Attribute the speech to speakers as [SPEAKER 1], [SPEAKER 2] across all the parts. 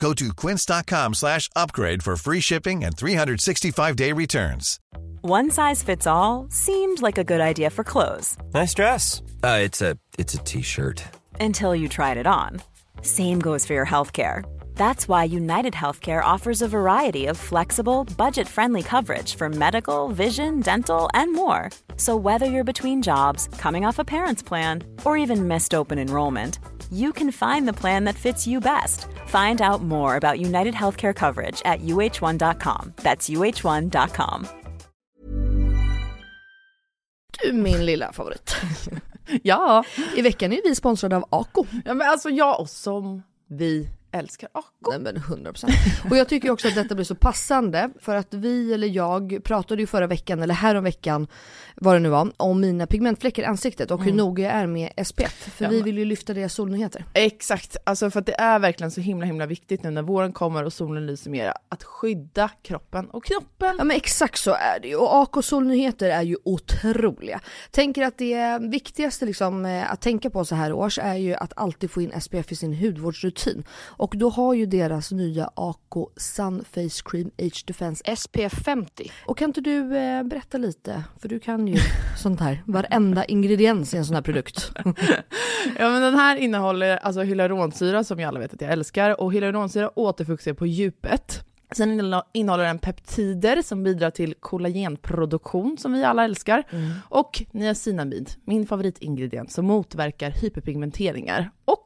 [SPEAKER 1] Go to quince.com slash upgrade for free shipping and 365-day returns.
[SPEAKER 2] One size fits all seemed like a good idea for clothes
[SPEAKER 3] Nice dress. Uh, it's a it's a t-shirt.
[SPEAKER 2] until you tried it on. Same goes for your healthcare. That's why United Healthcare offers a variety of flexible, budget friendly coverage for medical, vision, dental, and more. So, whether you're between jobs, coming off a parent's plan, or even missed open enrollment, you can find the plan that fits you best. Find out more about United Healthcare coverage at uh1.com. That's uh1.com.
[SPEAKER 4] Du min lilla favorit.
[SPEAKER 5] Ja,
[SPEAKER 4] I veckan är vi sponsrade av Ako.
[SPEAKER 5] ja men alltså jag och som vi älskar Ako.
[SPEAKER 4] Nej men 100%. Och jag tycker också att detta blir så passande för att vi eller jag pratade ju förra veckan eller häromveckan vad det nu var om mina pigmentfläckar i ansiktet och hur noga jag är med SPF. För
[SPEAKER 5] Ja,
[SPEAKER 4] vi vill ju lyfta deras solnyheter.
[SPEAKER 5] Exakt, alltså för att det är verkligen så himla himla viktigt nu när våren kommer och solen lyser mer att skydda kroppen och knoppen.
[SPEAKER 4] Ja men exakt så är det ju och AK solnyheter är ju otroliga. Tänker att det viktigaste liksom eh, att tänka på så här års är ju att alltid få in SPF i sin hudvårdsrutin. Och då har ju deras nya AK Sun Face Cream Age Defense SPF 50. Och kan inte du eh, berätta lite? För du kan ju sånt här, varenda ingrediens i en sån här produkt.
[SPEAKER 5] Ja men den här innehåller alltså hyaluronsyra som jag alla vet att jag älskar och hyaluronsyra återfuktar på djupet. Sen innehå- innehåller den peptider som bidrar till kollagenproduktion som vi alla älskar. Och niacinamid, min favoritingrediens som motverkar hyperpigmenteringar. Och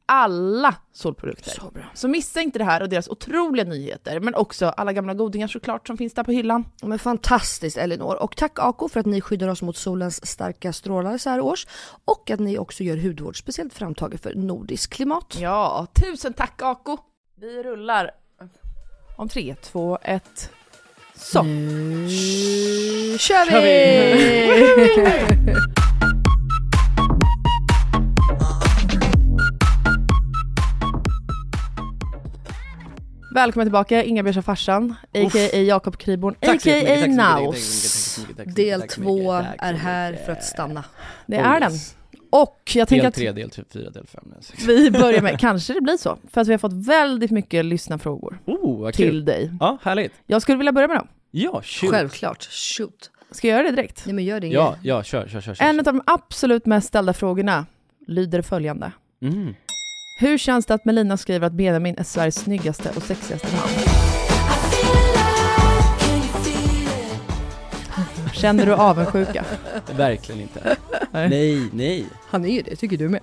[SPEAKER 5] Alla solprodukter.
[SPEAKER 4] Så bra.
[SPEAKER 5] Så missa inte det här och deras otroliga nyheter, men också alla gamla godingar såklart som finns där på hyllan.
[SPEAKER 4] Men fantastiskt Elinor. Och tack Ako för att ni skyddar oss mot solens starka strålar så här års. Och att ni också gör hudvård speciellt framtaget för nordisk klimat.
[SPEAKER 5] Ja, tusen tack Ako! Vi rullar om tre, två, ett. Så!
[SPEAKER 4] Nu kör vi!
[SPEAKER 5] Välkommen tillbaka, Inga Beige farsan, a.k.a. Jakob
[SPEAKER 6] så
[SPEAKER 5] a.k.a. Naus.
[SPEAKER 4] Del två är här för att stanna.
[SPEAKER 5] Det är den. Och jag tänker
[SPEAKER 6] Del
[SPEAKER 5] att
[SPEAKER 6] 3, del 4, del 5.
[SPEAKER 5] vi börjar med, kanske det blir så, för att vi har fått väldigt mycket lyssnarfrågor
[SPEAKER 6] Oh,
[SPEAKER 5] till
[SPEAKER 6] kul!
[SPEAKER 5] dig.
[SPEAKER 6] Ja, härligt!
[SPEAKER 5] Jag skulle vilja börja med dem.
[SPEAKER 6] Ja, shoot!
[SPEAKER 4] Självklart, shoot.
[SPEAKER 5] Ska jag göra det direkt?
[SPEAKER 4] Nej men gör det
[SPEAKER 6] Ja, ja, kör, kör, kör. kör.
[SPEAKER 5] En av de absolut mest ställda frågorna lyder följande.
[SPEAKER 6] Mm.
[SPEAKER 5] Hur känns det att Melina skriver att Benjamin är Sveriges snyggaste och sexigaste man? Känner du avundsjuka?
[SPEAKER 6] Verkligen inte.
[SPEAKER 5] Nej.
[SPEAKER 6] Nej.
[SPEAKER 4] Han är ju det, tycker du med.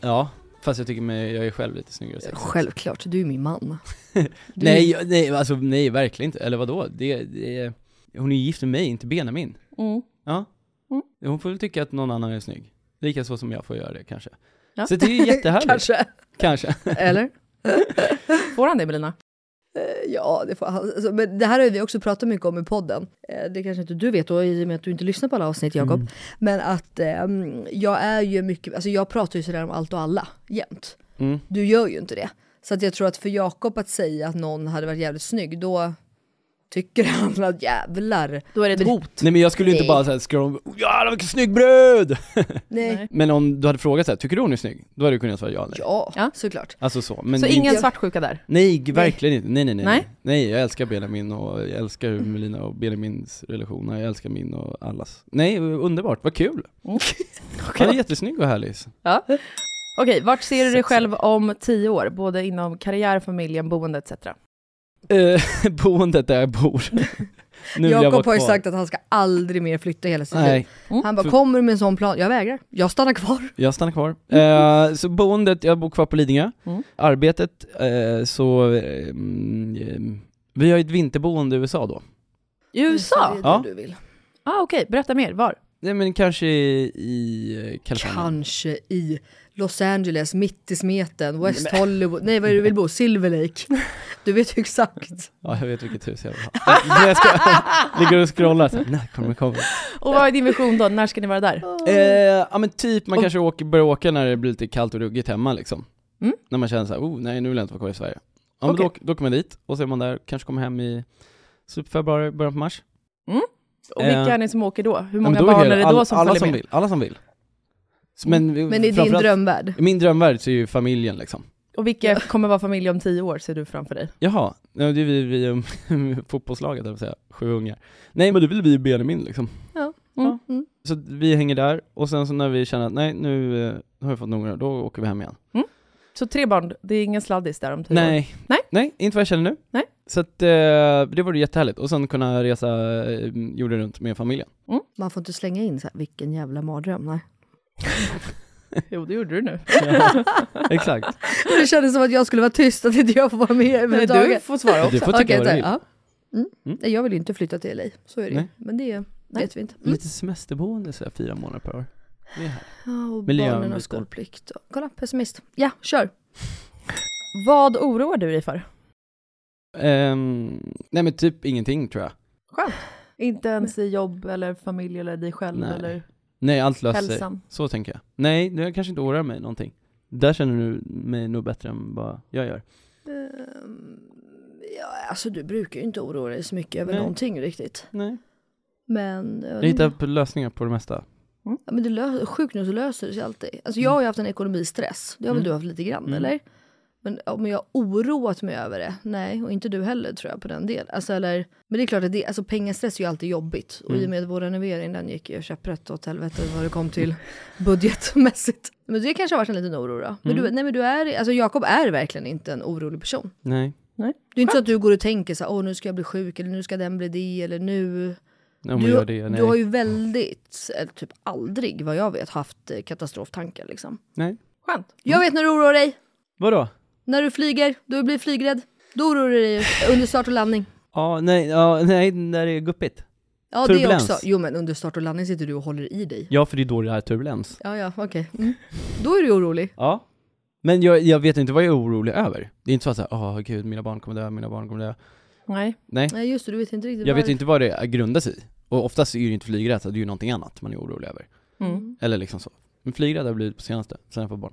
[SPEAKER 6] Ja, fast jag tycker mig, jag är själv lite snyggare sexig.
[SPEAKER 4] Självklart, du är min man. Du-
[SPEAKER 6] Nej, nej, alltså nej, verkligen inte. Eller vadå? Det, det, hon är ju gift med mig, inte Benjamin.
[SPEAKER 5] Mm.
[SPEAKER 6] Ja.
[SPEAKER 5] Mm.
[SPEAKER 6] Hon får väl tycka att någon annan är snygg. Lika så som jag får göra det kanske.
[SPEAKER 5] Ja.
[SPEAKER 6] Så det är ju jättehärligt.
[SPEAKER 4] Kanske.
[SPEAKER 6] Kanske.
[SPEAKER 4] Eller?
[SPEAKER 5] Får han det Melina?
[SPEAKER 4] Eh, Ja, det får han. Alltså, men det här har vi också pratat mycket om i podden. Eh, Det kanske inte du vet då, i och med att du inte lyssnar på alla avsnitt Jakob.
[SPEAKER 6] Mm.
[SPEAKER 4] Men att eh, jag är ju mycket, alltså jag pratar ju sådär om allt och alla, jämt.
[SPEAKER 6] Mm.
[SPEAKER 4] Du gör ju inte det. Så att jag tror att för Jakob att säga att någon hade varit jävligt snygg, då, Tycker han att jävlar.
[SPEAKER 5] Då är det ett hot.
[SPEAKER 6] Nej men jag skulle ju inte
[SPEAKER 4] Nej.
[SPEAKER 6] bara såhär scrolla, jävlar vilken snygg brud!
[SPEAKER 4] Nej.
[SPEAKER 5] Nej.
[SPEAKER 6] Men om du hade frågat såhär, tycker du hon är snygg? Då hade du kunnat svara ja eller.
[SPEAKER 4] Ja,
[SPEAKER 5] Ja.
[SPEAKER 4] såklart.
[SPEAKER 6] Alltså så, men
[SPEAKER 5] Så
[SPEAKER 6] är
[SPEAKER 5] ingen
[SPEAKER 6] inte-
[SPEAKER 5] svartsjuka där?
[SPEAKER 6] Nej, verkligen inte. Nej nej nej.
[SPEAKER 5] Nej?
[SPEAKER 6] Nej, jag älskar Benjamin och jag älskar Melina och Benjamins relation. Jag älskar min och allas. Nej, underbart, vad kul!
[SPEAKER 5] Mm.
[SPEAKER 6] Han är jättesnygg och härlig.
[SPEAKER 5] Ja. Okej, vart ser du dig själv om tio år? Både inom karriär, familjen, boende etc.
[SPEAKER 6] Eh, boendet där jag bor. nu
[SPEAKER 4] Jakob har ju sagt att han ska aldrig mer flytta hela sitt liv.
[SPEAKER 6] Nej,
[SPEAKER 4] Han bara,
[SPEAKER 6] För-
[SPEAKER 4] kommer du med en sån plan? Jag vägrar. Jag stannar kvar.
[SPEAKER 6] jag stannar kvar. Eh, så boendet, jag bor kvar på Lidingö.
[SPEAKER 5] Mm.
[SPEAKER 6] Arbetet, eh, så, eh, mm, vi har ju ett vinterboende i USA då.
[SPEAKER 5] I USA?
[SPEAKER 6] Ja.
[SPEAKER 4] du vill.
[SPEAKER 5] Ah, Okej, berätta mer. Var?
[SPEAKER 6] Nej men kanske i, i eh, Kalifornien.
[SPEAKER 4] Kanske i Los Angeles, mitt i smeten, West Hollywood, nej vad är det du vill bo? Silver Lake. Du vet ju exakt.
[SPEAKER 6] Ja, jag vet vilket hus jag vill ha. Men jag ska, ligger och scrollar såhär, när kommer det komma?
[SPEAKER 5] Och vad är din vision då? När ska ni vara där?
[SPEAKER 6] Eh, ja men typ, man
[SPEAKER 5] Och-
[SPEAKER 6] kanske åker, börjar åka när det blir lite kallt och ruggigt hemma liksom.
[SPEAKER 5] Mm.
[SPEAKER 6] När man känner såhär, oh nej nu vill jag inte vara kvar i Sverige. Ja men
[SPEAKER 5] Okej.
[SPEAKER 6] då, då åker man dit, och så är man där, kanske kommer hem i slutet på februari, början på mars.
[SPEAKER 5] Och vilka
[SPEAKER 6] Eh,
[SPEAKER 5] är ni som åker då? Hur
[SPEAKER 6] Ja,
[SPEAKER 5] många
[SPEAKER 6] då
[SPEAKER 5] barn
[SPEAKER 6] hela-
[SPEAKER 5] är det då
[SPEAKER 6] alla,
[SPEAKER 5] som
[SPEAKER 6] alla
[SPEAKER 5] följer
[SPEAKER 6] som
[SPEAKER 5] med?
[SPEAKER 6] vill, alla som vill. Men,
[SPEAKER 4] Men i din drömvärld?
[SPEAKER 6] I min drömvärld så är ju familjen liksom.
[SPEAKER 5] Och vilka kommer vara familj om tio år ser du framför dig?
[SPEAKER 6] Jaha, ja, det är vi, vi um, fotbollslaget, det vill säga, sju ungar. Nej men det vill vi i Benjamin liksom.
[SPEAKER 4] Ja.
[SPEAKER 5] Mm.
[SPEAKER 4] Mm.
[SPEAKER 6] Så vi hänger där, och sen så när vi känner att nej nu eh, har vi fått nog, då åker vi hem igen.
[SPEAKER 5] Så tre barn, det är ingen sladdis där om tio år?
[SPEAKER 6] Nej.
[SPEAKER 5] Nej.
[SPEAKER 6] Nej, inte vad jag känner nu.
[SPEAKER 5] Nej.
[SPEAKER 6] Så att eh, det vore jättehärligt, och sen kunna resa eh, jorden runt med familjen.
[SPEAKER 4] Man får inte slänga in så här, vilken jävla mardröm. Nej.
[SPEAKER 5] Jo, det gjorde du nu.
[SPEAKER 6] Ja, exakt.
[SPEAKER 4] Och det kändes som att jag skulle vara tyst, att inte jag får vara med
[SPEAKER 5] Nej,
[SPEAKER 4] överhuvudtaget.
[SPEAKER 5] du får svara också.
[SPEAKER 6] Du får tycka
[SPEAKER 4] Okej,
[SPEAKER 6] vad du vill.
[SPEAKER 4] ja. Mm.
[SPEAKER 6] Mm.
[SPEAKER 4] Nej, Jag vill ju inte flytta till LA, så är det.
[SPEAKER 6] Nej.
[SPEAKER 4] Men det vet vi inte. Mm.
[SPEAKER 6] Lite semesterboende så här, fyra månader per år. Det är här.
[SPEAKER 4] Ja, och
[SPEAKER 6] Miljön
[SPEAKER 4] barnen har
[SPEAKER 6] lite.
[SPEAKER 4] skolplikt. Kolla, pessimist. Ja, kör.
[SPEAKER 5] Vad oroar du dig för?
[SPEAKER 6] Ehm, nej men typ ingenting tror jag.
[SPEAKER 5] Skönt. Inte ens i jobb eller familj eller dig själv
[SPEAKER 6] Nej.
[SPEAKER 5] eller
[SPEAKER 6] Nej, allt löser sig. Så tänker jag. Nej, det kanske inte oroar mig någonting. Där känner du mig nog bättre än vad jag gör.
[SPEAKER 4] Ehm, ja, alltså du brukar ju inte oroa dig så mycket över
[SPEAKER 6] Nej.
[SPEAKER 4] någonting riktigt.
[SPEAKER 6] Nej.
[SPEAKER 4] Men, eh,
[SPEAKER 6] Jag hittar på lösningar på det mesta.
[SPEAKER 4] ja, men det lö- sjukt nog så löser det sig alltid. Alltså jag har ju haft en ekonomistress, det har väl
[SPEAKER 6] Mm.
[SPEAKER 4] du haft lite grann
[SPEAKER 6] Mm.
[SPEAKER 4] eller? Men om jag oroat mig över det? Nej, och inte du heller tror jag på den delen. Alltså, eller, men det är klart att det, alltså, pengastress är ju alltid jobbigt. Och i och
[SPEAKER 6] Mm.
[SPEAKER 4] med vår renovering, den gick ju käpprätt åt helvete vad det kom till budgetmässigt. Men det kanske har varit en liten oro då. Men du,
[SPEAKER 6] Mm.
[SPEAKER 4] nej men du är, alltså Jakob är verkligen inte en orolig person.
[SPEAKER 6] Nej.
[SPEAKER 5] Nej.
[SPEAKER 4] Det är inte så att du går och tänker så här, åh nu ska jag bli sjuk eller nu ska den bli det eller nu.
[SPEAKER 6] Om
[SPEAKER 4] Du,
[SPEAKER 6] det, nej.
[SPEAKER 4] du har ju väldigt, eller typ aldrig vad jag vet, haft eh, katastroftankar liksom.
[SPEAKER 6] Nej.
[SPEAKER 5] Skönt.
[SPEAKER 4] Jag vet när du oroar dig,
[SPEAKER 6] Vadå?
[SPEAKER 4] När du flyger, du blir flygrädd. Då oroar du dig under start och landning.
[SPEAKER 6] Ja, nej, ja, nej, när det är guppigt.
[SPEAKER 4] Ja det
[SPEAKER 6] Turbulens.
[SPEAKER 4] också. Jo men under start och landning sitter du och håller i dig.
[SPEAKER 6] Ja, för det är då det är turbulens.
[SPEAKER 4] Ja ja okej. Mm. Då är du orolig.
[SPEAKER 6] Ja. Men jag, jag vet inte vad jag är orolig över. Det är inte så att säga, åh gud, mina barn kommer dö, mina barn kommer dö.
[SPEAKER 5] Nej.
[SPEAKER 6] Nej.
[SPEAKER 4] Nej just det, du vet inte riktigt
[SPEAKER 6] Jag vet
[SPEAKER 4] varför.
[SPEAKER 6] inte vad det grundar sig i. Och oftast är det ju inte flygrädsla, det är ju någonting annat man är orolig över.
[SPEAKER 5] Mm.
[SPEAKER 6] Eller liksom så. Men flygrädd har jag blivit på senaste, sen jag får barn.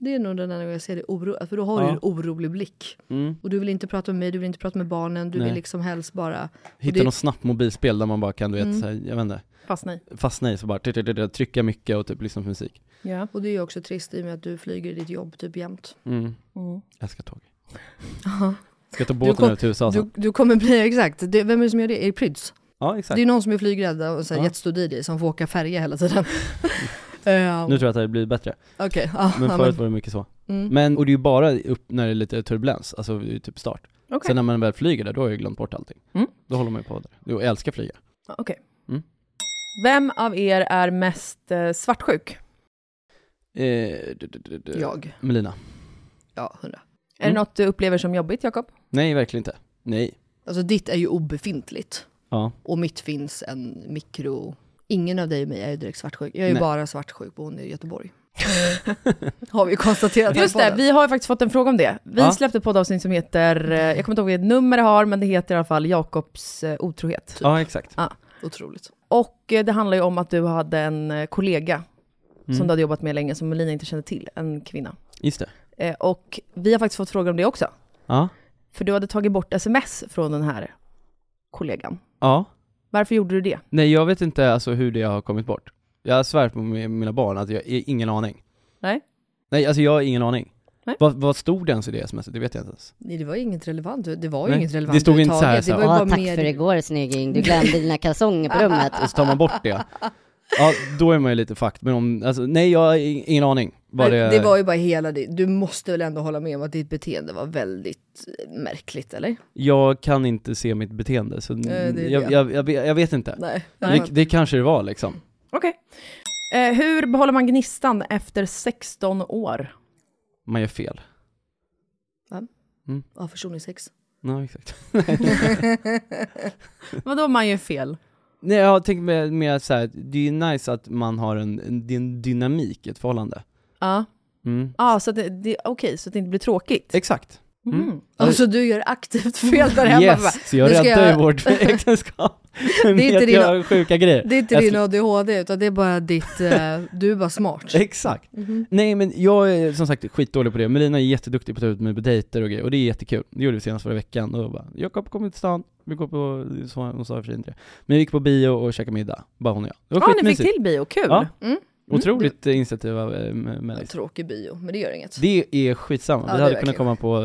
[SPEAKER 4] Det är nog den enda gången jag ser dig oro, för då har du
[SPEAKER 6] Ja.
[SPEAKER 4] ju en orolig blick.
[SPEAKER 6] Mm.
[SPEAKER 4] Och du vill inte prata med mig, du vill inte prata med barnen, du
[SPEAKER 6] Nej.
[SPEAKER 4] vill liksom helst bara...
[SPEAKER 6] Hitta
[SPEAKER 4] det-
[SPEAKER 6] något snabbt mobilspel där man bara kan, du vet,
[SPEAKER 4] Mm.
[SPEAKER 6] så här, jag vet inte,
[SPEAKER 5] Fastna i.
[SPEAKER 6] fastna i så bara tryck- tryck- tryck- trycka mycket och typ lyssna på musik.
[SPEAKER 5] Ja.
[SPEAKER 4] Och det är ju också trist i och med att du flyger i ditt jobb typ jämt.
[SPEAKER 6] Mm.
[SPEAKER 5] Mm.
[SPEAKER 6] Ska tåg. Ska ta
[SPEAKER 4] Du
[SPEAKER 6] båten
[SPEAKER 4] kom-
[SPEAKER 6] över till USA
[SPEAKER 4] Du,
[SPEAKER 6] sen.
[SPEAKER 4] du kommer bli, exakt, det, vem är det som gör det? Är det Pryds?
[SPEAKER 6] Ja, exakt.
[SPEAKER 4] Det är någon som är flygrädd och så här
[SPEAKER 6] Ja.
[SPEAKER 4] jättestor DJ som får åka färja hela tiden. um,
[SPEAKER 6] Nu tror jag att det har blivit bättre.
[SPEAKER 4] Okej, ja,
[SPEAKER 6] Men förut var det mycket så.
[SPEAKER 4] mm.
[SPEAKER 6] Men, och det är ju bara upp när det är lite turbulens, alltså typ start.
[SPEAKER 5] Okej.
[SPEAKER 6] Sen när man väl flyger där, då har jag glömt bort allting.
[SPEAKER 5] Mm.
[SPEAKER 6] Då håller man ju på där. Jag älskar flyga.
[SPEAKER 5] Okej.
[SPEAKER 6] Mm.
[SPEAKER 5] Vem av er är mest eh, svartsjuk?
[SPEAKER 6] Eh, d- d- d- d-
[SPEAKER 4] Jag.
[SPEAKER 6] Melina.
[SPEAKER 4] Ja, hundra.
[SPEAKER 5] Är det
[SPEAKER 6] Mm.
[SPEAKER 5] något du upplever som jobbigt, Jakob?
[SPEAKER 6] Nej, verkligen inte. Nej.
[SPEAKER 4] Alltså ditt är ju obefintligt.
[SPEAKER 6] Ja.
[SPEAKER 4] Och mitt finns en mikro... Ingen av dig och mig är ju direkt svartsjuk. Jag är ju bara svartsjuk på hon i Göteborg. Har vi konstaterat.
[SPEAKER 5] Just det, vi har ju faktiskt fått en fråga om det. Vi
[SPEAKER 6] Ja.
[SPEAKER 5] släppte ett poddavsnitt som heter, eh, jag kommer inte ihåg vilket nummer det har, men det heter i alla fall Jakobs eh, otrohet.
[SPEAKER 6] Ja, exakt.
[SPEAKER 4] Otroligt.
[SPEAKER 5] Och eh, det handlar ju om att du hade en kollega som
[SPEAKER 6] Mm.
[SPEAKER 5] du hade jobbat med länge, som Melina inte kände till, en kvinna.
[SPEAKER 6] Just det.
[SPEAKER 5] Och vi har faktiskt fått frågor om det också.
[SPEAKER 6] Ja.
[SPEAKER 5] För du hade tagit bort sms från den här kollegan.
[SPEAKER 6] Ja.
[SPEAKER 5] Varför gjorde du det?
[SPEAKER 6] Nej jag vet inte alltså hur det har kommit bort. Jag svär på mi- mina barn att jag har ingen aning.
[SPEAKER 5] Nej.
[SPEAKER 6] Nej alltså jag har ingen aning.
[SPEAKER 5] Nej.
[SPEAKER 6] Vad, vad stod det ens i det smset? Det vet jag inte ens.
[SPEAKER 4] Nej, det var inget relevant, det var ju
[SPEAKER 6] Nej,
[SPEAKER 4] inget relevant
[SPEAKER 6] det stod inte så här, så här,
[SPEAKER 4] det var ju
[SPEAKER 7] Ja, tack
[SPEAKER 4] mer...
[SPEAKER 7] för igår snygging, du glömde dina kalsonger på rummet.
[SPEAKER 6] Och så tar man bort det. Ja, då är man ju lite fucked. Men om, alltså nej jag har ingen aning.
[SPEAKER 4] Men
[SPEAKER 6] det,
[SPEAKER 4] det var ju bara hela det. Du måste väl ändå hålla med om att ditt beteende var väldigt eh, märkligt, eller?
[SPEAKER 6] Jag kan inte se mitt beteende, så
[SPEAKER 4] det är det.
[SPEAKER 6] jag, jag, jag, vet- jag vet inte.
[SPEAKER 4] Nej.
[SPEAKER 6] Det, det kanske det var liksom.
[SPEAKER 5] Okej. Eh, hur behåller man gnistan efter 16 år?
[SPEAKER 6] Man gör fel.
[SPEAKER 4] Ja, försoningssex.
[SPEAKER 6] Ja, exakt.
[SPEAKER 5] Vadå man gör fel?
[SPEAKER 6] Nej jag tänker med, med så här, det är ju nice att man har en, en, det en dynamik i ett förhållande.
[SPEAKER 5] Ja,
[SPEAKER 6] Mm.
[SPEAKER 5] ah, så att det, det, okej, så att det inte blir tråkigt?
[SPEAKER 6] Exakt.
[SPEAKER 5] Mm.
[SPEAKER 6] Mm.
[SPEAKER 4] Alltså du gör aktivt fel där hemma.
[SPEAKER 6] Yes, så jag räddar ju
[SPEAKER 4] jag-
[SPEAKER 6] vårt äktenskap. med
[SPEAKER 4] inte
[SPEAKER 6] att
[SPEAKER 4] din-
[SPEAKER 6] sjuka grejer.
[SPEAKER 4] Det är inte
[SPEAKER 6] Jag
[SPEAKER 4] din ADHD utan det är bara ditt, eh, du är bara smart.
[SPEAKER 6] Exakt. Nej men jag är som sagt skitdålig på det, Melina är jätteduktig på att ta ut mig på dejter och grejer, och det är jättekul. Det gjorde vi senast förra veckan, och bara, Jakob kom till stan, vi går på, så, hon sa i och för sig inte det. Men vi gick på bio och käkade middag, bara hon och jag. Det var
[SPEAKER 5] Ja, ni fick till bio, kul!
[SPEAKER 6] Ja.
[SPEAKER 4] Mm.
[SPEAKER 6] Otroligt eh, initiativ av eh, Mellis.
[SPEAKER 4] tråkig bio, men det gör inget.
[SPEAKER 6] Det är skitsamma,
[SPEAKER 4] Ja,
[SPEAKER 6] vi
[SPEAKER 4] det
[SPEAKER 6] hade kunnat komma på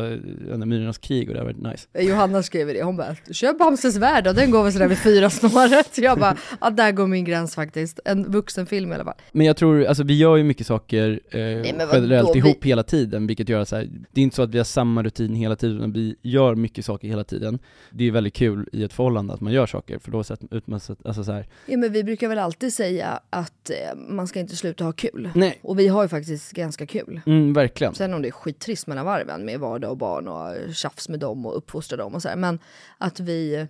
[SPEAKER 6] eh, Myrornas krig och det hade varit nice.
[SPEAKER 4] Eh, Johanna skrev det, hon bara köp Bamses värld och den går väl sådär vid fyra snåret. Jag bara, ja där går min gräns faktiskt. En vuxenfilm i alla fall.
[SPEAKER 6] Men jag tror, alltså vi gör ju mycket saker eh,
[SPEAKER 4] men vadå?
[SPEAKER 6] generellt
[SPEAKER 4] Vi-
[SPEAKER 6] ihop hela tiden, vilket gör att så här, det är inte så att vi har samma rutin hela tiden, utan vi gör mycket saker hela tiden. Det är väldigt kul i ett förhållande att man gör saker, för då sätter man, alltså så här,
[SPEAKER 4] Ja men vi brukar väl alltid säga att eh, man ska inte sluta ha kul.
[SPEAKER 6] nej,
[SPEAKER 4] Och vi har ju faktiskt ganska kul.
[SPEAKER 6] mm, verkligen.
[SPEAKER 4] Sen om det är skittrist mellan varven med vardag och barn och tjafs med dem och uppfostra dem och så här. Men att vi,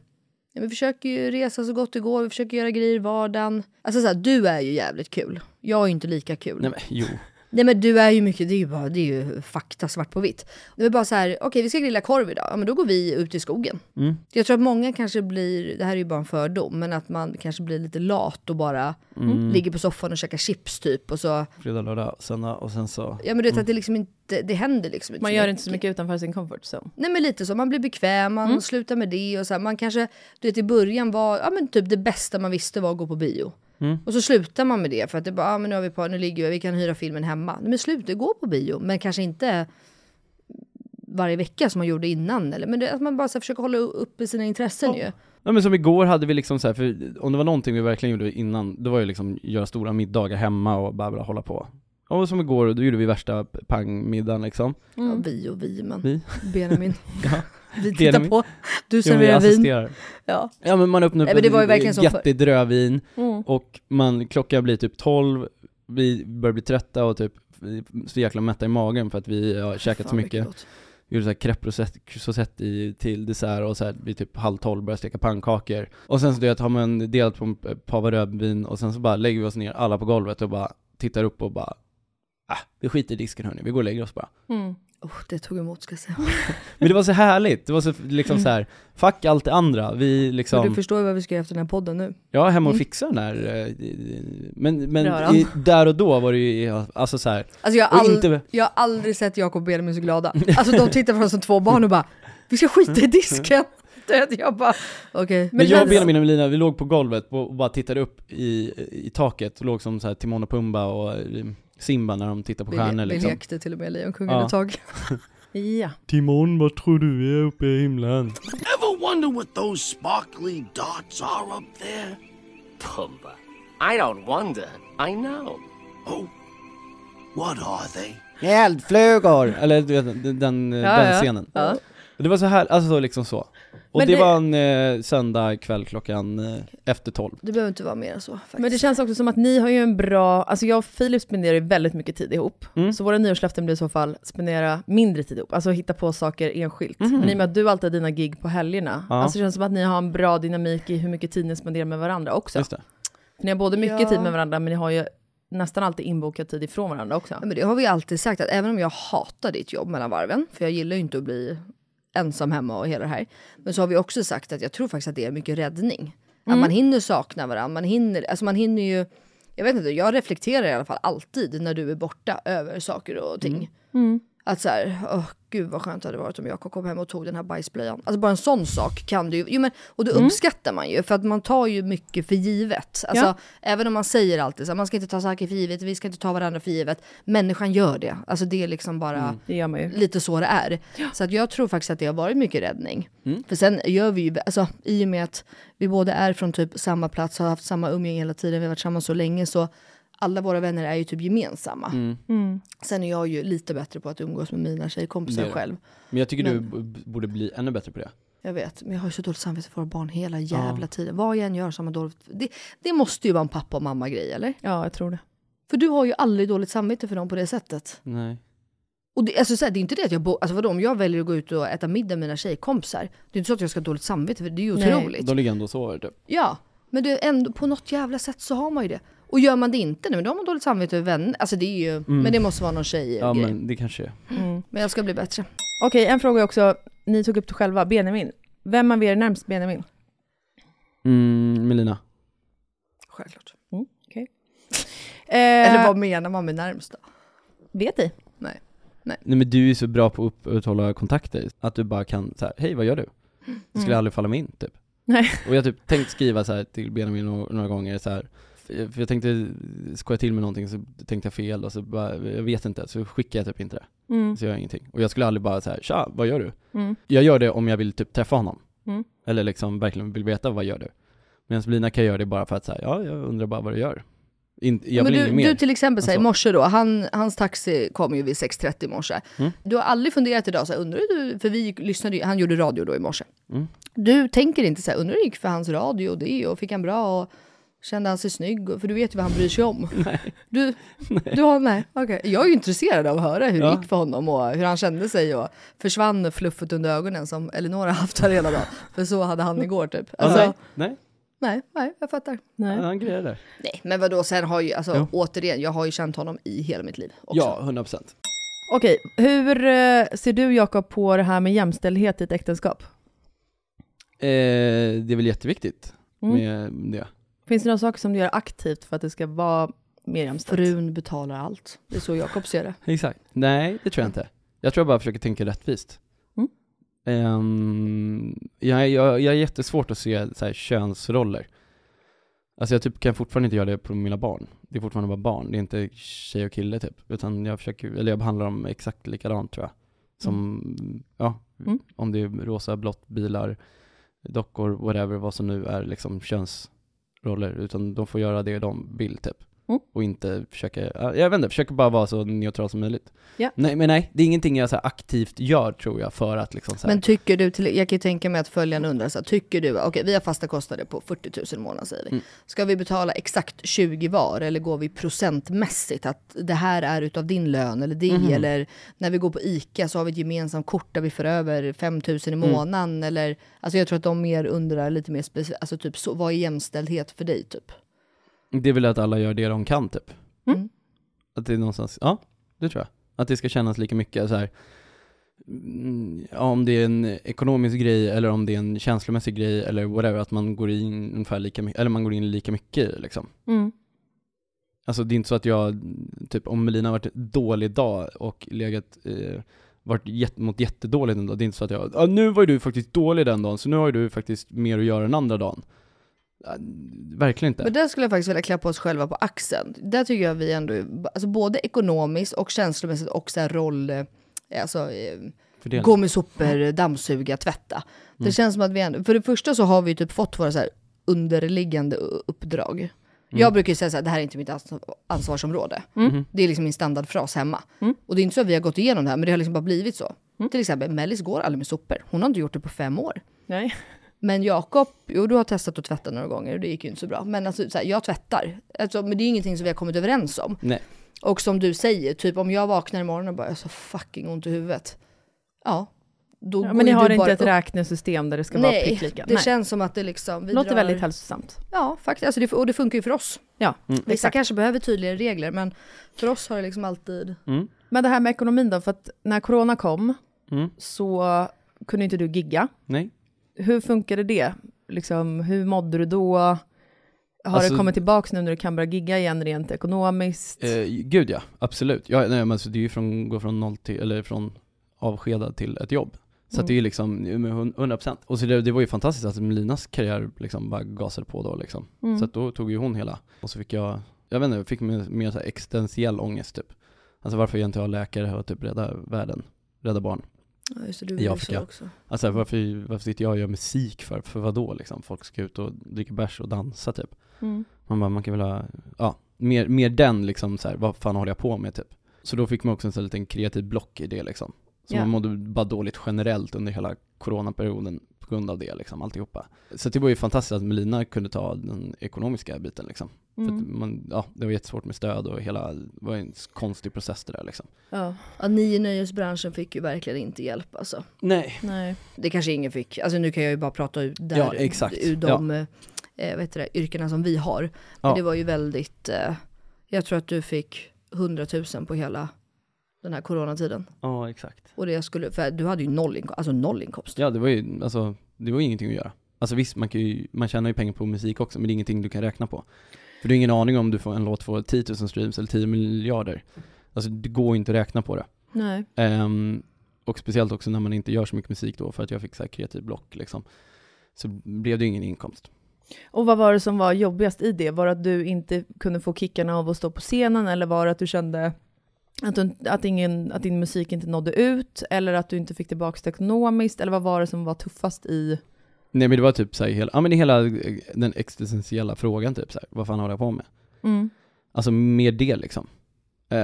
[SPEAKER 4] ja, vi försöker ju resa så gott det går, vi försöker göra grejer i vardagen. Alltså så här, du är ju jävligt kul. Jag är ju inte lika kul.
[SPEAKER 6] Nej men jo.
[SPEAKER 4] Nej men du är ju mycket, det är ju, bara, det är ju fakta svart på vitt. Det är bara så här, okej vi ska grilla korv idag, ja men då går vi ut i skogen.
[SPEAKER 6] Mm.
[SPEAKER 4] Jag tror att många kanske blir, det här är ju bara en fördom, men att man kanske blir lite lat och bara
[SPEAKER 6] Mm.
[SPEAKER 4] ligger på soffan och käkar chips typ och så,
[SPEAKER 6] Fredag, lördag, söndag och sen så,
[SPEAKER 4] ja men du vet att det liksom inte, det händer liksom inte
[SPEAKER 5] Man gör inte så mycket utanför sin comfort zone.
[SPEAKER 4] Nej men lite så, man blir bekväm, man
[SPEAKER 5] Mm.
[SPEAKER 4] slutar med det och så här, man kanske, du vet i början var, ja men typ det bästa man visste var att gå på bio.
[SPEAKER 6] Mm.
[SPEAKER 4] Och så slutar man med det för att det bara, ja men nu har vi på, nu ligger vi, vi kan hyra filmen hemma. Men sluta, gå på bio, men kanske inte varje vecka som man gjorde innan eller, men det, att man bara så här, försöker hålla uppe sina intressen ju.
[SPEAKER 6] Ja men som igår hade vi liksom så här, för om det var någonting vi verkligen gjorde innan, det var ju liksom göra stora middagar hemma och bara, bara hålla på. Och som igår, då gjorde vi värsta pangmiddagen liksom.
[SPEAKER 4] Ja, vi och vi men,
[SPEAKER 6] Vi?
[SPEAKER 4] Benjamin.
[SPEAKER 6] Ja.
[SPEAKER 4] Vi tittar på, du serverar vin. Ja.
[SPEAKER 6] Ja men man öppnar upp
[SPEAKER 4] Nej, men det var ju verkligen
[SPEAKER 6] ett jättedrövin,
[SPEAKER 5] Mm.
[SPEAKER 6] och man, klockan blir typ 12, vi börjar bli trötta och typ så jäkla mätta i magen för att vi har käkat så
[SPEAKER 4] Fan,
[SPEAKER 6] mycket.
[SPEAKER 4] gott.
[SPEAKER 6] Vi gjorde såhär crêpe rosette- rosette i, till dessert och så här, vid typ halv tolv började steka pannkakor. Och sen så det har man delat på en pava rödvin och sen så bara lägger vi oss ner alla på golvet och bara tittar upp och bara Ah, vi skiter i disken hörni, vi går och lägger oss bara.
[SPEAKER 5] Mm.
[SPEAKER 4] Oh, det tog emot ska jag säga.
[SPEAKER 6] Men det var så härligt, det var så liksom så här, fuck allt det andra, vi
[SPEAKER 4] Men
[SPEAKER 6] liksom
[SPEAKER 4] du förstår ju vad vi ska göra efter den här podden nu.
[SPEAKER 6] Jag är hemma och
[SPEAKER 4] Mm.
[SPEAKER 6] fixar den där, eh, men, men i, där och då var det ju, alltså så här,
[SPEAKER 4] Alltså jag har, ald-
[SPEAKER 6] inte,
[SPEAKER 4] jag har aldrig sett Jakob och Benjamin så glada. Alltså de tittar på oss som två barn och bara, vi ska skita i disken. Jag bara, okej.
[SPEAKER 6] men jag,
[SPEAKER 5] känns-
[SPEAKER 6] Benjamin och Melina, vi låg på golvet och och bara tittade upp i, i taket, och låg som så här Timon och Pumba och eh, Simba när de tittar på
[SPEAKER 4] Vi,
[SPEAKER 6] stjärnor
[SPEAKER 4] vi
[SPEAKER 6] liksom
[SPEAKER 4] lekte till och med Lejonkungen
[SPEAKER 6] Ja.
[SPEAKER 4] ett tag.
[SPEAKER 5] Ja.
[SPEAKER 6] Timon, vad tror du är uppe i himlen?
[SPEAKER 8] Ever wonder what those sparkly dots are up there?
[SPEAKER 9] Pumba. I don't wonder. I know.
[SPEAKER 8] Oh, what are they?
[SPEAKER 6] Eldflugor! Eller du vet, den, den,
[SPEAKER 5] Ja,
[SPEAKER 6] den
[SPEAKER 5] ja.
[SPEAKER 6] scenen.
[SPEAKER 5] Ja.
[SPEAKER 6] Det var så här, alltså liksom så. Och
[SPEAKER 5] Men
[SPEAKER 6] det,
[SPEAKER 5] det-
[SPEAKER 6] var en eh, söndag kväll klockan eh, efter tolv.
[SPEAKER 4] Det behöver inte vara mer än så faktiskt.
[SPEAKER 5] Men det känns också som att ni har ju en bra, alltså jag och Filip spenderar ju väldigt mycket tid ihop.
[SPEAKER 6] Mm.
[SPEAKER 5] Så våra nyårslöften blir i så fall spendera mindre tid ihop, alltså hitta på saker enskilt.
[SPEAKER 6] Mhm.
[SPEAKER 5] Men i och med att du alltid har dina gig på helgerna,
[SPEAKER 6] Ja.
[SPEAKER 5] alltså det känns som att ni har en bra dynamik i hur mycket tid ni spenderar med varandra också.
[SPEAKER 6] Just det.
[SPEAKER 5] För ni har både mycket
[SPEAKER 4] Ja.
[SPEAKER 5] tid med varandra, men ni har ju nästan alltid inbokad tid ifrån varandra också.
[SPEAKER 4] Ja, men det har vi alltid sagt att även om jag hatar ditt jobb mellan varven, för jag gillar ju inte att bli ensam hemma och hela det här. Men så har vi också sagt att jag tror faktiskt att det är mycket räddning. Att man hinner sakna varandra, man hinner, alltså man hinner ju, jag vet inte, jag reflekterar i alla fall alltid när du är borta över saker och ting. Att så här, åh gud vad skönt det hade varit om Jakob kom hem och tog den här bajsblöjan. Alltså bara en sån sak kan du ju, jo men, och det
[SPEAKER 5] Mm.
[SPEAKER 4] uppskattar man ju för att man tar ju mycket för givet. Alltså
[SPEAKER 5] Ja.
[SPEAKER 4] även om man säger alltid så här, man ska inte ta saker för givet, vi ska inte ta varandra för givet. Människan gör det, alltså det är liksom bara
[SPEAKER 6] Mm.
[SPEAKER 4] Lite så det är. Så att jag tror faktiskt att det har varit mycket räddning.
[SPEAKER 6] Mm.
[SPEAKER 4] För sen gör vi ju, alltså i och med att vi båda är från typ samma plats, har haft samma umgänge hela tiden, vi har varit samman så länge så alla våra vänner är ju typ gemensamma.
[SPEAKER 6] Mm.
[SPEAKER 5] Mm.
[SPEAKER 4] Sen är jag ju lite bättre på att umgås med mina tjejkompisar
[SPEAKER 6] Det det.
[SPEAKER 4] själv.
[SPEAKER 6] Men jag tycker du
[SPEAKER 4] Men-
[SPEAKER 6] b- borde bli ännu bättre på det.
[SPEAKER 4] Jag vet, men jag har ju så dåligt samvete för våra barn hela jävla
[SPEAKER 6] Ja.
[SPEAKER 4] tiden. Vad jag än gör så har man dåligt... Det, det måste ju vara en pappa och mamma grej eller?
[SPEAKER 5] Ja, jag tror det.
[SPEAKER 4] För du har ju aldrig dåligt samvete för dem på det sättet.
[SPEAKER 6] Nej.
[SPEAKER 4] Och det, alltså, så här, det är inte det att jag... Bo, alltså vadå, om jag väljer att gå ut och äta middag med mina tjejkompisar. Det är inte så att jag ska ha dåligt samvete för det är ju
[SPEAKER 5] Nej.
[SPEAKER 4] otroligt.
[SPEAKER 6] De ligger ändå och sover typ.
[SPEAKER 4] Ja, men det ändå, på något jävla sätt så har man ju det. Och gör man det inte nu, då har man dåligt samvete över vänner. Alltså det är ju... Men det måste vara någon tjej
[SPEAKER 6] Ja
[SPEAKER 4] grej.
[SPEAKER 6] men det kanske är.
[SPEAKER 5] Mm.
[SPEAKER 4] Men jag ska bli bättre.
[SPEAKER 5] Okej, en fråga också. Ni tog upp det själva, Benjamin. Vem av er är närmst Benjamin?
[SPEAKER 6] Mm, Melina.
[SPEAKER 4] Självklart.
[SPEAKER 5] Okej.
[SPEAKER 4] Eller
[SPEAKER 5] Eh,
[SPEAKER 4] vad menar man med närmst då?
[SPEAKER 5] vet ni?
[SPEAKER 4] Nej.
[SPEAKER 6] Nej men du är så bra på att upprätthålla kontakter, att du bara kan så här, hej vad gör du? Det skulle
[SPEAKER 5] Mm.
[SPEAKER 6] aldrig falla mig in typ.
[SPEAKER 5] Nej.
[SPEAKER 6] Och jag har typ tänkt skriva så här till Benjamin några, några gånger så här. För jag tänkte skoja till med någonting så tänkte jag fel och så bara, jag vet inte, så skickar jag typ inte det.
[SPEAKER 5] Mm.
[SPEAKER 6] Så gör jag ingenting. Och jag skulle aldrig bara så här, tja, vad gör du?
[SPEAKER 5] Mm.
[SPEAKER 6] Jag gör det om jag vill typ träffa honom.
[SPEAKER 5] Mm.
[SPEAKER 6] Eller liksom verkligen vill veta vad gör du? Medan Melina kan göra det bara för att säga, ja jag undrar bara vad du gör. In, jag
[SPEAKER 4] men
[SPEAKER 6] vill
[SPEAKER 4] du,
[SPEAKER 6] inget mer.
[SPEAKER 4] du till exempel så här, i morse då, han, hans taxi kom ju vid 6.30 i morse.
[SPEAKER 6] Mm.
[SPEAKER 4] Du har aldrig funderat idag, så här, undrar du, för vi lyssnade ju, han gjorde radio då i morse.
[SPEAKER 6] Mm.
[SPEAKER 4] Du tänker inte så här, undrar hur det gick för hans radio och det och fick han bra och kände han sig snygg? För du vet ju vad han bryr sig om.
[SPEAKER 6] Nej.
[SPEAKER 4] Du, du har, nej, okej. Jag är ju intresserad av att höra hur det
[SPEAKER 6] Ja.
[SPEAKER 4] gick för honom och hur han kände sig och försvann fluffet under ögonen som Elinor har haft här hela dagen. För så hade han igår typ. Alltså,
[SPEAKER 6] nej, nej,
[SPEAKER 4] nej, nej, jag fattar.
[SPEAKER 5] Nej.
[SPEAKER 6] han grejer det.
[SPEAKER 4] Nej, men vadå, sen har ju, alltså
[SPEAKER 6] Jo.
[SPEAKER 4] återigen, jag har ju känt honom i hela mitt liv också.
[SPEAKER 6] Ja, 100 procent.
[SPEAKER 5] Okej, hur eh, ser du Jakob på det här med jämställdhet i ett äktenskap?
[SPEAKER 6] Eh, det är väl jätteviktigt
[SPEAKER 5] Mm.
[SPEAKER 6] med det.
[SPEAKER 5] Finns det några saker som du gör aktivt för att det ska vara mer jämställt?
[SPEAKER 4] Frun betalar allt. Det är så Jakob ser det.
[SPEAKER 6] Exakt. Nej, det tror jag inte. Jag tror jag bara försöker tänka rättvist.
[SPEAKER 5] Mm.
[SPEAKER 6] Ehm, jag, jag, jag är jättesvårt att se så här, könsroller. Alltså jag typ kan fortfarande inte göra det på mina barn. Det är fortfarande bara barn, det är inte tjej och kille typ. Utan jag försöker, eller jag behandlar dem exakt likadant tror jag. Som, ja,
[SPEAKER 5] Mm.
[SPEAKER 6] om det är rosa, blått, bilar, dockor, whatever, vad som nu är liksom roller Utan de får göra det de vill typ.
[SPEAKER 5] Mm.
[SPEAKER 6] Och inte försöka, ja, jag vet inte, försöker bara vara så neutral som möjligt.
[SPEAKER 5] Ja.
[SPEAKER 6] Nej men nej, det är ingenting jag så aktivt gör tror jag för att liksom så här,
[SPEAKER 4] Men tycker du, till, jag kan ju tänka mig att följande undrar så här, tycker du, okej vi har fasta kostnader på 40 000 i månaden säger vi.
[SPEAKER 6] Mm.
[SPEAKER 4] Ska vi betala exakt 20 var eller går vi procentmässigt? Att det här är utav din lön eller det
[SPEAKER 6] Mhm.
[SPEAKER 4] eller när vi går på ICA så har vi ett gemensamt kort där vi för över 5 000 i
[SPEAKER 6] Mm.
[SPEAKER 4] månaden eller alltså jag tror att de mer undrar lite mer specifikt, alltså typ så, vad är jämställdhet för dig typ?
[SPEAKER 6] Det är väl att alla gör det de kan typ.
[SPEAKER 4] Mm.
[SPEAKER 6] Att det är någonstans, ja, det tror jag. Att det ska kännas lika mycket så här. mm, ja, om det är en ekonomisk grej eller om det är en känslomässig grej eller whatever, att man går in ungefär lika mycket, eller man går in lika mycket liksom.
[SPEAKER 5] Mm.
[SPEAKER 6] Alltså det är inte så att jag, typ om Melina har varit dålig dag och legat, eh, varit jätte, mått jättedåligt en dag, det är inte så att jag, ah, nu var ju du faktiskt dålig den dagen, så nu har ju du faktiskt mer att göra den andra dagen. Verkligen inte.
[SPEAKER 4] Men där skulle jag faktiskt vilja klappa oss själva på axeln. Där tycker jag vi ändå, alltså både ekonomiskt och känslomässigt och så här roll, eh, alltså eh,
[SPEAKER 6] Fördelning.
[SPEAKER 4] gå med sopor, dammsuga, tvätta. Det
[SPEAKER 6] Mm.
[SPEAKER 4] känns som att vi ändå, för det första så har vi typ fått våra så här underliggande uppdrag.
[SPEAKER 6] Mm.
[SPEAKER 4] Jag brukar ju säga så här, det här är inte mitt ans- ansvarsområde.
[SPEAKER 6] Mhm.
[SPEAKER 4] Det är liksom min standardfras hemma.
[SPEAKER 5] Mm.
[SPEAKER 4] Och det är inte så att vi har gått igenom det här, men det har liksom bara blivit så. Till exempel, Mellis går aldrig med sopor. Hon har inte gjort det på fem år.
[SPEAKER 5] Nej.
[SPEAKER 4] Men Jakob, jo du har testat att tvätta några gånger och det gick ju inte så bra. Men alltså, så här, jag tvättar. Alltså, men det är ingenting som vi har kommit överens om.
[SPEAKER 6] Nej.
[SPEAKER 4] Och som du säger, typ om jag vaknar imorgon och bara jag har så fucking ont i huvudet. Ja, då
[SPEAKER 5] Ja,
[SPEAKER 4] går
[SPEAKER 5] men ni har inte
[SPEAKER 4] bara
[SPEAKER 5] ett
[SPEAKER 4] upp.
[SPEAKER 5] räknesystem där det ska vara
[SPEAKER 4] Nej,
[SPEAKER 5] prick lika?
[SPEAKER 4] det känns som att det liksom... Vi
[SPEAKER 5] Låter
[SPEAKER 4] drar...
[SPEAKER 5] väldigt hälsosamt.
[SPEAKER 4] Ja, faktiskt. Alltså det, och det funkar ju för oss.
[SPEAKER 5] Ja,
[SPEAKER 6] Mm.
[SPEAKER 4] Vissa
[SPEAKER 5] exakt.
[SPEAKER 4] kanske behöver tydligare regler, men för oss har det liksom alltid...
[SPEAKER 6] Mm.
[SPEAKER 5] Men det här med ekonomin då, för att när corona kom
[SPEAKER 6] Mm.
[SPEAKER 5] så kunde inte du gigga.
[SPEAKER 6] Nej.
[SPEAKER 5] Hur funkade det? Liksom, hur mådde du då? Har
[SPEAKER 6] Alltså-
[SPEAKER 5] det kommit tillbaks nu när du kan börja gigga igen rent ekonomiskt?
[SPEAKER 6] Eh, gud ja, absolut. Ja, nej, men alltså, det är ju från, gå från noll till, eller från avskedad till ett jobb. Så
[SPEAKER 5] Mm.
[SPEAKER 6] det är liksom med hun- 100% Och så det, det var ju fantastiskt att Melinas karriär liksom bara gasade på då liksom.
[SPEAKER 5] Mm.
[SPEAKER 6] Så då tog ju hon hela, och så fick jag, jag vet inte, jag fick mer, mer så här existentiell ångest typ. Alltså varför jag inte har läkare och typ rädda världen, rädda barn.
[SPEAKER 4] Ja, just det, du
[SPEAKER 6] I Afrika.
[SPEAKER 4] så också.
[SPEAKER 6] Alltså varför, varför sitter jag och gör musik för, för vad då liksom? Folk ska ut och dricka bärs och dansa typ.
[SPEAKER 5] Mm.
[SPEAKER 6] Man bara, man kan väl ha, ja, mer, mer den liksom så här, vad fan håller jag på med typ? Så då fick man också en sån här liten kreativ block i det liksom. Så
[SPEAKER 5] Ja.
[SPEAKER 6] man mådde bara dåligt generellt under hela coronaperioden på grund av det liksom, alltihopa. Så det var ju fantastiskt att Melina kunde ta den ekonomiska biten liksom. För
[SPEAKER 5] Mm.
[SPEAKER 6] man, ja, det var jättesvårt med stöd och hela, det var en konstig process det där liksom.
[SPEAKER 5] Ja.
[SPEAKER 4] Ja, ni i nöjesbranschen fick ju verkligen inte hjälp alltså.
[SPEAKER 6] Nej.
[SPEAKER 5] Nej.
[SPEAKER 4] Det kanske ingen fick, alltså nu kan jag ju bara prata ut där,
[SPEAKER 6] Ja, exakt.
[SPEAKER 4] ur de eh, vad heter det, yrkena som vi har. Men
[SPEAKER 6] Ja.
[SPEAKER 4] det var ju väldigt, eh, jag tror att du fick 100 000 på hela den här coronatiden.
[SPEAKER 6] Ja, exakt.
[SPEAKER 4] Och det skulle, för du hade ju noll, inko- alltså noll inkomst.
[SPEAKER 6] Ja, det var ju, alltså, det var ju ingenting att göra. Alltså visst, man kan ju, man tjänar ju pengar på musik också, men det är ingenting du kan räkna på. För du har ingen aning om du får en låt får 10 000 streams eller 10 miljarder. Alltså det går inte att räkna på det.
[SPEAKER 5] Nej.
[SPEAKER 6] Ehm, och speciellt också när man inte gör så mycket musik då, för att jag fick så här kreativ block liksom. Så blev det ju ingen inkomst.
[SPEAKER 5] Och vad var det som var jobbigast i det? Var det att du inte kunde få kickarna av att stå på scenen, eller var det att du kände att, du, att, ingen, att din musik inte nådde ut, eller att du inte fick tillbaka det ekonomiskt, eller vad var det som var tuffast i...
[SPEAKER 6] Nej men det var typ såhär, hela, ja men hela eh, den existentiella frågan typ såhär, vad fan håller jag på med?
[SPEAKER 5] Mm.
[SPEAKER 6] Alltså mer det liksom. Eh,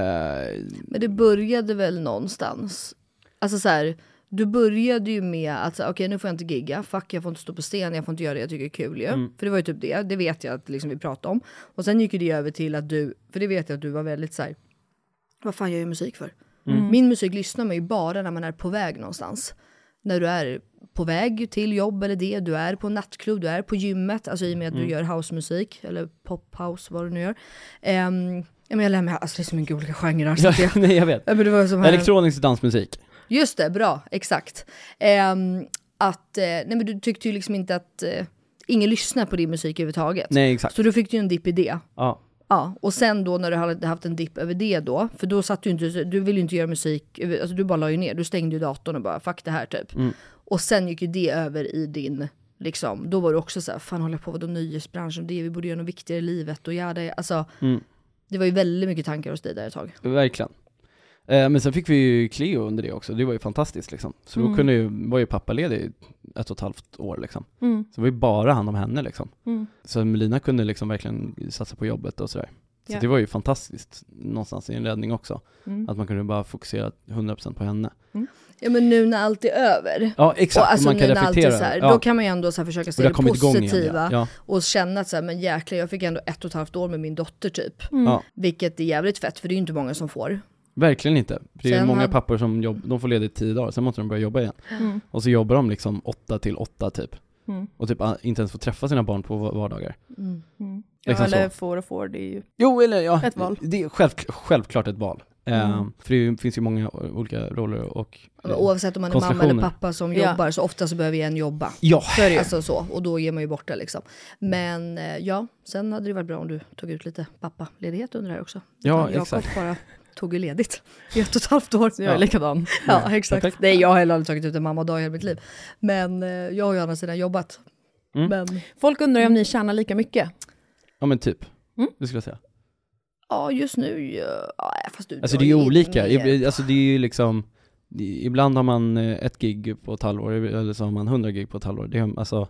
[SPEAKER 4] Men det började väl någonstans. Alltså så här, du började ju med att okej nu får jag inte gigga, fuck jag får inte stå på scen, jag får inte göra det jag tycker är kul ju.
[SPEAKER 6] Mm.
[SPEAKER 4] För det var ju typ det, det vet jag att liksom vi pratade om. Och sen gick ju det över till att du, för det vet jag att du var väldigt så här, vad fan gör jag musik för?
[SPEAKER 5] Mm.
[SPEAKER 4] Min musik lyssnar man ju bara när man är på väg någonstans. När du är på väg till jobb eller det, du är på en nattklubb, du är på gymmet, alltså i och med att
[SPEAKER 6] Mm.
[SPEAKER 4] du gör housemusik eller pophouse, vad du nu gör. Um, ja, men jag lär mig, alltså det är så mycket olika genrer. Så
[SPEAKER 6] ja, nej jag vet.
[SPEAKER 4] men det var som här,
[SPEAKER 6] Elektronisk dansmusik.
[SPEAKER 4] Just det, bra, exakt. Ehm, att, eh, nej men du tyckte ju liksom inte att eh, ingen lyssnar på din musik överhuvudtaget.
[SPEAKER 6] Nej exakt.
[SPEAKER 4] Så då fick du ju en dipp i det.
[SPEAKER 6] Ja.
[SPEAKER 4] Ja, och sen då när du hade haft en dipp över det då, för då satt du inte, du ville ju inte göra musik, alltså du bara la ju ner, du stängde ju datorn och bara fuck det här typ.
[SPEAKER 6] Mm.
[SPEAKER 4] Och sen gick ju det över i din, liksom, då var du också så här, fan håller jag på med nöjesbranschen, det vi borde göra något viktigare i livet och ja, det, alltså.
[SPEAKER 6] Mm.
[SPEAKER 4] Det var ju väldigt mycket tankar hos dig där ett tag.
[SPEAKER 6] Verkligen. Eh, men sen fick vi ju Cleo under det också, det var ju fantastiskt liksom. Så då
[SPEAKER 5] Mm.
[SPEAKER 6] kunde ju, var ju pappaledig ett och ett halvt år liksom.
[SPEAKER 5] Mm.
[SPEAKER 6] Så det var ju bara hand om henne liksom.
[SPEAKER 5] Mm.
[SPEAKER 6] Så Melina kunde liksom verkligen satsa på jobbet och sådär. Så
[SPEAKER 5] Ja.
[SPEAKER 6] det var ju fantastiskt, någonstans i en räddning också.
[SPEAKER 5] Mm.
[SPEAKER 6] Att man kunde bara fokusera 100% på henne.
[SPEAKER 4] Ja men nu när allt är över.
[SPEAKER 6] Ja exakt,
[SPEAKER 4] och alltså
[SPEAKER 6] man kan
[SPEAKER 4] nu när allt är
[SPEAKER 6] reflektera.
[SPEAKER 4] så här,
[SPEAKER 6] ja.
[SPEAKER 4] Då kan man ju ändå så försöka se
[SPEAKER 6] det
[SPEAKER 4] det positiva.
[SPEAKER 6] ja. Ja.
[SPEAKER 4] Och känna att så här, men jäklar jag fick ändå ett och ett halvt år med min dotter typ.
[SPEAKER 5] Mm.
[SPEAKER 4] Vilket är jävligt fett för det är ju inte många som får.
[SPEAKER 6] Verkligen inte. För det är
[SPEAKER 4] Sen
[SPEAKER 6] många
[SPEAKER 4] hade-
[SPEAKER 6] pappor som jobb, de får ledigt tio dagar, sen måste de börja jobba igen.
[SPEAKER 5] Mm.
[SPEAKER 6] Och så jobbar de liksom åtta till åtta typ.
[SPEAKER 5] Mm.
[SPEAKER 6] Och typ ah, inte ens får träffa sina barn på va- vardagar.
[SPEAKER 4] Mm.
[SPEAKER 5] Mm. Ja,
[SPEAKER 6] Liksom
[SPEAKER 5] eller
[SPEAKER 6] så.
[SPEAKER 5] får och får, det är ju...
[SPEAKER 6] Jo, eller ja,
[SPEAKER 5] Ett val.
[SPEAKER 6] det är själv, självklart ett val.
[SPEAKER 5] Mm.
[SPEAKER 6] Ehm, för det finns ju många olika roller och
[SPEAKER 4] Oavsett om man är mamma eller pappa som
[SPEAKER 5] Ja.
[SPEAKER 4] jobbar så ofta så behöver en jobba.
[SPEAKER 6] Ja,
[SPEAKER 5] ju.
[SPEAKER 4] Alltså så, och då ger man ju bort det liksom. Men eh, ja, sen hade det varit bra om du tog ut lite pappaledighet under det här också.
[SPEAKER 6] Ja, exakt.
[SPEAKER 4] bara tog ju ledigt i ett och ett halvt år.
[SPEAKER 5] Så jag är
[SPEAKER 6] Ja.
[SPEAKER 5] likadan.
[SPEAKER 4] Ja, exakt.
[SPEAKER 6] Perfekt.
[SPEAKER 4] Nej, jag har heller aldrig tagit ut en mammadag i hela mitt liv. Men eh, jag har ju å andra sidan jobbat.
[SPEAKER 6] Mm.
[SPEAKER 4] Men
[SPEAKER 5] Folk undrar ju om ni tjänar lika mycket.
[SPEAKER 6] ja men typ.
[SPEAKER 5] Mm.
[SPEAKER 6] Det skulle jag säga.
[SPEAKER 4] ja, just nu, ja, ja, fast du
[SPEAKER 6] Alltså det är ju olika. Ib- alltså det är ju liksom Ibland har man eh, ett gig på ett halvår, eller så har man hundra gig på ett halvår. Det är, alltså,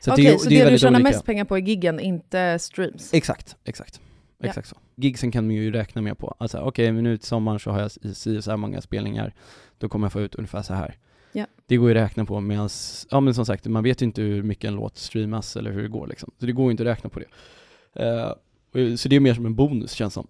[SPEAKER 6] så
[SPEAKER 5] Okej,
[SPEAKER 6] det, är-
[SPEAKER 5] så
[SPEAKER 6] det är
[SPEAKER 5] det du tjänar
[SPEAKER 6] olika.
[SPEAKER 5] mest pengar på är giggen, inte streams?
[SPEAKER 6] Exakt, exakt.
[SPEAKER 5] Ja.
[SPEAKER 6] Exakt så. Gigsen kan man ju räkna med på. Alltså okej, men nu till sommaren så har jag i si så här många spelningar, då kommer jag få ut ungefär så här.
[SPEAKER 5] Ja.
[SPEAKER 6] Det går ju att räkna på medan, ja men som sagt, man vet ju inte hur mycket en låt streamas eller hur det går liksom. Så det går ju inte att räkna på det. Och- så det är mer som en bonus känns som.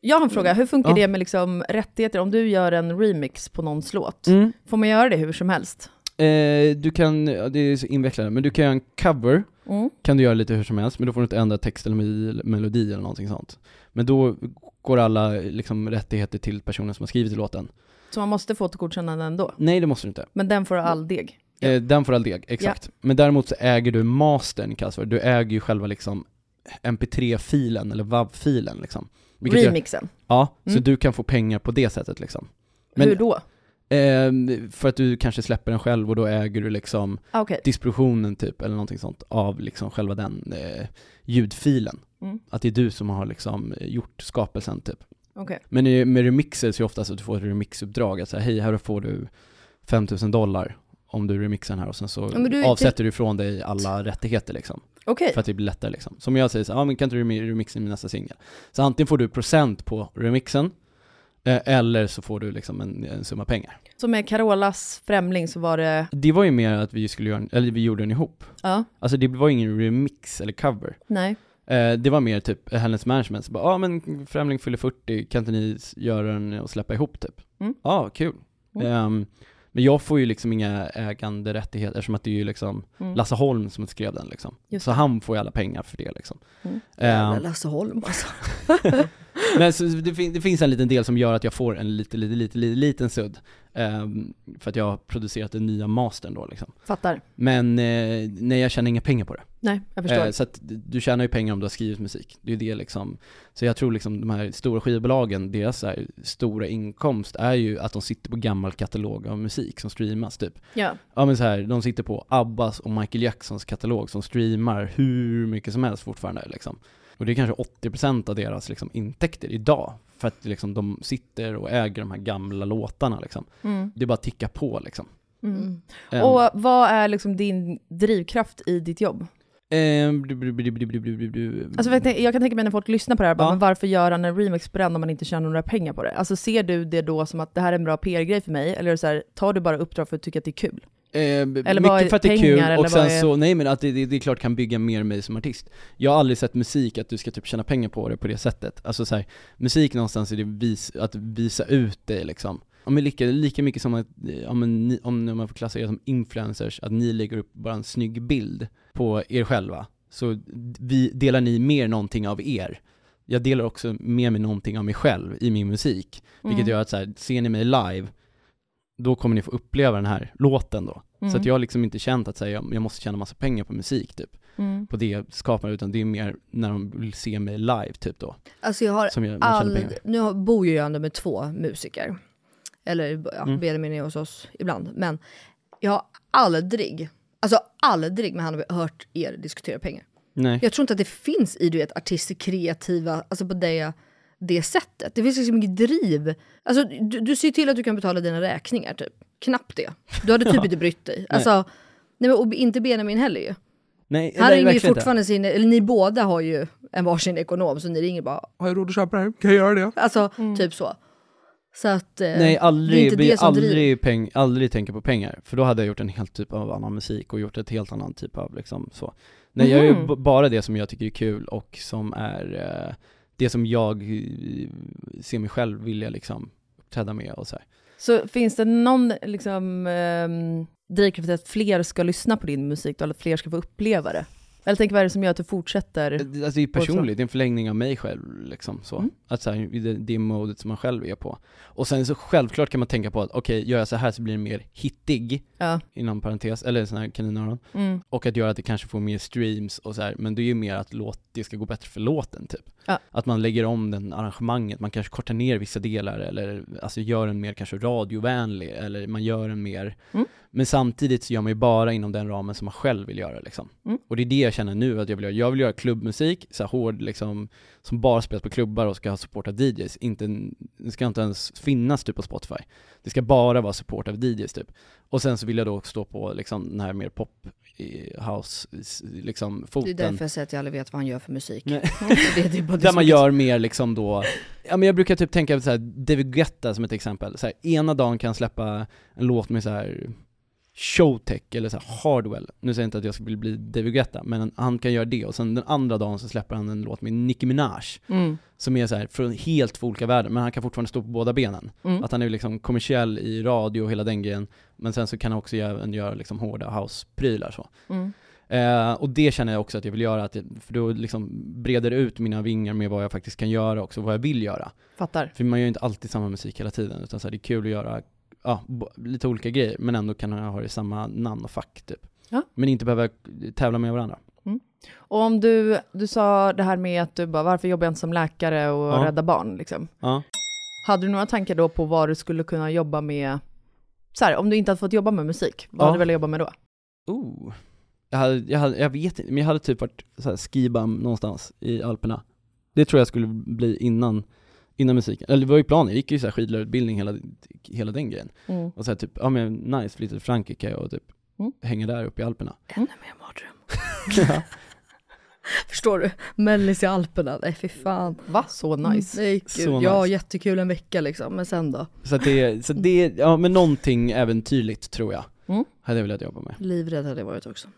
[SPEAKER 5] Jag har en fråga, hur funkar
[SPEAKER 6] Ja.
[SPEAKER 5] det med liksom rättigheter? Om du gör en remix på någons låt,
[SPEAKER 6] Mm.
[SPEAKER 5] får man göra det hur som helst?
[SPEAKER 6] Eh, du kan, ja, det är så invecklat, men du kan göra en cover,
[SPEAKER 5] Mm.
[SPEAKER 6] kan du göra lite hur som helst, men då får du inte ändra text eller melodi, melodi eller någonting sånt. Men då går alla liksom, rättigheter till personen som har skrivit låten.
[SPEAKER 5] Så man måste få ett godkännande ändå?
[SPEAKER 6] Nej, det måste du inte.
[SPEAKER 5] Men den får all deg?
[SPEAKER 6] Eh, den får all deg, exakt. Men däremot så äger du mastern kallas för. Du äger ju själva liksom mp3-filen eller WAV-filen liksom. Vilket gör-
[SPEAKER 5] Remixen?
[SPEAKER 6] Ja, så
[SPEAKER 5] Mm.
[SPEAKER 6] du kan få pengar på det sättet liksom.
[SPEAKER 5] hur då?
[SPEAKER 6] Ehm, för att du kanske släpper den själv och då äger du liksom
[SPEAKER 5] Ah, Okej.
[SPEAKER 6] distributionen typ, eller någonting sånt, av liksom själva den eh, ljudfilen.
[SPEAKER 5] Mm.
[SPEAKER 6] Att det är du som har liksom gjort skapelsen typ.
[SPEAKER 5] Okej.
[SPEAKER 6] Men med remixer så är det ofta så att du får ett remixuppdrag, att säga hej här får du 5000 dollar om du remixar den här och sen så
[SPEAKER 4] du-
[SPEAKER 6] avsätter du ifrån dig alla rättigheter liksom.
[SPEAKER 5] Okej.
[SPEAKER 6] För att det blir lättare liksom. Som jag säger så ja men kan inte du remi- remixa min nästa singel? Så antingen får du procent på remixen, eller så får du liksom en, en summa pengar.
[SPEAKER 5] Så med Carolas Främling så var det,
[SPEAKER 6] Det var ju mer att vi skulle göra, eller vi gjorde den ihop.
[SPEAKER 5] ja,
[SPEAKER 6] Alltså det var ingen remix eller cover.
[SPEAKER 5] nej.
[SPEAKER 6] Eh, det var mer typ hennes management, så bara, ja ah, men Främling fyller 40, kan inte ni göra den och släppa ihop typ? Ja,
[SPEAKER 5] Mm.
[SPEAKER 6] ah, kul.
[SPEAKER 5] Mm.
[SPEAKER 6] Ehm, men jag får ju liksom inga äganderättigheter eftersom att det är ju liksom
[SPEAKER 5] Mm.
[SPEAKER 6] Lasse Holm som skrev den liksom.
[SPEAKER 5] Just
[SPEAKER 6] Så han får ju alla pengar för det liksom.
[SPEAKER 5] Mm.
[SPEAKER 6] Ehm,
[SPEAKER 4] Lasse Holm alltså.
[SPEAKER 6] men så det, fin- det finns en liten del som gör att jag får en lite, lite, lite, lite liten sudd. Ehm, för att jag har producerat den nya mastern då liksom.
[SPEAKER 5] Fattar.
[SPEAKER 6] Men eh, nej, jag tjänar inga pengar på det.
[SPEAKER 5] Nej, jag förstår.
[SPEAKER 6] Eh, så att du tjänar ju pengar om du har skrivit musik. Det är ju det liksom. Så jag tror liksom de här stora skivbolagen, deras så här, stora inkomst är ju att de sitter på gammal katalog av musik som streamas typ.
[SPEAKER 5] ja.
[SPEAKER 6] Ja men så här, de sitter på Abbas och Michael Jacksons katalog som streamar hur mycket som helst fortfarande liksom. Och det är kanske 80% av deras liksom, intäkter idag. För att liksom, de sitter och äger de här gamla låtarna. Liksom.
[SPEAKER 5] Mm.
[SPEAKER 6] Det är bara att ticka på. Liksom.
[SPEAKER 5] Mm.
[SPEAKER 6] Um,
[SPEAKER 5] och vad är liksom din drivkraft i ditt jobb?
[SPEAKER 6] Ehm,
[SPEAKER 5] alltså, jag, jag kan tänka mig när folk lyssnar på det här, bara,
[SPEAKER 6] ja.
[SPEAKER 5] men varför göra en remix på den om man inte tjänar några pengar på det? Alltså ser du det då som att det här är en bra PR-grej för mig, eller så här, tar du bara uppdrag för att tycka att det är kul?
[SPEAKER 6] Eh,
[SPEAKER 5] Eller
[SPEAKER 6] mycket för att det är kul och sen
[SPEAKER 5] är-
[SPEAKER 6] så, nej men att det, det, det är klart kan bygga mer mig som artist. Jag har aldrig sett musik att du ska typ tjäna pengar på det på det sättet. Alltså så här, musik någonstans är det vis, att visa ut dig liksom. Ja, men lika, lika mycket som att, ja, men ni, om man får klassa er som influencers, att ni lägger upp bara en snygg bild på er själva, så vi, delar ni mer någonting av er. Jag delar också med mig någonting av mig själv i min musik, vilket
[SPEAKER 5] Mm.
[SPEAKER 6] gör att så här, ser ni mig live, då kommer ni få uppleva den här låten då. Så
[SPEAKER 5] Mm.
[SPEAKER 6] att jag har liksom inte känt att säga jag, jag måste tjäna massa pengar på musik typ,
[SPEAKER 5] Mm.
[SPEAKER 6] på det skapar utan det är mer när de vill se mig live typ då.
[SPEAKER 4] Alltså jag har
[SPEAKER 6] jag,
[SPEAKER 4] all, nu bor ju jag ändå med två musiker. Eller ja,
[SPEAKER 6] Mm.
[SPEAKER 4] Benjamin är hos oss ibland. Men jag har aldrig, alltså aldrig med han hört er diskutera pengar.
[SPEAKER 6] Nej.
[SPEAKER 4] Jag tror inte att det finns i du vet, artister kreativa, alltså på det, det sättet. Det finns liksom inget driv. Alltså, du, du ser till att du kan betala dina räkningar typ. Knappt det. Du hade typ
[SPEAKER 6] Ja.
[SPEAKER 4] inte brytt dig. Alltså, nej, men, och inte Benjamin heller ju.
[SPEAKER 6] Nej,
[SPEAKER 4] Han
[SPEAKER 6] nej,
[SPEAKER 4] ringer ju
[SPEAKER 6] verkligen inte.
[SPEAKER 4] fortfarande sin, eller ni båda har ju en varsin ekonom så ni ringer bara
[SPEAKER 10] Har jag råd att köpa det här? Kan jag göra det?
[SPEAKER 4] Alltså typ så. Så att... eh,
[SPEAKER 6] Nej,
[SPEAKER 4] är
[SPEAKER 6] aldrig,
[SPEAKER 4] det som driver.
[SPEAKER 6] aldrig, peng, aldrig tänka på pengar. För då hade jag gjort en helt typ av annan musik och gjort ett helt annan typ av liksom så. Nej, jag gör ju b- bara det som jag tycker är kul och som är eh, det som jag eh, ser mig själv vilja liksom uppträda med och så här.
[SPEAKER 5] Så finns det någon liksom, eh, drivkraft att fler ska lyssna på din musik, då, eller att fler ska få uppleva det? Eller tänk vad är det som gör att du fortsätter?
[SPEAKER 6] Alltså det är personligt, det är en förlängning av mig själv liksom så.
[SPEAKER 5] Mm.
[SPEAKER 6] Att så här, det, det är modet som man själv är på. Och sen så självklart kan man tänka på att okej, gör jag så här så blir det mer hittig,
[SPEAKER 5] Ja.
[SPEAKER 6] inom parentes, eller sån här kaninöron.
[SPEAKER 5] Mm.
[SPEAKER 6] Och att göra att det kanske får mer streams och så här, men det är ju mer att låt, det ska gå bättre för låten typ.
[SPEAKER 5] Ja.
[SPEAKER 6] Att man lägger om den arrangemanget, man kanske kortar ner vissa delar eller alltså gör den mer kanske radiovänlig eller man gör den mer
[SPEAKER 5] Mm.
[SPEAKER 6] Men samtidigt så gör man ju bara inom den ramen som man själv vill göra liksom.
[SPEAKER 5] Mm.
[SPEAKER 6] Och det är det jag känner nu att jag vill göra. Jag vill göra klubbmusik, så här hård liksom, som bara spelas på klubbar och ska ha support av DJs. Inte, det ska inte ens finnas typ på Spotify. Det ska bara vara support av DJs typ. Och sen så vill jag då stå på liksom den här mer pop house, liksom
[SPEAKER 4] Det
[SPEAKER 6] foten.
[SPEAKER 4] är därför jag säger att jag aldrig vet vad han gör för musik. Det är typ det
[SPEAKER 6] Där man gör mer liksom då, ja men jag brukar typ tänka så här, David Guetta som ett exempel, så här, ena dagen kan släppa en låt med så här Showtech eller så Hardwell, nu säger jag inte att jag skulle bli David Guetta, men han kan göra det och sen den andra dagen så släpper han en låt med Nicki Minaj
[SPEAKER 5] Mm.
[SPEAKER 6] som är så här från helt två olika världar, men han kan fortfarande stå på båda benen.
[SPEAKER 5] Mm.
[SPEAKER 6] Att han är liksom kommersiell i radio och hela den grejen, men sen så kan han också även göra liksom hårda house-prylar så.
[SPEAKER 5] Mm.
[SPEAKER 6] Eh, och det känner jag också att jag vill göra, att jag, för då liksom breder ut mina vingar med vad jag faktiskt kan göra också, vad jag vill göra.
[SPEAKER 5] Fattar.
[SPEAKER 6] För man gör ju inte alltid samma musik hela tiden, utan så här, det är kul att göra ja, lite olika grejer, men ändå kan ha det i samma namn och fack typ.
[SPEAKER 5] Ja.
[SPEAKER 6] Men inte behöva tävla med varandra.
[SPEAKER 5] Och om du, du sa det här med att du bara, varför jobbar jag inte som läkare och
[SPEAKER 6] Ja.
[SPEAKER 5] rädda barn liksom?
[SPEAKER 6] Ja.
[SPEAKER 5] Hade du några tankar då på vad du skulle kunna jobba med så här, om du inte hade fått jobba med musik, vad
[SPEAKER 6] Ja.
[SPEAKER 5] hade du velat jobba med då?
[SPEAKER 6] Oh. Jag, hade, jag, hade, jag vet inte, men jag hade typ varit så här skibam någonstans i Alperna. Det tror jag skulle bli innan, innan musiken. Eller det var ju planen, jag gick ju så här skidlärarutbildning hela, hela den grejen.
[SPEAKER 5] Mm.
[SPEAKER 6] Och så här, typ, ja men nice, flytta till Frankrike och typ
[SPEAKER 5] Mm.
[SPEAKER 6] hänga där uppe i Alperna.
[SPEAKER 4] Ännu mer mardröm.
[SPEAKER 6] ja.
[SPEAKER 4] Förstår du? Mellis i Alperna, nej fy fan.
[SPEAKER 5] Va? Så nice.
[SPEAKER 4] Nej, gud.
[SPEAKER 6] Så
[SPEAKER 4] Ja,
[SPEAKER 6] nice.
[SPEAKER 4] jättekul en vecka liksom, men sen då?
[SPEAKER 6] Så att det, så det, ja men någonting äventyrligt tror jag,
[SPEAKER 5] Mm.
[SPEAKER 6] hade jag velat jobba med.
[SPEAKER 4] Livrädd hade jag varit också.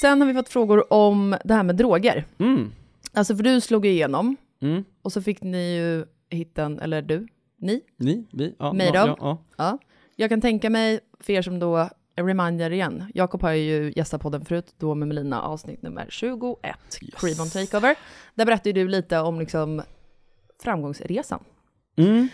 [SPEAKER 5] Sen har vi fått frågor om det här med droger.
[SPEAKER 6] Mm.
[SPEAKER 5] Alltså för du slog igenom,
[SPEAKER 6] Mm.
[SPEAKER 5] och så fick ni ju hitten, eller du, ni,
[SPEAKER 6] Ni, vi, ja,
[SPEAKER 5] Mig
[SPEAKER 6] ja,
[SPEAKER 5] då?
[SPEAKER 6] ja,
[SPEAKER 5] Ja. Jag kan tänka mig, för er som då reminder igen, Jakob har ju gästat podden förut, då med Melina, avsnitt nummer 21,
[SPEAKER 6] Yes.
[SPEAKER 5] Cream on Takeover. Där berättade du lite om liksom framgångsresan.
[SPEAKER 6] Mm.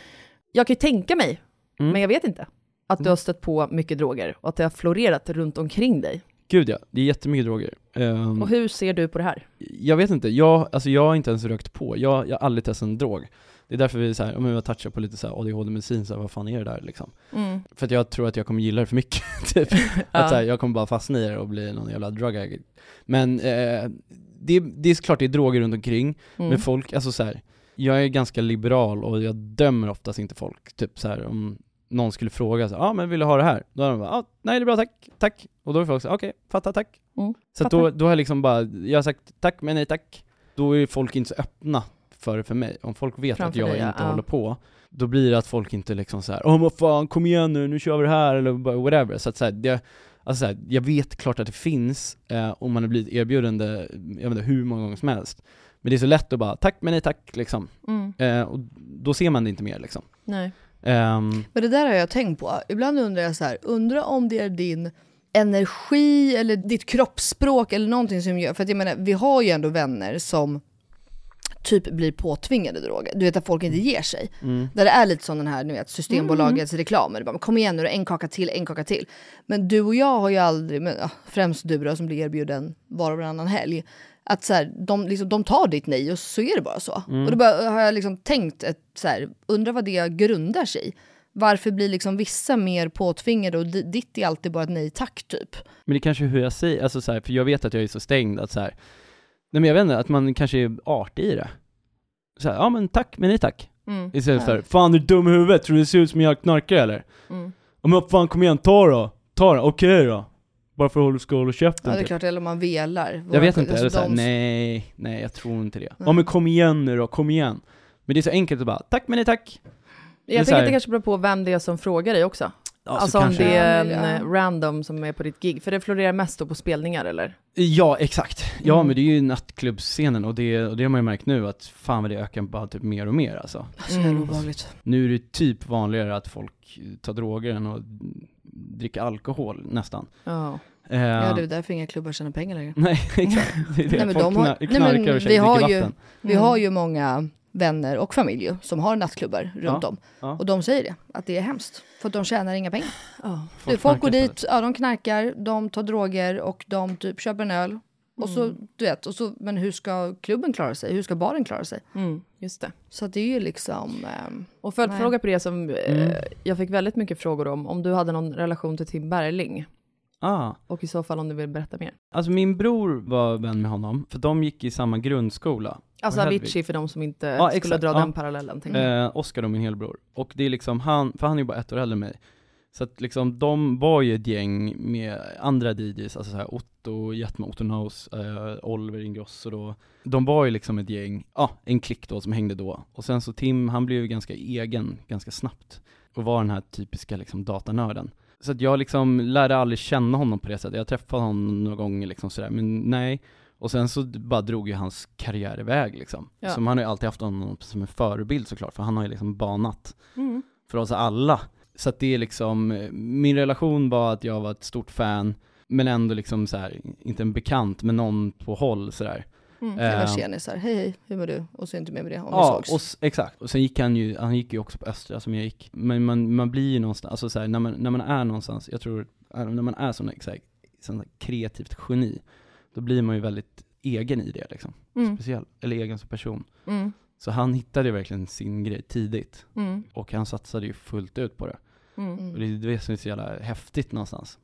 [SPEAKER 5] Jag kan ju tänka mig,
[SPEAKER 6] Mm.
[SPEAKER 5] men jag vet inte, att du har stött på mycket droger och att det har florerat runt omkring dig.
[SPEAKER 6] Gud ja, det är jättemycket droger. Ehm,
[SPEAKER 5] Och hur ser du på det här?
[SPEAKER 6] Jag vet inte, jag, alltså jag har inte ens rökt på, jag, jag har aldrig testat en drog. Det är därför vi så här, om jag touchar på lite så ADHD-medicin, så här, vad fan är det där liksom? För att jag tror att jag kommer gilla det för mycket, typ. Att så här, jag kommer bara fastna i det och bli någon jävla drug addict. Men eh, det, det är klart det är droger runt omkring,
[SPEAKER 5] Mm.
[SPEAKER 6] men folk, alltså så här, jag är ganska liberal och jag dömer oftast inte folk, typ så här om någon skulle fråga så ja ah, men vill du ha det här? Då är de bara, ah, nej det är bra tack, tack. Och då är folk så okej, fatta tack.
[SPEAKER 5] Mm,
[SPEAKER 6] Så att
[SPEAKER 5] fattar.
[SPEAKER 6] då, då har jag liksom bara, jag har sagt tack men nej tack. Då är folk inte så öppna för det för mig. Om folk vet
[SPEAKER 5] Framför
[SPEAKER 6] att jag
[SPEAKER 5] dig,
[SPEAKER 6] inte
[SPEAKER 5] Ja.
[SPEAKER 6] håller på, då blir det att folk inte liksom så här, åh vad fan kom igen nu, nu kör vi det här eller bara whatever. Så att så här, det, alltså så här, jag vet klart att det finns, eh, om man har blivit erbjuden det, jag vet inte hur många gånger som helst. Men det är så lätt att bara, tack men nej tack liksom.
[SPEAKER 5] Mm.
[SPEAKER 6] Eh, och då ser man det inte mer liksom.
[SPEAKER 5] Nej.
[SPEAKER 6] Ehm,
[SPEAKER 4] Men det där har jag tänkt på. Ibland undrar jag så här, undrar om det är din energi eller ditt kroppsspråk eller någonting som gör, för att jag menar, vi har ju ändå vänner som typ blir påtvingade droger. Du vet att folk inte ger sig.
[SPEAKER 6] mm.
[SPEAKER 4] Där det är lite som den här, ni vet, Systembolagets reklamer. Det bara, kom igen nu, en kaka till, en kaka till. Men du och jag har ju aldrig, men, ja, främst du då som blir erbjuden var och varannan helg, att så här, de, liksom, de tar ditt nej och så är det bara så. Och då bara, har jag liksom tänkt, ett, så här, undrar vad det grundar sig i. Varför blir liksom vissa mer påtvingade och di- ditt är alltid bara ett nej tack typ?
[SPEAKER 6] Men det kanske är hur jag säger, alltså så här, för jag vet att jag är så stängd att så här, nej men jag vet inte, att man kanske är artig i det. Så här, ja men tack, men nej tack.
[SPEAKER 5] Mm.
[SPEAKER 6] Istället för, fan är du dum i huvudet? Tror du det ser ut som jag knarkar eller?
[SPEAKER 5] Mm.
[SPEAKER 6] Ja men fan kom igen, ta då! Ta det, okej då! Bara för att hålla- ska hålla käften
[SPEAKER 4] Ja, det är
[SPEAKER 6] typ.
[SPEAKER 4] klart, eller om man velar.
[SPEAKER 6] Jag vet inte, eller så här,
[SPEAKER 4] de-
[SPEAKER 6] nej, nej jag tror inte det. Ja
[SPEAKER 4] Nej.
[SPEAKER 6] men kom igen nu då, kom igen. Men det är så enkelt att bara, tack men nej tack.
[SPEAKER 5] Jag tänker att det kanske beror på vem det är som frågar dig också.
[SPEAKER 6] Ja, så
[SPEAKER 5] alltså om
[SPEAKER 6] kanske-
[SPEAKER 5] det är en
[SPEAKER 4] Ja,
[SPEAKER 5] eh, random som är på ditt gig, för det florerar mest då på spelningar eller?
[SPEAKER 6] Ja, exakt. Ja
[SPEAKER 5] Mm.
[SPEAKER 6] men det är ju nattklubbscenen och det, och det har man ju märkt nu att fan vad det ökar bara typ mer och mer alltså.
[SPEAKER 4] Så jävla
[SPEAKER 5] Mm.
[SPEAKER 4] obehagligt.
[SPEAKER 6] Nu är det typ vanligare att folk tar droger än att dricka alkohol nästan.
[SPEAKER 5] Ja.
[SPEAKER 6] Eh,
[SPEAKER 4] Ja, det är därför inga klubbar tjänar pengar längre.
[SPEAKER 6] Nej, exakt. Det är det.
[SPEAKER 4] Nej, men
[SPEAKER 6] folk
[SPEAKER 4] de har- nej,
[SPEAKER 6] knarkar
[SPEAKER 4] men
[SPEAKER 6] och
[SPEAKER 4] vi har ju-
[SPEAKER 6] vatten.
[SPEAKER 4] Vi har ju många vänner och familj som har nattklubbar runt
[SPEAKER 6] Ja,
[SPEAKER 4] om.
[SPEAKER 6] ja.
[SPEAKER 4] Och de säger det, att det är hemskt. För att de tjänar inga pengar. Folk, du, folk går dit, ja, de knarkar, de tar droger och de typ köper en öl. Och så,
[SPEAKER 5] Mm.
[SPEAKER 4] du vet, och så, men hur ska klubben klara sig? Hur ska baren klara sig?
[SPEAKER 5] Mm, just det.
[SPEAKER 4] Så det är ju liksom... ehm,
[SPEAKER 5] Och för att
[SPEAKER 4] Nej.
[SPEAKER 5] fråga på det som eh,
[SPEAKER 6] Mm.
[SPEAKER 5] jag fick väldigt mycket frågor om, om du hade någon relation till Tim Bergling,
[SPEAKER 6] Ah,
[SPEAKER 5] och i så fall om du vill berätta mer.
[SPEAKER 6] alltså min bror var vän med honom, för de gick i samma grundskola.
[SPEAKER 5] Alltså Avicii för de som inte
[SPEAKER 6] Ja,
[SPEAKER 5] skulle
[SPEAKER 6] exakt,
[SPEAKER 5] dra
[SPEAKER 6] ja.
[SPEAKER 5] den parallellen.
[SPEAKER 6] Eh, Oskar och min helbror. Och det är liksom han, för han är ju bara ett år äldre än mig. Så att liksom de var ju ett gäng med andra DJs, alltså så här Otto, Jetma, Otto Knows, eh, Oliver Ingrosso då. De var ju liksom ett gäng, ja, en klick då som hängde då. Och sen så Tim, han blev ju ganska egen ganska snabbt. Och var den här typiska liksom datanörden. Så att jag liksom lärde aldrig känna honom på det sättet. Jag träffade honom några gånger liksom sådär, men nej. Och sen så bara drog ju hans karriär iväg liksom.
[SPEAKER 5] Ja.
[SPEAKER 6] Så man har ju alltid haft honom som en förebild såklart, för han har ju liksom banat
[SPEAKER 5] Mm.
[SPEAKER 6] för oss alla. Så att det är liksom, min relation var att jag var ett stort fan, men ändå liksom så här, inte en bekant, men någon på håll sådär.
[SPEAKER 5] Mm.
[SPEAKER 4] det var
[SPEAKER 6] Eh,
[SPEAKER 4] tjenisar, hej hej, hur mår du? Och så inte mer med det, om
[SPEAKER 6] Ja,
[SPEAKER 4] sågs.
[SPEAKER 6] och, s- exakt. Och sen gick han ju, han gick ju också på Östra som jag gick. Men man, man blir ju någonstans, alltså så här, när, man, när man är någonstans, jag tror, när man är sån, här kreativt geni, då blir man ju väldigt egen i det liksom.
[SPEAKER 5] Mm.
[SPEAKER 6] Speciell, eller egen som person.
[SPEAKER 5] Mm.
[SPEAKER 6] Så han hittade ju verkligen sin grej tidigt.
[SPEAKER 5] Mm.
[SPEAKER 6] Och han satsade ju fullt ut på det.
[SPEAKER 5] Mm.
[SPEAKER 6] Och det är det som är så jävla häftigt någonstans.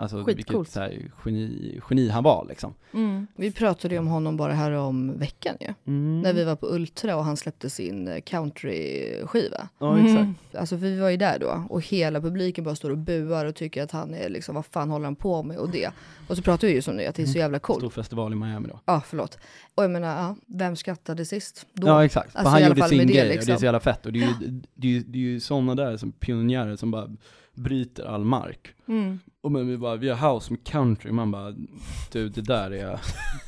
[SPEAKER 6] Alltså
[SPEAKER 5] Skitcoolt.
[SPEAKER 6] vilket så här, geni, geni han var liksom.
[SPEAKER 5] Mm.
[SPEAKER 4] Vi pratade ju om honom bara här om veckan ju.
[SPEAKER 6] Mm.
[SPEAKER 4] När vi var på Ultra och han släppte sin eh, country-skiva.
[SPEAKER 6] Ja exakt.
[SPEAKER 4] Alltså för vi var ju där då och hela publiken bara står och buar och tycker att han är liksom, vad fan håller han på med och det. Och så pratar vi ju som nu att det är så jävla coolt.
[SPEAKER 6] Stor festival i Miami då.
[SPEAKER 4] Ja, förlåt. Och jag menar, ja, vem skrattade sist? Då?
[SPEAKER 6] Ja exakt, för
[SPEAKER 4] Alltså,
[SPEAKER 6] han
[SPEAKER 4] i alla
[SPEAKER 6] gjorde
[SPEAKER 4] fall
[SPEAKER 6] sin
[SPEAKER 4] det,
[SPEAKER 6] grej och det är
[SPEAKER 4] liksom.
[SPEAKER 6] så jävla fett och det är ju, det är ju, det är ju sådana där som pionjärer som bara bryter all mark.
[SPEAKER 5] Mm.
[SPEAKER 6] Och men vi bara, vi har house med country, man bara, du det där är,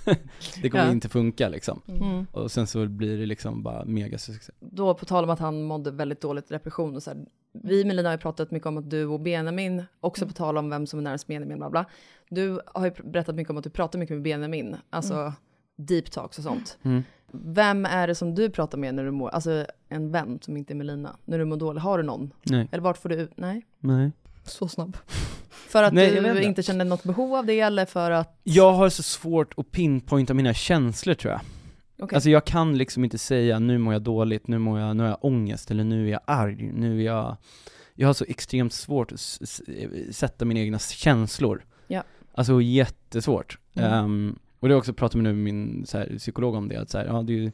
[SPEAKER 6] det kommer
[SPEAKER 5] Ja.
[SPEAKER 6] inte funka liksom.
[SPEAKER 5] Mm.
[SPEAKER 6] Och sen så blir det liksom bara mega succé.
[SPEAKER 5] Då på tal om att han mådde väldigt dåligt i depression och så här, vi med Lina har ju pratat mycket om att du och Benjamin, också på tal om vem som är närmast Benjamin, bla bla. Du har ju berättat mycket om att du pratar mycket med Benjamin, alltså deep talks och sånt.
[SPEAKER 6] Mm.
[SPEAKER 5] Vem är det som du pratar med när du mår, alltså en vän som inte är Melina, när du mår dåligt? Har du någon?
[SPEAKER 6] Nej,
[SPEAKER 5] Eller vart får du ut? Nej.
[SPEAKER 6] nej.
[SPEAKER 4] Så snabb.
[SPEAKER 5] För att
[SPEAKER 6] Nej, jag
[SPEAKER 5] du inte. känner något behov av det eller för att...
[SPEAKER 6] Jag har så svårt att pinpointa mina känslor tror jag.
[SPEAKER 5] Okej.
[SPEAKER 6] Alltså jag kan liksom inte säga nu mår jag dåligt, nu mår jag, nu har jag ångest eller nu är jag arg, nu är jag Jag har så extremt svårt att sätta mina egna känslor
[SPEAKER 5] Ja.
[SPEAKER 6] Alltså jättesvårt
[SPEAKER 5] Mm.
[SPEAKER 6] Ehm, Och det har jag också pratat med nu med min här, psykolog om det, att så här, ja det är ju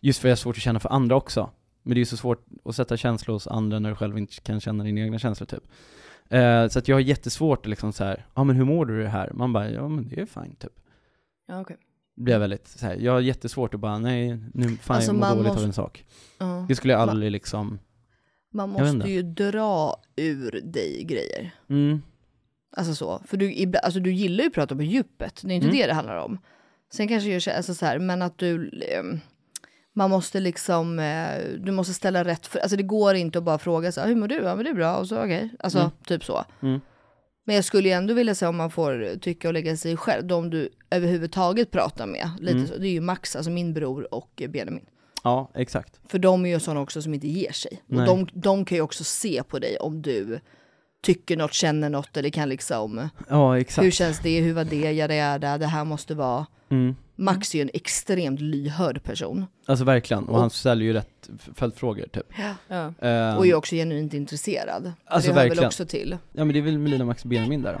[SPEAKER 6] Just för att jag har svårt att känna för andra också Men det är ju så svårt att sätta känslor hos andra när du själv inte kan känna dina egna känslor typ Eh, Så att jag har jättesvårt att liksom så här, ja men hur mår du det här? Man bara, ja men det är fine typ
[SPEAKER 5] Ja, okej.
[SPEAKER 6] blir jag väldigt så här, jag har jättesvårt att bara, nej nu fan
[SPEAKER 4] Alltså,
[SPEAKER 6] jag mår
[SPEAKER 4] man
[SPEAKER 6] dåligt
[SPEAKER 4] måste-
[SPEAKER 6] av en sak
[SPEAKER 4] Ja.
[SPEAKER 6] Det skulle jag
[SPEAKER 4] Man-
[SPEAKER 6] aldrig liksom,
[SPEAKER 4] Man
[SPEAKER 6] Jag vet
[SPEAKER 4] måste ju dra ur dig grejer.
[SPEAKER 6] mm,
[SPEAKER 4] Alltså så, för du, alltså du gillar ju att prata på djupet, det är inte
[SPEAKER 6] Mm.
[SPEAKER 4] det det handlar om. Sen kanske gör sig, alltså så här, men att du, ehm, man måste liksom, eh, du måste ställa rätt, för, alltså det går inte att bara fråga så här, hur mår du? Ja men det är bra, och så okej, alltså
[SPEAKER 6] Mm.
[SPEAKER 4] typ så.
[SPEAKER 6] Mm.
[SPEAKER 4] Men jag skulle ju ändå vilja säga om man får tycka och lägga sig själv, de du överhuvudtaget pratar med, lite
[SPEAKER 6] Mm.
[SPEAKER 4] så, det är ju Max, alltså min bror och Benjamin.
[SPEAKER 6] ja exakt
[SPEAKER 4] För de är ju sådana också som inte ger sig. Och
[SPEAKER 6] Nej.
[SPEAKER 4] de, de kan ju också se på dig om du tycker något, känner något eller kan liksom,
[SPEAKER 6] Ja exakt
[SPEAKER 4] hur känns det, hur var det, jada jada, det här måste vara.
[SPEAKER 6] mm.
[SPEAKER 4] Max är ju en extremt lyhörd person.
[SPEAKER 6] Alltså verkligen, och,
[SPEAKER 4] Och-
[SPEAKER 6] han ställer ju rätt följdfrågor typ
[SPEAKER 5] Ja.
[SPEAKER 6] Ehm,
[SPEAKER 4] Och är också genuint intresserad.
[SPEAKER 6] Alltså,
[SPEAKER 4] det hör väl också till.
[SPEAKER 6] Ja men det är väl Melina, Max och Benjamin där då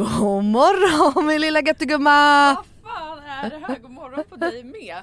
[SPEAKER 4] God morgon min lilla göttegumma!
[SPEAKER 5] Vad fan är det här? God morgon på dig med.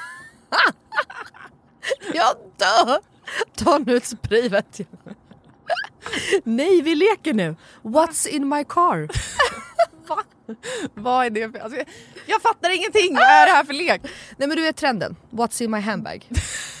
[SPEAKER 4] Jag dör! Ta nu ett spray vet jag. Nej vi leker nu. What's in my car?
[SPEAKER 5] Va? Vad är det för... Alltså, jag, fattar ingenting! Vad är det här för lek?
[SPEAKER 4] Nej men du vet trenden. What's in my handbag?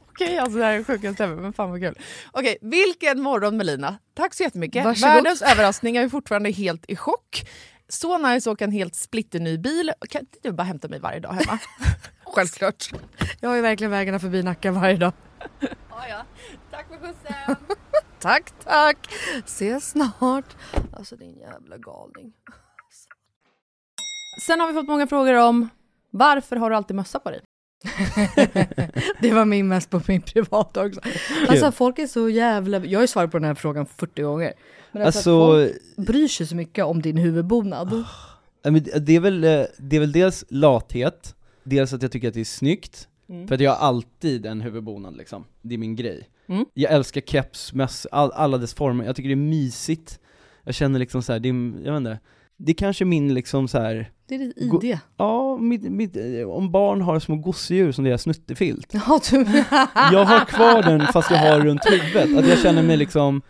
[SPEAKER 5] Okej, alltså det här är sjukaste ever, men fan vad kul. Okej, vilken morgon Melina. Tack så jättemycket.
[SPEAKER 4] Varsågod.
[SPEAKER 5] Världens överraskning, jag är fortfarande helt i chock. Så nice att åka en helt splitterny bil. Kan inte du bara hämta mig varje dag hemma?
[SPEAKER 4] Självklart. Jag har ju verkligen vägarna förbi Nacka varje dag.
[SPEAKER 5] ja, ja. Tack för skjutsen.
[SPEAKER 4] tack, tack. Ses snart. Alltså din jävla galning.
[SPEAKER 5] Sen har vi fått många frågor om varför har du alltid mössa på dig?
[SPEAKER 4] Det var min mest på min privata också. Alltså folk är så jävla... Jag har ju svarat på den här frågan 40 gånger. Men alltså,
[SPEAKER 6] Alltså-
[SPEAKER 4] folk bryr sig så mycket om din huvudbonad.
[SPEAKER 6] Men det, är väl, eh, det är väl dels lathet, dels att jag tycker att det är snyggt,
[SPEAKER 5] Mm.
[SPEAKER 6] för att jag har alltid en huvudbonad liksom, det är min grej.
[SPEAKER 5] Mm.
[SPEAKER 6] Jag älskar keps, möss, all, alla dess former, jag tycker det är mysigt, jag känner liksom så här, det är, jag vet inte, det är kanske min liksom så här.
[SPEAKER 4] Det är ditt ID.
[SPEAKER 6] Ja, mitt, mitt, eh, om barn har små gosedjur som deras snuttefilt.
[SPEAKER 4] Ja, du...
[SPEAKER 6] Jag har kvar den fast jag har runt huvudet, att jag känner mig liksom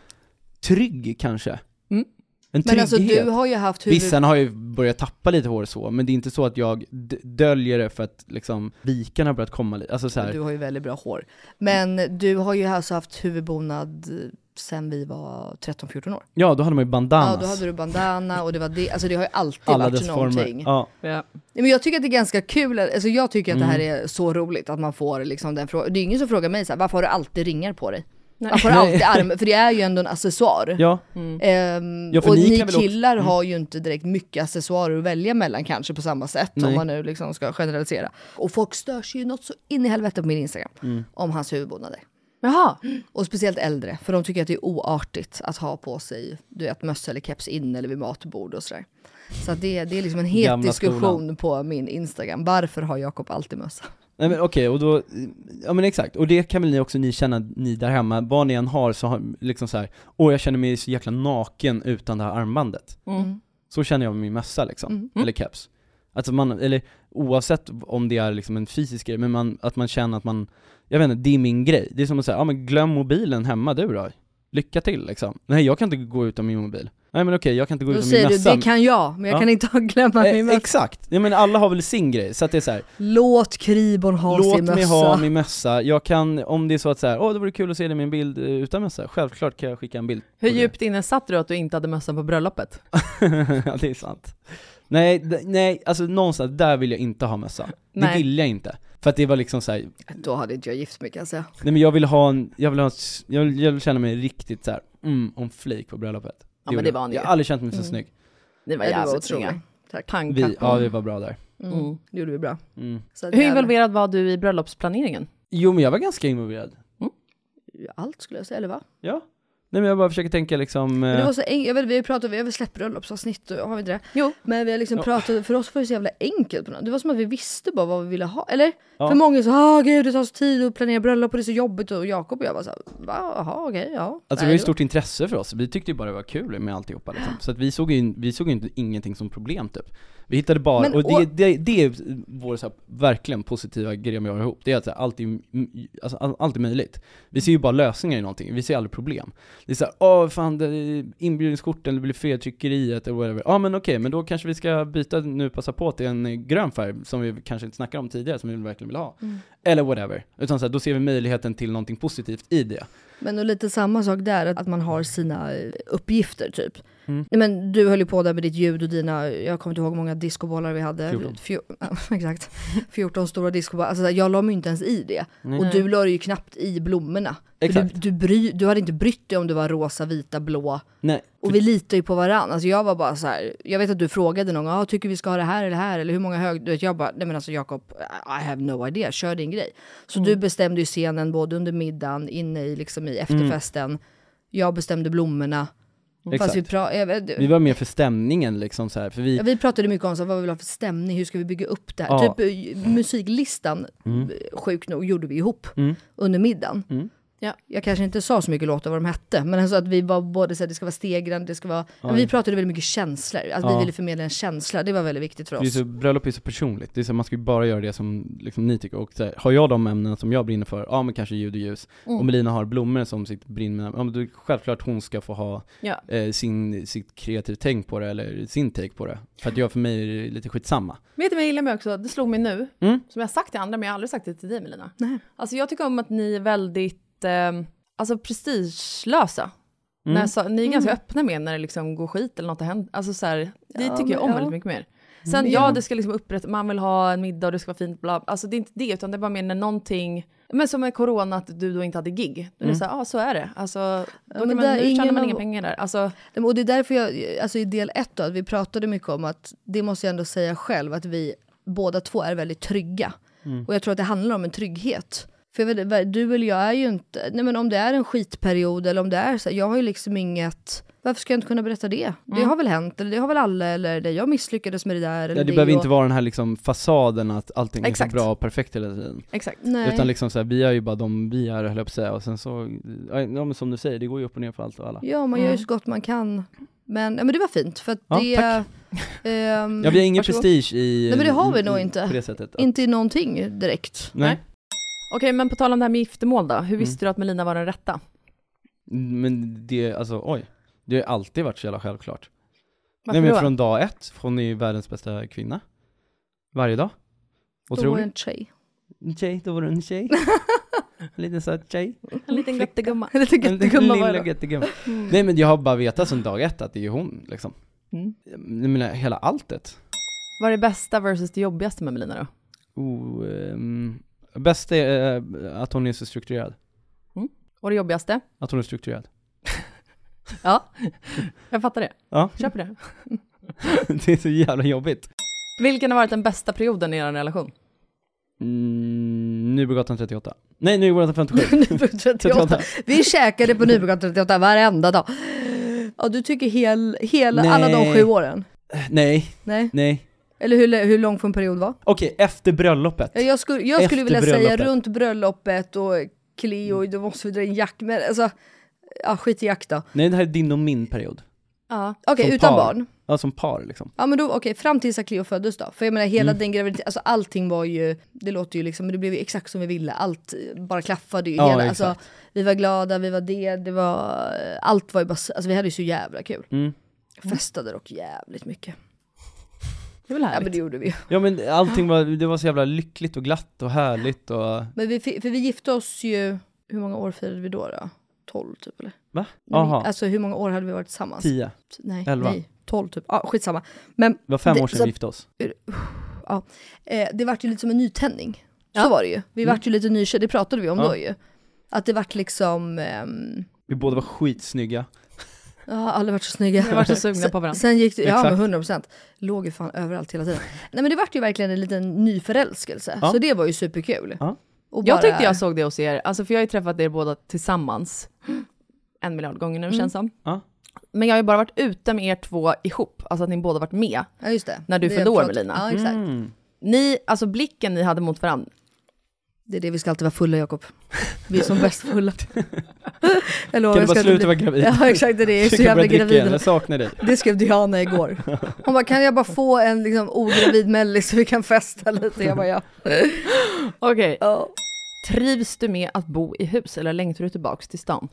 [SPEAKER 6] trygg kanske.
[SPEAKER 5] Mm.
[SPEAKER 6] En
[SPEAKER 4] Men alltså
[SPEAKER 6] trygghet.
[SPEAKER 4] du har ju haft huvud...
[SPEAKER 6] Vissa har ju börjat tappa lite hår så, men det är inte så att jag döljer det för att liksom vikarna har börjat komma lite, alltså så här,
[SPEAKER 4] Du har ju väldigt bra hår. Men du har ju alltså haft huvudbonad sen vi var 13-14 år.
[SPEAKER 6] ja då hade man ju bandanas.
[SPEAKER 4] Ja, då hade du bandana och det var det, alltså det har ju alltid
[SPEAKER 6] Alla
[SPEAKER 4] varit
[SPEAKER 6] dess
[SPEAKER 4] någonting.
[SPEAKER 6] former. Ja.
[SPEAKER 5] Ja.
[SPEAKER 4] Men jag tycker att det är ganska kul, alltså jag tycker att det här
[SPEAKER 6] Mm.
[SPEAKER 4] är så roligt att man får liksom den frågan. Det är ingen som frågar mig så här, varför har du alltid ringar på dig?
[SPEAKER 5] Nej.
[SPEAKER 4] Varför har du alltid arm? För det är ju ändå en accessoar.
[SPEAKER 6] Ja.
[SPEAKER 4] Ehm,
[SPEAKER 6] Ja, för
[SPEAKER 4] och
[SPEAKER 6] ni
[SPEAKER 4] ni,
[SPEAKER 6] kan väl också-
[SPEAKER 4] killar
[SPEAKER 6] Mm.
[SPEAKER 4] har ju inte direkt mycket accessoarer att välja mellan kanske på samma sätt om
[SPEAKER 6] Nej.
[SPEAKER 4] man nu liksom ska generalisera. Och folk störs ju något så in i helvete på min Instagram
[SPEAKER 6] Mm.
[SPEAKER 4] om hans huvudbonader.
[SPEAKER 5] Jaha.
[SPEAKER 4] Och speciellt äldre, för de tycker att det är oartigt att ha på sig du vet, mössa eller keps in eller vid matbord och sådär. Så det, det är liksom en het
[SPEAKER 6] Gamla
[SPEAKER 4] diskussion
[SPEAKER 6] skolan.
[SPEAKER 4] på min Instagram. Varför har Jakob alltid mössa?
[SPEAKER 6] Nej men okej, och då, ja men exakt, och det kan väl ni också ni känna, ni där hemma, vad ni än har så har, liksom så här, åh jag känner mig så jäkla naken utan det här armbandet.
[SPEAKER 5] Mm.
[SPEAKER 6] Så känner jag med min mössa liksom,
[SPEAKER 4] Mm.
[SPEAKER 6] eller keps. Alltså man, eller oavsett om det är liksom en fysisk grej, men man, att man känner att man, jag vet inte, det är min grej. Det är som att säga, ja men glöm mobilen hemma du då. Lycka till liksom. Nej jag kan inte gå utan min mobil. Nej men okej, jag kan inte gå
[SPEAKER 4] Då
[SPEAKER 6] utan
[SPEAKER 4] säger
[SPEAKER 6] min
[SPEAKER 4] du,
[SPEAKER 6] mössa.
[SPEAKER 4] det kan jag, men jag
[SPEAKER 6] Ja.
[SPEAKER 4] kan inte glömma min
[SPEAKER 6] Eh,
[SPEAKER 4] mössa.
[SPEAKER 6] Exakt, ja, men alla har väl sin grej, så att det är så här,
[SPEAKER 4] Låt Kribon ha
[SPEAKER 6] Låt
[SPEAKER 4] sin mössa.
[SPEAKER 6] mig ha min mössa, jag kan, om det är så att så här, åh det vore kul att se dig med en bild eh, utan mössa, självklart kan jag skicka en bild
[SPEAKER 5] Hur djupt inne satt du att du inte hade mössan på bröllopet?
[SPEAKER 6] ja det är sant Nej, d- nej, alltså någonstans där vill jag inte ha mössa Det
[SPEAKER 4] Nej.
[SPEAKER 6] vill jag inte, för att det var liksom så här,
[SPEAKER 4] Då hade inte jag gift mig kan jag säga.
[SPEAKER 6] nej men jag vill ha en, jag vill ha, s- jag vill, jag vill känna mig riktigt så här, mm, on flik på bröllopet
[SPEAKER 5] men
[SPEAKER 6] vill
[SPEAKER 5] det
[SPEAKER 6] jag.
[SPEAKER 5] var ni
[SPEAKER 6] Jag
[SPEAKER 5] ju.
[SPEAKER 6] har aldrig känt mig så
[SPEAKER 4] Mm.
[SPEAKER 6] snygg
[SPEAKER 5] Ni var
[SPEAKER 4] Nej, du var
[SPEAKER 5] jävligt
[SPEAKER 4] otrolig.
[SPEAKER 5] snygga.
[SPEAKER 4] Tack.
[SPEAKER 5] Pangkappa.
[SPEAKER 6] Vi, ja vi var bra där
[SPEAKER 4] Mm.
[SPEAKER 5] Mm.
[SPEAKER 4] Det gjorde vi bra.
[SPEAKER 6] mm.
[SPEAKER 4] Så att
[SPEAKER 5] Hur involverad var du i bröllopsplaneringen?
[SPEAKER 6] Jo men jag var ganska involverad
[SPEAKER 4] Allt skulle jag säga, eller va?
[SPEAKER 6] Ja Nej men jag bara försöker tänka liksom
[SPEAKER 4] Men det
[SPEAKER 6] eh,
[SPEAKER 4] var så en, jag vet, vi har pratat, vi har väl släppt bröllopsavsnitt, och- har vi inte det?
[SPEAKER 5] Jo.
[SPEAKER 4] Men vi har liksom pratat, för oss var det så jävla enkelt på något. Det var som att vi visste bara vad vi ville ha, eller?
[SPEAKER 6] Ja.
[SPEAKER 4] För många så, ah gud det tar så tid att planera bröllop och det är så jobbigt och Jakob och jag var så här, va, jaha okej, ja.
[SPEAKER 6] Alltså det
[SPEAKER 4] Nej,
[SPEAKER 6] var ju
[SPEAKER 4] det
[SPEAKER 6] stort intresse för oss, vi tyckte ju bara det var kul med alltihopa liksom. Så att vi såg ju, vi såg ju inte ingenting som problem typ Vi hittade bara,
[SPEAKER 4] Men,
[SPEAKER 6] och det,
[SPEAKER 4] och-
[SPEAKER 6] det, det är vår så här, verkligen positiva grej med att göra ihop, det är att så här, allt, är, alltså, all- allt är möjligt. Vi ser ju bara lösningar i någonting, vi ser aldrig problem. Det är såhär, åh fan, det, inbjudningskorten, det blir fel tryckeriet eller whatever. Ja men okej, men då kanske vi ska byta nu, passa på till en eh, grön färg som vi kanske inte snackade om tidigare, som vi verkligen vill ha.
[SPEAKER 4] Mm.
[SPEAKER 6] Eller whatever, utan så här, då ser vi möjligheten till någonting positivt i det.
[SPEAKER 4] Men och lite samma sak där, att att man har sina eh, uppgifter typ.
[SPEAKER 6] Mm.
[SPEAKER 4] Men du höll ju på där med ditt ljud och dina, jag kommer inte ihåg hur många discobollar vi hade.
[SPEAKER 6] 14.
[SPEAKER 4] Fjor- ja, exakt. 14 stora discobollar. Alltså, jag la mig inte ens i det.
[SPEAKER 6] Nej.
[SPEAKER 4] Och du la ju knappt i blommorna.
[SPEAKER 6] Exakt.
[SPEAKER 4] Du, du, bry, du hade inte brytt dig om det var rosa, vita, blå.
[SPEAKER 6] Nej,
[SPEAKER 4] Och vi litar ju på varandra. Alltså jag var bara så här, jag vet att du frågade någon ah, tycker vi ska ha det här eller det här, eller hur många hög... Du vet, jag bara, nej men alltså Jakob, I have no idea, kör din grej. Så
[SPEAKER 6] Mm.
[SPEAKER 4] du bestämde ju scenen både under middagen, inne i, liksom, i efterfesten. Jag bestämde blommorna.
[SPEAKER 6] Exakt.
[SPEAKER 4] vi,
[SPEAKER 6] Vi var mer för stämningen liksom så här, för vi,
[SPEAKER 4] ja, vi pratade mycket om så, här, vad vi vill ha för stämning, hur ska vi bygga upp det här?
[SPEAKER 6] Ja.
[SPEAKER 4] Typ eh, musiklistan,
[SPEAKER 6] Mm.
[SPEAKER 4] eh, sjukt nog, gjorde vi ihop
[SPEAKER 6] Mm.
[SPEAKER 4] under middagen.
[SPEAKER 6] Mm.
[SPEAKER 4] Ja, jag kanske inte sa så mycket låtar vad de hette, men alltså att vi var både så att det ska vara stegrande, det ska vara...
[SPEAKER 6] Ja.
[SPEAKER 4] Vi pratade väldigt mycket känslor, att
[SPEAKER 6] Ja.
[SPEAKER 4] vi ville förmedla en känsla, det var väldigt viktigt för
[SPEAKER 6] det är
[SPEAKER 4] oss.
[SPEAKER 6] så, bröllop är så personligt, det är så, man ska ju bara göra det som liksom, ni tycker, och så här, har jag de ämnen som jag brinner för, ja men kanske ljud och ljus,
[SPEAKER 5] Mm.
[SPEAKER 6] och Melina har blommor som sitt brinner med, ja men då självklart hon ska få ha
[SPEAKER 5] Ja.
[SPEAKER 6] eh, sin, sitt kreativ tänk på det, eller sin take på det, för att jag för mig är det lite skitsamma
[SPEAKER 5] Vet du vad jag gillar med också? Det slog mig nu,
[SPEAKER 6] Mm.
[SPEAKER 5] som jag har sagt till andra, men jag har aldrig sagt det till dig Melina.
[SPEAKER 4] Nej.
[SPEAKER 5] Alltså jag tycker om att ni är väldigt, eh, alltså prestigelösa.
[SPEAKER 6] Mm.
[SPEAKER 5] När, så, ni är
[SPEAKER 4] Mm.
[SPEAKER 5] ganska öppna med när det liksom går skit eller något har hänt. Alltså så här, det
[SPEAKER 4] Ja,
[SPEAKER 5] tycker jag om
[SPEAKER 4] ja.
[SPEAKER 5] väldigt mycket mer. Sen
[SPEAKER 4] Mm.
[SPEAKER 5] ja, det ska liksom upprätta, man vill ha en middag och det ska vara fint, bla. Alltså det är inte det, utan det är bara mer när någonting, men som med corona, att du då inte hade gig. Då är det
[SPEAKER 4] Mm.
[SPEAKER 5] så här, ja så är det. Alltså, då kan
[SPEAKER 4] men
[SPEAKER 5] man, nu tjänar
[SPEAKER 4] ingen
[SPEAKER 5] man inga pengar där. Alltså,
[SPEAKER 4] Nej, Och det är därför jag, alltså i del ett då, att vi pratade mycket om att det måste jag ändå säga själv, att vi båda två är väldigt trygga.
[SPEAKER 5] Mm.
[SPEAKER 4] Och jag tror att det handlar om en trygghet. För jag vet, du eller jag är ju inte, nej men om det är en skitperiod eller om det är så, här, jag har ju liksom inget, varför ska jag inte kunna berätta det? Det
[SPEAKER 5] Mm.
[SPEAKER 4] har väl hänt, eller det har väl alla, eller det, jag misslyckades med det där. Eller
[SPEAKER 6] Ja, det behöver
[SPEAKER 4] och-
[SPEAKER 6] inte vara den här liksom fasaden att allting är
[SPEAKER 4] Exakt.
[SPEAKER 6] så bra och perfekt hela tiden.
[SPEAKER 5] Exakt.
[SPEAKER 4] Nej.
[SPEAKER 6] Utan liksom så här, vi är ju bara de vi är höll jag på att säga, och sen så, ja men som du säger, det går ju upp och ner för allt och alla.
[SPEAKER 4] Ja, man gör ju så gott man kan. Men, ja, men det var fint, för att
[SPEAKER 6] Ja,
[SPEAKER 4] det...
[SPEAKER 6] tack.
[SPEAKER 4] ehm,
[SPEAKER 6] Ja, vi har ingen
[SPEAKER 4] varsågod.
[SPEAKER 6] prestige i...
[SPEAKER 4] Nej men det har vi nog inte.
[SPEAKER 6] På det sättet.
[SPEAKER 4] Inte i någonting direkt.
[SPEAKER 6] Nej.
[SPEAKER 5] Okej, men på tal om det här med giftermål då, hur
[SPEAKER 6] Mm.
[SPEAKER 5] visste du att Melina var den rätta?
[SPEAKER 6] Men det, alltså oj. Det har alltid varit så jävla självklart.
[SPEAKER 5] Varför
[SPEAKER 6] Nej men
[SPEAKER 5] då?
[SPEAKER 6] från dag ett, hon är ju världens bästa kvinna. Varje dag.
[SPEAKER 4] Då var
[SPEAKER 6] Otroligt.
[SPEAKER 4] en tjej.
[SPEAKER 6] En tjej, då var du en tjej. en liten söt tjej.
[SPEAKER 5] En liten göttegumma.
[SPEAKER 4] En liten
[SPEAKER 6] En
[SPEAKER 4] göttegumma var det.
[SPEAKER 6] göttegumma.
[SPEAKER 5] Mm.
[SPEAKER 6] Nej men jag har bara vetat sedan dag ett att det är hon liksom.
[SPEAKER 5] Mm.
[SPEAKER 6] Jag menar hela alltet.
[SPEAKER 5] Vad är det bästa versus det jobbigaste med Melina då?
[SPEAKER 6] Oh, um, bäst är eh, att hon är så strukturerad.
[SPEAKER 5] Och det jobbigaste?
[SPEAKER 6] Att hon är strukturerad.
[SPEAKER 5] Ja, jag fattar det.
[SPEAKER 6] Ja.
[SPEAKER 5] Köper det.
[SPEAKER 6] det är så jävla jobbigt.
[SPEAKER 5] Vilken har varit den bästa perioden i er relation?
[SPEAKER 6] Mm, Nybrogatan 38. Nej, Nybrogatan 57.
[SPEAKER 4] Nybrogatan 38. Vi käkade på Nybrogatan 38 varenda dag. Ja, du tycker hel, hela, alla de sju åren?
[SPEAKER 6] Nej,
[SPEAKER 4] Nej.
[SPEAKER 6] nej.
[SPEAKER 4] Eller hur, hur lång får en period vara?
[SPEAKER 6] Okej, efter bröllopet.
[SPEAKER 4] Ja, Jag skulle, jag skulle vilja säga runt bröllopet och Cleo, då måste vi dra in Jack, men alltså, ja skit i Jack då.
[SPEAKER 6] Nej, det här är din och min period.
[SPEAKER 5] Ja.
[SPEAKER 4] Okej,
[SPEAKER 6] Som
[SPEAKER 4] utan
[SPEAKER 6] par.
[SPEAKER 4] barn.
[SPEAKER 6] Ja, som par liksom.
[SPEAKER 4] Ja men då, okej, fram tills att Cleo föddes då. För jag menar hela
[SPEAKER 6] Mm.
[SPEAKER 4] den graviditeten, alltså allting var ju, det låter ju liksom, men det blev ju exakt som vi ville. Allt bara klaffade ju.
[SPEAKER 6] Ja,
[SPEAKER 4] hela, alltså,
[SPEAKER 6] exakt.
[SPEAKER 4] vi var glada, vi var det, det var, allt var ju bara, alltså vi hade ju så jävla kul.
[SPEAKER 6] Mm.
[SPEAKER 4] Festade dock jävligt mycket.
[SPEAKER 5] Det är väl
[SPEAKER 4] Ja
[SPEAKER 5] härligt?
[SPEAKER 4] men det gjorde vi.
[SPEAKER 6] Ja men allting var, det var så jävla lyckligt och glatt och härligt och...
[SPEAKER 4] Men vi, för vi gifte oss ju, hur många år firade vi då? då? 12 typ eller?
[SPEAKER 6] Va? Jaha.
[SPEAKER 4] Alltså hur många år hade vi varit tillsammans?
[SPEAKER 6] Tio.
[SPEAKER 4] Nej,
[SPEAKER 6] Elva.
[SPEAKER 4] nej, 12 typ. Ja, skitsamma. Men
[SPEAKER 6] Det var fem
[SPEAKER 4] det-
[SPEAKER 6] år sedan
[SPEAKER 4] så-
[SPEAKER 6] vi gifte oss.
[SPEAKER 4] Ja, eh, det vart ju lite som en nytändning. Så
[SPEAKER 5] Ja.
[SPEAKER 4] var det ju. Vi
[SPEAKER 6] Mm.
[SPEAKER 4] vart ju lite nykär, det pratade vi om
[SPEAKER 6] Ja.
[SPEAKER 4] då ju. Att det vart liksom, ehm,
[SPEAKER 6] Vi båda var skitsnygga.
[SPEAKER 4] Jag har aldrig varit så snygga.
[SPEAKER 5] Vi har varit så sugna
[SPEAKER 4] Sen-
[SPEAKER 5] på varandra.
[SPEAKER 4] Sen gick det, ja men 100 procent. Låg ju fan överallt hela tiden. Nej men det vart ju verkligen en liten nyförälskelse.
[SPEAKER 6] Ja.
[SPEAKER 4] Så det var ju superkul.
[SPEAKER 6] Ja.
[SPEAKER 4] Och
[SPEAKER 5] Jag
[SPEAKER 4] bara-
[SPEAKER 5] tyckte jag såg det hos er, alltså för jag har ju träffat er båda tillsammans en miljard gånger nu
[SPEAKER 4] Mm.
[SPEAKER 5] känns som.
[SPEAKER 6] Ja.
[SPEAKER 5] Men jag har ju bara varit ute med er två ihop, alltså att ni båda varit med.
[SPEAKER 4] Ja just det.
[SPEAKER 5] När du
[SPEAKER 4] Det
[SPEAKER 5] fyllde år, Melina.
[SPEAKER 4] Ja exakt.
[SPEAKER 6] Mm.
[SPEAKER 5] Ni, alltså blicken ni hade mot varandra,
[SPEAKER 4] Det är det vi ska alltid vara fulla Jakob. Vi är som bäst fulla. Lovar,
[SPEAKER 6] Kan du bara sluta
[SPEAKER 4] inte
[SPEAKER 6] vara
[SPEAKER 4] bli-
[SPEAKER 6] gravid?
[SPEAKER 4] Ja exakt, det är jag så jävla
[SPEAKER 6] igen,
[SPEAKER 4] gravid.
[SPEAKER 6] jag saknar dig.
[SPEAKER 4] Det skrev Diana igår. Hon bara, kan jag bara få en liksom, ogravid mellis så vi kan festa lite? Jag bara, ja.
[SPEAKER 5] Okej.
[SPEAKER 4] Ja.
[SPEAKER 5] Trivs du med att bo i hus eller längtar du tillbaks till stan?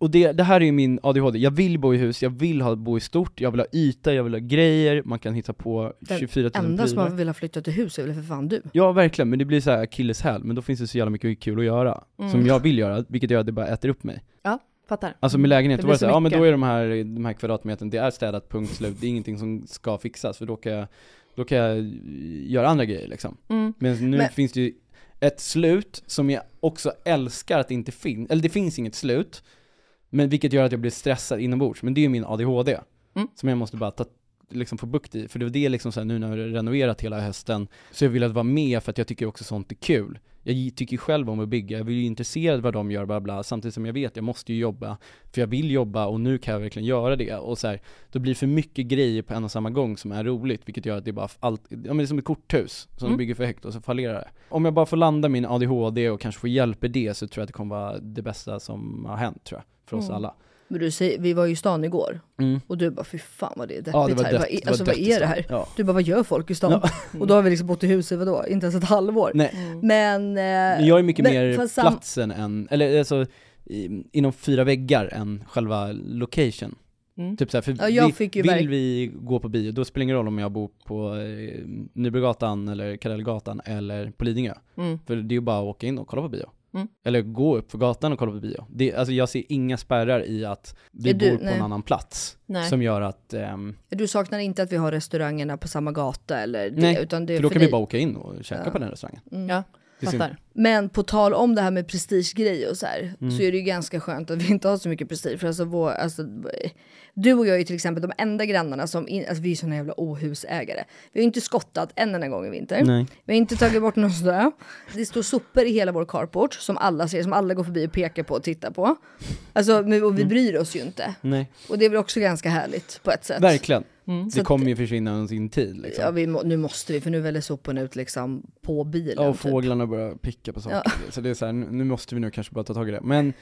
[SPEAKER 6] Och det, det här är ju min ADHD, jag vill bo i hus, jag vill ha, bo i stort, jag vill ha yta, jag vill ha grejer, man kan hitta på
[SPEAKER 4] Den
[SPEAKER 6] 24 000
[SPEAKER 4] enda som har
[SPEAKER 6] prylar.
[SPEAKER 4] velat flytta till hus är väl för fan du.
[SPEAKER 6] Ja verkligen, men det blir så här akilleshäl, men då finns det så jävla mycket kul att göra,
[SPEAKER 5] Mm.
[SPEAKER 6] som jag vill göra, vilket gör att det bara äter upp mig.
[SPEAKER 5] Ja, fattar.
[SPEAKER 6] Alltså med lägenhet, då var det så
[SPEAKER 5] så
[SPEAKER 6] ja men då är de här, de här kvadratmeterna, det är städat, punkt slut, det är ingenting som ska fixas, för då kan jag, då kan jag göra andra grejer liksom.
[SPEAKER 5] Mm.
[SPEAKER 6] Men nu
[SPEAKER 4] Men-
[SPEAKER 6] finns det ju ett slut som jag också älskar att det inte finns, eller det finns inget slut, men vilket gör att jag blir stressad inombords, men det är ju min ADHD,
[SPEAKER 5] Mm.
[SPEAKER 6] som jag måste bara ta, liksom få bukt i, för det var det liksom så här, nu när jag har renoverat hela hösten, så jag vill att vara med för att jag tycker också sånt är kul. Jag tycker själv om att bygga, jag är ju intresserad vad de gör, bla bla, samtidigt som jag vet, jag måste ju jobba, för jag vill jobba och nu kan jag verkligen göra det, och så här, då blir det för mycket grejer på en och samma gång som är roligt, vilket gör att det är bara allt, ja men det är som ett korthus, som
[SPEAKER 5] Mm.
[SPEAKER 6] bygger för högt och så fallerar det. Om jag bara får landa min ADHD och kanske få hjälp i det så tror jag att det kommer vara det bästa som har hänt tror jag, för oss
[SPEAKER 4] Mm.
[SPEAKER 6] alla.
[SPEAKER 4] Men du säger, vi var ju i stan igår.
[SPEAKER 6] Mm.
[SPEAKER 4] Och du bara, fy fan vad det är deppigt
[SPEAKER 6] Ja, det var
[SPEAKER 4] här.
[SPEAKER 6] dött-
[SPEAKER 4] vad, är-
[SPEAKER 6] det var
[SPEAKER 4] alltså vad är det här?
[SPEAKER 6] Ja.
[SPEAKER 4] Du bara, vad gör folk i stan?
[SPEAKER 6] Ja.
[SPEAKER 4] Och då har vi liksom bott i huset, vadå? Inte ens ett halvår.
[SPEAKER 6] Nej.
[SPEAKER 4] Men... eh,
[SPEAKER 6] Men jag är mycket
[SPEAKER 4] men
[SPEAKER 6] mer platsen än, eller alltså i, inom fyra väggar än själva location.
[SPEAKER 5] Mm.
[SPEAKER 6] Typ såhär, för
[SPEAKER 4] Ja, jag
[SPEAKER 6] vi,
[SPEAKER 4] fick ju
[SPEAKER 6] vill
[SPEAKER 4] verk-
[SPEAKER 6] vi gå på bio, då spelar det ingen roll om jag bor på eh, Nybrogatan eller Karellgatan eller på Lidingö.
[SPEAKER 5] Mm.
[SPEAKER 6] För det är ju bara att åka in och kolla på bio.
[SPEAKER 5] Mm.
[SPEAKER 6] Eller gå upp för gatan och kolla på bio. Det, alltså jag ser inga spärrar i att vi
[SPEAKER 4] du-
[SPEAKER 6] bor på
[SPEAKER 4] nej.
[SPEAKER 6] en annan plats.
[SPEAKER 4] Nej.
[SPEAKER 6] Som gör att, ehm,
[SPEAKER 4] Du saknar inte att vi har restaurangerna på samma gata eller det,
[SPEAKER 6] nej,
[SPEAKER 4] utan det är
[SPEAKER 6] för då kan
[SPEAKER 4] dig.
[SPEAKER 6] vi bara åka in och käka
[SPEAKER 4] Ja.
[SPEAKER 6] på den restaurangen.
[SPEAKER 4] Mm.
[SPEAKER 5] Ja. Fattar.
[SPEAKER 4] Men på tal om det här med prestigegrej och så här,
[SPEAKER 6] Mm.
[SPEAKER 4] så är det ju ganska skönt att vi inte har så mycket prestige. För alltså, vår, alltså, du och jag är ju till exempel de enda grannarna som, in, alltså vi är såna jävla ohusägare. Vi har ju inte skottat en enda gång i vinter.
[SPEAKER 6] Nej.
[SPEAKER 4] Vi har inte tagit bort någon snö. Det står sopor i hela vår carport som alla ser, som alla går förbi och pekar på och tittar på. Alltså, och vi bryr oss ju inte.
[SPEAKER 6] Nej.
[SPEAKER 4] Och det är väl också ganska härligt på ett sätt.
[SPEAKER 6] Verkligen.
[SPEAKER 4] Mm.
[SPEAKER 6] Det kommer ju försvinna under sin tid liksom.
[SPEAKER 4] Ja, vi må, nu måste vi, för nu väller soporna ut liksom på bilen.
[SPEAKER 6] Ja, och
[SPEAKER 4] typ.
[SPEAKER 6] fåglarna börjar picka på saker.
[SPEAKER 4] Ja.
[SPEAKER 6] Så det är så här, nu måste vi nu kanske bara ta tag i det. Men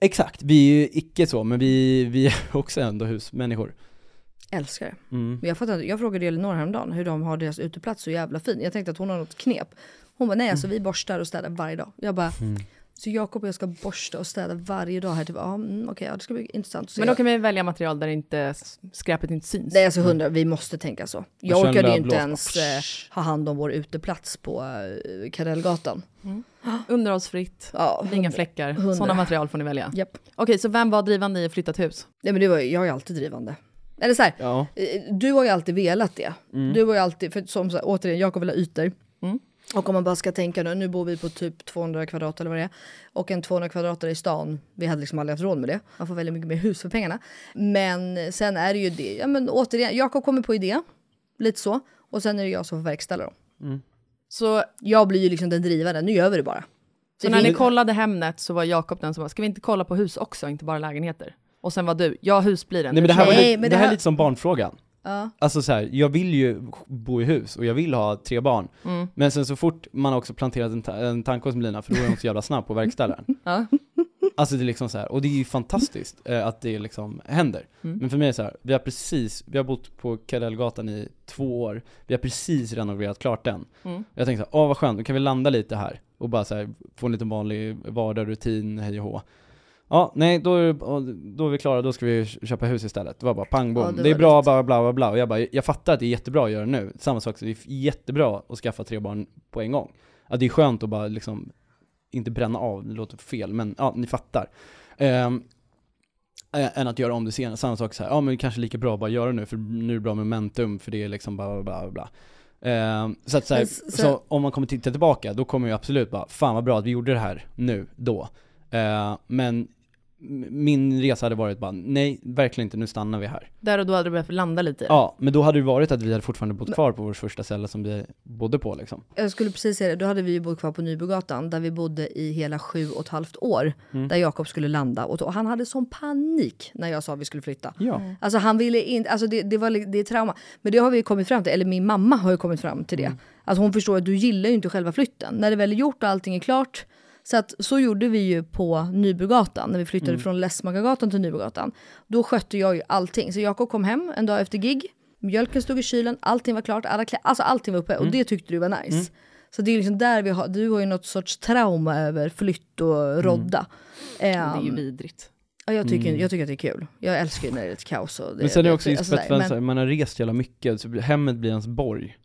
[SPEAKER 6] exakt, vi är ju icke så, men vi, vi är också ändå husmänniskor.
[SPEAKER 4] Älskar det.
[SPEAKER 6] Mm.
[SPEAKER 4] Jag fattar jag frågade Elinor häromdagen hur de har deras uteplats så jävla fin. Jag tänkte att hon har något knep. Hon bara nej alltså vi borstar och städar varje dag. Jag bara
[SPEAKER 6] Mm.
[SPEAKER 4] Så Jakob och jag ska borsta och städa varje dag här. Typ, ja, mm, okej, ja, det ska bli intressant att se.
[SPEAKER 5] Men då kan vi välja material där inte skräpet inte syns.
[SPEAKER 4] Nej alltså hundra, vi måste tänka så. Jag orkade ju inte ens eh, ha hand om vår uteplats på eh, Karellgatan.
[SPEAKER 5] Underhållsfritt,
[SPEAKER 4] Ja,
[SPEAKER 5] inga fläckar. Sådana material får ni välja.
[SPEAKER 4] Japp.
[SPEAKER 5] Okej, så vem var drivande i att flytta ett hus?
[SPEAKER 4] Nej men det var jag är alltid drivande. Eller så här,
[SPEAKER 6] Ja.
[SPEAKER 4] eh, du har ju alltid velat det.
[SPEAKER 6] Mm.
[SPEAKER 4] Du har ju alltid, för som så här, återigen, Jakob vill ha ytor. Och om man bara ska tänka nu, nu bor vi på typ 200 kvadrat eller vad det är. Och en 200 kvadrat i stan, vi hade liksom aldrig haft råd med det. Man får väldigt mycket mer hus för pengarna. Men sen är det ju det, ja men återigen, Jakob kommer på idé, lite så. Och sen är det jag som får verkställa dem.
[SPEAKER 6] Mm.
[SPEAKER 5] Så,
[SPEAKER 4] Jag blir ju liksom den drivande, nu gör vi det bara.
[SPEAKER 5] så
[SPEAKER 4] Det
[SPEAKER 5] när ni kollade Hemnet så var Jakob den som var, ska vi inte kolla på hus också, inte bara lägenheter? Och sen var du, ja hus blir det.
[SPEAKER 6] Nej men det här, var
[SPEAKER 4] Nej,
[SPEAKER 6] lite,
[SPEAKER 4] men
[SPEAKER 6] det
[SPEAKER 4] det
[SPEAKER 6] här är lite som barnfrågan.
[SPEAKER 4] Ja.
[SPEAKER 6] Alltså så här, jag vill ju bo i hus och jag vill ha tre barn.
[SPEAKER 5] Mm.
[SPEAKER 6] Men sen så fort man har också planterat en, ta- en tanke hos Melina, för då är hon så jävla snabb på att verkställa den.
[SPEAKER 5] Ja.
[SPEAKER 6] Alltså det är liksom så här, och det är ju fantastiskt eh, att det liksom händer.
[SPEAKER 5] Mm.
[SPEAKER 6] Men för mig är det så här, vi har precis, vi har bott på Karellgatan i två år, vi har precis renoverat klart den.
[SPEAKER 5] Mm.
[SPEAKER 6] Jag tänkte så här, åh vad skönt, då kan vi landa lite här och bara så här, få en liten vanlig vardag, rutin, hej och hå. Ja, nej, då är, då är vi klara, då ska vi köpa hus istället. Det var bara pang bom.
[SPEAKER 4] Ja, det
[SPEAKER 6] det, är bra, bla bla bla bla. Och jag bara, jag fattar att det är jättebra att göra nu. Samma sak, det är jättebra att skaffa tre barn på en gång. Ja, det är skönt att bara liksom, inte bränna av, det låter fel, men ja, ni fattar. Äh, än att göra om det senare. Samma sak så här, ja men kanske lika bra att bara göra det nu, för nu är det bra momentum, för det är liksom bla bla bla bla. Ehm, så att så, här, så,
[SPEAKER 4] så-
[SPEAKER 6] om man kommer titta tillbaka, då kommer jag absolut bara, fan vad bra att vi gjorde det här nu, då. Ehm, men min resa hade varit bara, nej, verkligen inte, nu stannar vi här.
[SPEAKER 5] Där och då hade du behövt landa lite.
[SPEAKER 6] Ja, men då hade det varit att vi hade fortfarande bott kvar på vår första ställe som vi bodde på liksom.
[SPEAKER 4] Jag skulle precis säga det, då hade vi ju bott kvar på Nybogatan där vi bodde i hela sju och ett halvt år.
[SPEAKER 6] Mm.
[SPEAKER 4] Där Jakob skulle landa och, och han hade sån panik när jag sa att vi skulle flytta.
[SPEAKER 6] Ja.
[SPEAKER 5] Mm.
[SPEAKER 4] Alltså han ville inte, alltså det, det var det är trauma. Men det har vi ju kommit fram till, eller min mamma har ju kommit fram till det.
[SPEAKER 6] Mm.
[SPEAKER 4] Att hon förstår att du gillar ju inte själva flytten. När det väl är gjort och allting är klart. Så att så gjorde vi ju på Nybrogatan, när vi flyttade
[SPEAKER 6] Mm.
[SPEAKER 4] från Läsmakargatan till Nybrogatan. Då skötte jag ju allting. Så Jakob kom hem en dag efter gig, mjölken stod i kylen, allting var klart, alla klä- alltså allting var uppe och
[SPEAKER 6] Mm.
[SPEAKER 4] det tyckte du var nice. Så det är liksom där vi har, du har ju något sorts trauma över flytt och rodda.
[SPEAKER 5] Det är ju
[SPEAKER 4] Ehm,
[SPEAKER 5] vidrigt.
[SPEAKER 4] ja, jag, tycker,
[SPEAKER 6] Mm.
[SPEAKER 4] jag tycker att det är kul. Jag älskar ju när det är ett kaos. Och det,
[SPEAKER 6] Men sen är det också just
[SPEAKER 4] alltså
[SPEAKER 6] för att man, man har rest jävla mycket, så hemmet blir ens borg.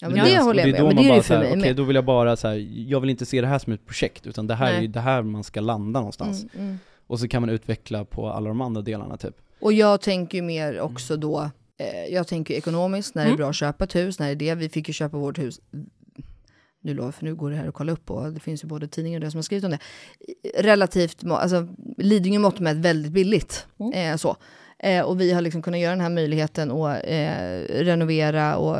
[SPEAKER 4] Ja, men
[SPEAKER 6] blir
[SPEAKER 4] det håller jag med
[SPEAKER 6] då
[SPEAKER 4] om, men det är
[SPEAKER 6] bara
[SPEAKER 4] ju
[SPEAKER 6] så
[SPEAKER 4] för
[SPEAKER 6] här,
[SPEAKER 4] mig
[SPEAKER 6] Okej,
[SPEAKER 4] med.
[SPEAKER 6] då vill jag bara så här, jag vill inte se det här som ett projekt, utan det här är
[SPEAKER 5] Nej.
[SPEAKER 6] ju det här man ska landa någonstans.
[SPEAKER 4] Mm, mm.
[SPEAKER 6] Och så kan man utveckla på alla de andra delarna typ.
[SPEAKER 4] Och jag tänker ju mer också då, eh, jag tänker ekonomiskt, när det är
[SPEAKER 5] Mm.
[SPEAKER 4] bra att köpa ett hus, när det är det, vi fick ju köpa vårt hus, nu lovar för nu går det här att kolla upp och det finns ju både tidningar och det som har skrivit om det, relativt, alltså Lidingö mått med väldigt billigt. Eh, så. Eh, och vi har liksom kunnat göra den här möjligheten att eh, renovera och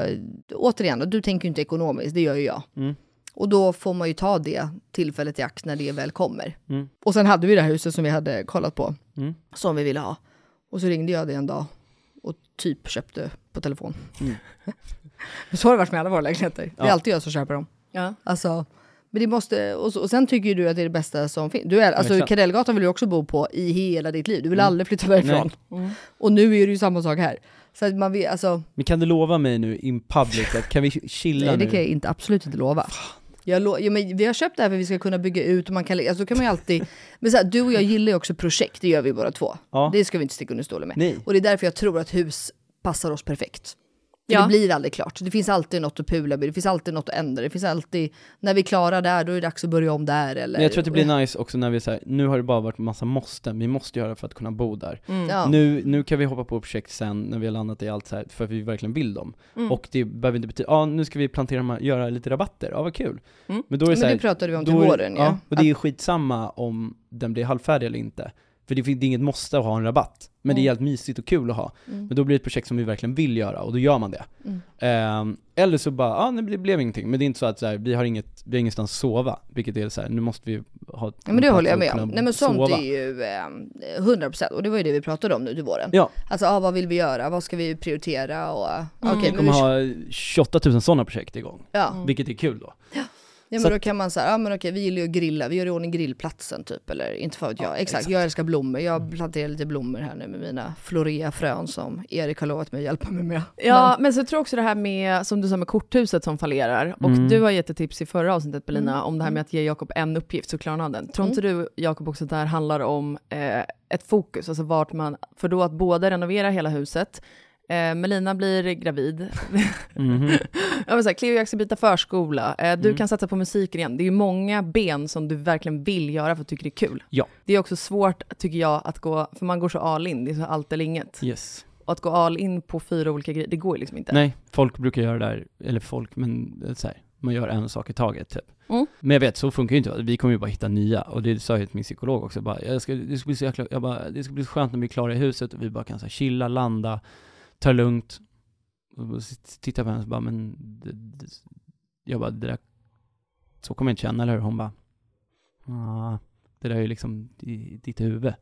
[SPEAKER 4] återigen, och du tänker ju inte ekonomiskt, det gör ju jag.
[SPEAKER 6] Mm.
[SPEAKER 4] Och då får man ju ta det tillfället i akt när det väl kommer.
[SPEAKER 6] Mm.
[SPEAKER 4] Och sen hade vi det här huset som vi hade kollat på,
[SPEAKER 6] Mm.
[SPEAKER 4] som vi ville ha. Och så ringde jag dig en dag och typ köpte på telefon.
[SPEAKER 6] Mm.
[SPEAKER 4] så har det varit med alla våra lägenheter. Det är
[SPEAKER 6] Ja.
[SPEAKER 4] alltid jag som köper dem.
[SPEAKER 5] Ja.
[SPEAKER 4] Alltså, men det måste, och, så, och sen tycker ju du att det är det bästa som finns. Du är, alltså. Karellgatan vill du också bo på i hela ditt liv. Du vill
[SPEAKER 6] Mm.
[SPEAKER 4] aldrig flytta därifrån.
[SPEAKER 5] Mm.
[SPEAKER 4] Och nu är det ju samma sak här. Så att man vill, alltså,
[SPEAKER 6] Men kan du lova mig nu in public att kan vi chilla
[SPEAKER 4] nej, det
[SPEAKER 6] nu?
[SPEAKER 4] kan jag inte, absolut inte lova. Jag lo, ja, men vi har köpt det här för att vi ska kunna bygga ut och man kan, alltså, då kan man ju alltid, men så här, du och jag gillar ju också projekt, det gör vi båda två.
[SPEAKER 6] Ja.
[SPEAKER 4] Det ska vi inte sticka under stolen med.
[SPEAKER 6] Nej.
[SPEAKER 4] Och det är därför jag tror att hus passar oss perfekt. För
[SPEAKER 5] Ja.
[SPEAKER 4] Det blir aldrig klart. Det finns alltid något att pula med, det finns alltid något att ändra. Det finns alltid, när vi är klara där, då är det dags att börja om där. Eller,
[SPEAKER 6] Men jag tror att det blir nice också när vi säger nu har det bara varit massa måsten, vi måste göra för att kunna bo där.
[SPEAKER 4] Mm. Ja.
[SPEAKER 6] Nu, nu kan vi hoppa på projekt sen när vi har landat i allt så här för att vi verkligen vill dem.
[SPEAKER 4] Mm.
[SPEAKER 6] Och det behöver inte betyda, ja nu ska vi plantera göra lite rabatter, ja vad kul.
[SPEAKER 5] Mm.
[SPEAKER 6] Men då är det
[SPEAKER 4] Men
[SPEAKER 6] så här,
[SPEAKER 4] det pratade vi om till våren, ja.
[SPEAKER 6] och det är skitsamma om den blir halvfärdig eller inte. För det, är inget måste att ha en rabatt, men det är
[SPEAKER 4] Mm.
[SPEAKER 6] jävligt mysigt och kul att ha.
[SPEAKER 4] Mm.
[SPEAKER 6] Men då blir det ett projekt som vi verkligen vill göra, och då gör man det.
[SPEAKER 4] Mm.
[SPEAKER 6] Ehm, eller så bara, ja nej, det blev ingenting, men det är inte så att så här, vi har inget, vi har ingenstans att sova, vilket är så här, nu måste vi ha
[SPEAKER 4] Ja, men det håller jag med om. Nej men sånt
[SPEAKER 6] sova.
[SPEAKER 4] är ju eh, 100% och det var ju det vi pratade om nu till våren.
[SPEAKER 6] Ja.
[SPEAKER 4] Alltså ah, vad vill vi göra, vad ska vi prioritera och ah, okej
[SPEAKER 6] vi kommer
[SPEAKER 4] vi-
[SPEAKER 6] ha 28 000 sådana projekt igång,
[SPEAKER 4] Ja.
[SPEAKER 6] vilket är kul då.
[SPEAKER 4] Ja
[SPEAKER 6] Så
[SPEAKER 4] men då
[SPEAKER 6] att-
[SPEAKER 4] kan man säga, ja men okej vi gillar ju att grilla, vi gör i ordning grillplatsen typ eller inte för att jag, exakt,
[SPEAKER 6] exakt. Mm.
[SPEAKER 4] jag älskar blommor, jag planterar lite blommor här nu med mina florea-frön som Erik har lovat mig att hjälpa mig med.
[SPEAKER 5] Ja, men så jag tror också det här med, som du sa med korthuset som fallerar, och
[SPEAKER 4] Mm.
[SPEAKER 5] du har gett ett tips i förra avsnittet Belina,
[SPEAKER 4] Mm.
[SPEAKER 5] om det här med att ge Jakob en uppgift, så klarar han den. Tror
[SPEAKER 4] Mm.
[SPEAKER 5] inte du Jakob också att det här handlar om eh, ett fokus, alltså vart man, för då att både renovera hela huset, eh, Melina blir gravid,
[SPEAKER 6] Mhm.
[SPEAKER 5] ja, men så här, Cleo Jack ska byta förskola, eh, du
[SPEAKER 6] Mm.
[SPEAKER 5] kan satsa på musiken igen. Det är ju många ben som du verkligen vill göra för att du tycker det är kul.
[SPEAKER 6] Ja.
[SPEAKER 5] Det är också svårt, tycker jag, att gå, för man går så all in, det är så allt eller inget.
[SPEAKER 6] Yes.
[SPEAKER 5] Och att gå all in på fyra olika grejer, det går ju liksom inte.
[SPEAKER 6] Nej, folk brukar göra det där, eller folk, men är så här, man gör en sak i taget typ.
[SPEAKER 5] Mm.
[SPEAKER 6] Men jag vet, så funkar ju inte Vi kommer ju bara hitta nya, och det sa jag till min psykolog också, bara, jag ska, det ska bli så jäkla, jag bara, det ska bli så skönt när vi är klara i huset och vi bara kan så här, chilla, landa, ta lugnt. Och tittar på henne och bara, men, det, det, jag bara, det där, så kommer jag inte känna, eller hur? Hon bara, ah, det där är ju liksom i ditt huvud.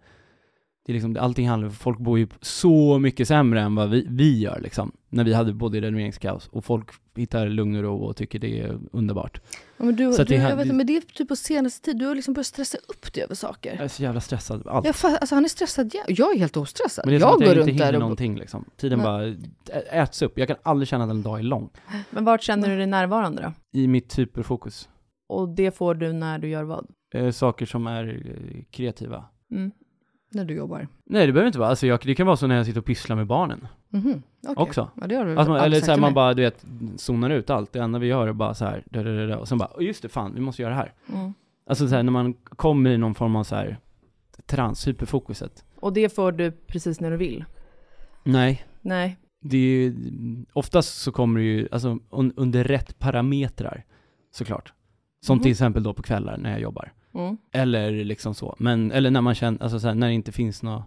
[SPEAKER 6] Det är liksom, allting handlar, folk bor ju så mycket sämre än vad vi, vi gör liksom. När vi hade både renoveringskaos och folk hittar lugn och ro och tycker det är underbart.
[SPEAKER 4] Ja, men du,
[SPEAKER 6] Så att
[SPEAKER 4] du,
[SPEAKER 6] det
[SPEAKER 4] jag vet inte, men det är typ på senaste tid, du har liksom börjat stressa upp dig över saker.
[SPEAKER 6] Jag är så jävla stressad allt.
[SPEAKER 4] Jag, alltså han är stressad, jag, jag är helt ostressad.
[SPEAKER 6] Men det är som
[SPEAKER 4] jag
[SPEAKER 6] att
[SPEAKER 4] går
[SPEAKER 6] jag
[SPEAKER 4] runt
[SPEAKER 6] inte hinner
[SPEAKER 4] där och...
[SPEAKER 6] någonting liksom. Tiden
[SPEAKER 4] Nej.
[SPEAKER 6] bara äts upp. Jag kan aldrig känna att en dag är lång.
[SPEAKER 5] Men vart känner du dig närvarande då?
[SPEAKER 6] I mitt hyperfokus.
[SPEAKER 5] Och det får du när du gör vad?
[SPEAKER 6] Eh, saker som är eh, kreativa.
[SPEAKER 5] Mm.
[SPEAKER 4] När du jobbar.
[SPEAKER 6] Nej det behöver inte vara, alltså jag, det kan vara så när jag sitter och pysslar med barnen.
[SPEAKER 4] Mhm, okej.
[SPEAKER 6] Också.
[SPEAKER 4] Ja, det har du
[SPEAKER 6] Att man, eller så här, man bara, du vet, zonar ut allt. Det enda vi gör är bara så här, da, da, da, da, och sen bara, "Åh, just det, fan, vi måste göra det här.
[SPEAKER 5] Mm.
[SPEAKER 6] Alltså så här, när man kommer i någon form av så här trans, hyperfokuset.
[SPEAKER 5] Och det får du precis när du vill?
[SPEAKER 6] Nej.
[SPEAKER 5] Nej.
[SPEAKER 6] Det är ju, oftast så kommer det ju, alltså un, under rätt parametrar, såklart. Som
[SPEAKER 5] Mhm.
[SPEAKER 6] till exempel då på kvällar när jag jobbar.
[SPEAKER 5] Mm.
[SPEAKER 6] Eller liksom så. Men, eller när man känner, alltså så här, när det inte finns något,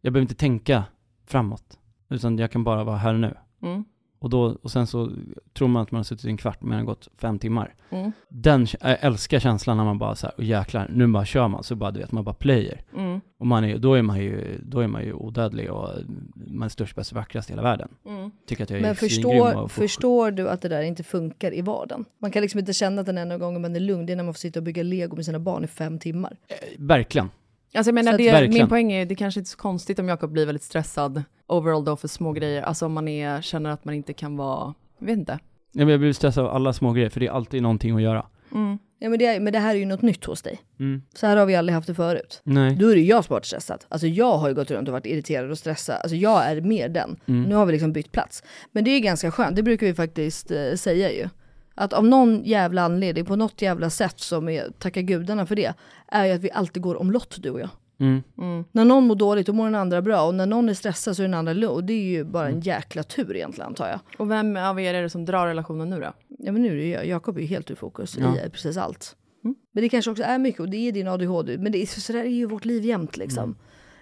[SPEAKER 6] jag behöver inte tänka framåt. Utan jag kan bara vara här och nu.
[SPEAKER 5] Mm.
[SPEAKER 6] Och, då, och sen så tror man att man har suttit i en kvart men det har gått fem timmar.
[SPEAKER 5] Mm.
[SPEAKER 6] Den, jag älskar känslan när man bara så här, och jäklar, nu bara kör man, så bara du vet, man bara player.
[SPEAKER 5] Mm.
[SPEAKER 6] Och man är, då är man ju, då är man ju odödlig och man är störst, bäst, vackrast i hela världen.
[SPEAKER 5] Mm.
[SPEAKER 6] Tycker att jag är
[SPEAKER 4] Men förstår,
[SPEAKER 6] och
[SPEAKER 4] förstår du att det där inte funkar i vardagen? Man kan liksom inte känna att den enda gången man är lugn, det är när man får sitta och bygga lego med sina barn i fem timmar.
[SPEAKER 6] Verkligen.
[SPEAKER 5] Alltså jag menar, det, min poäng är, det kanske inte är så konstigt om Jakob blir väldigt stressad overall då för små grejer. Alltså om man är, känner att man inte kan vara, jag vet inte.
[SPEAKER 6] Jag blir stressad av alla små grejer, för det är alltid någonting att göra.
[SPEAKER 5] Mm.
[SPEAKER 4] Ja, men, det men det här är ju något nytt hos dig.
[SPEAKER 6] Mm.
[SPEAKER 4] Så här har vi aldrig haft det förut.
[SPEAKER 6] Nej.
[SPEAKER 4] Då är det jag som har varit stressad. Alltså jag har ju gått runt och varit irriterad och stressad. Alltså jag är mer den.
[SPEAKER 6] Mm.
[SPEAKER 4] Nu har vi liksom bytt plats. Men det är ganska skönt, det brukar vi faktiskt eh, säga ju. Att av någon jävla anledning, på något jävla sätt som är, tacka gudarna för det, är ju att vi alltid går omlott du och jag.
[SPEAKER 6] Mm.
[SPEAKER 5] Mm.
[SPEAKER 4] När någon mår dåligt då mår den andra bra och när någon är stressad så är den andra lugn. Och det är ju bara en
[SPEAKER 6] Mm.
[SPEAKER 4] jäkla tur egentligen antar jag.
[SPEAKER 5] Och vem av er är det som drar relationen nu då?
[SPEAKER 4] Ja men nu är det jag, Jakob är ju helt ur fokus
[SPEAKER 6] Ja.
[SPEAKER 4] i precis allt. Men det kanske också är mycket och det är din ADHD. Men det är, så där är ju vårt liv jämt liksom.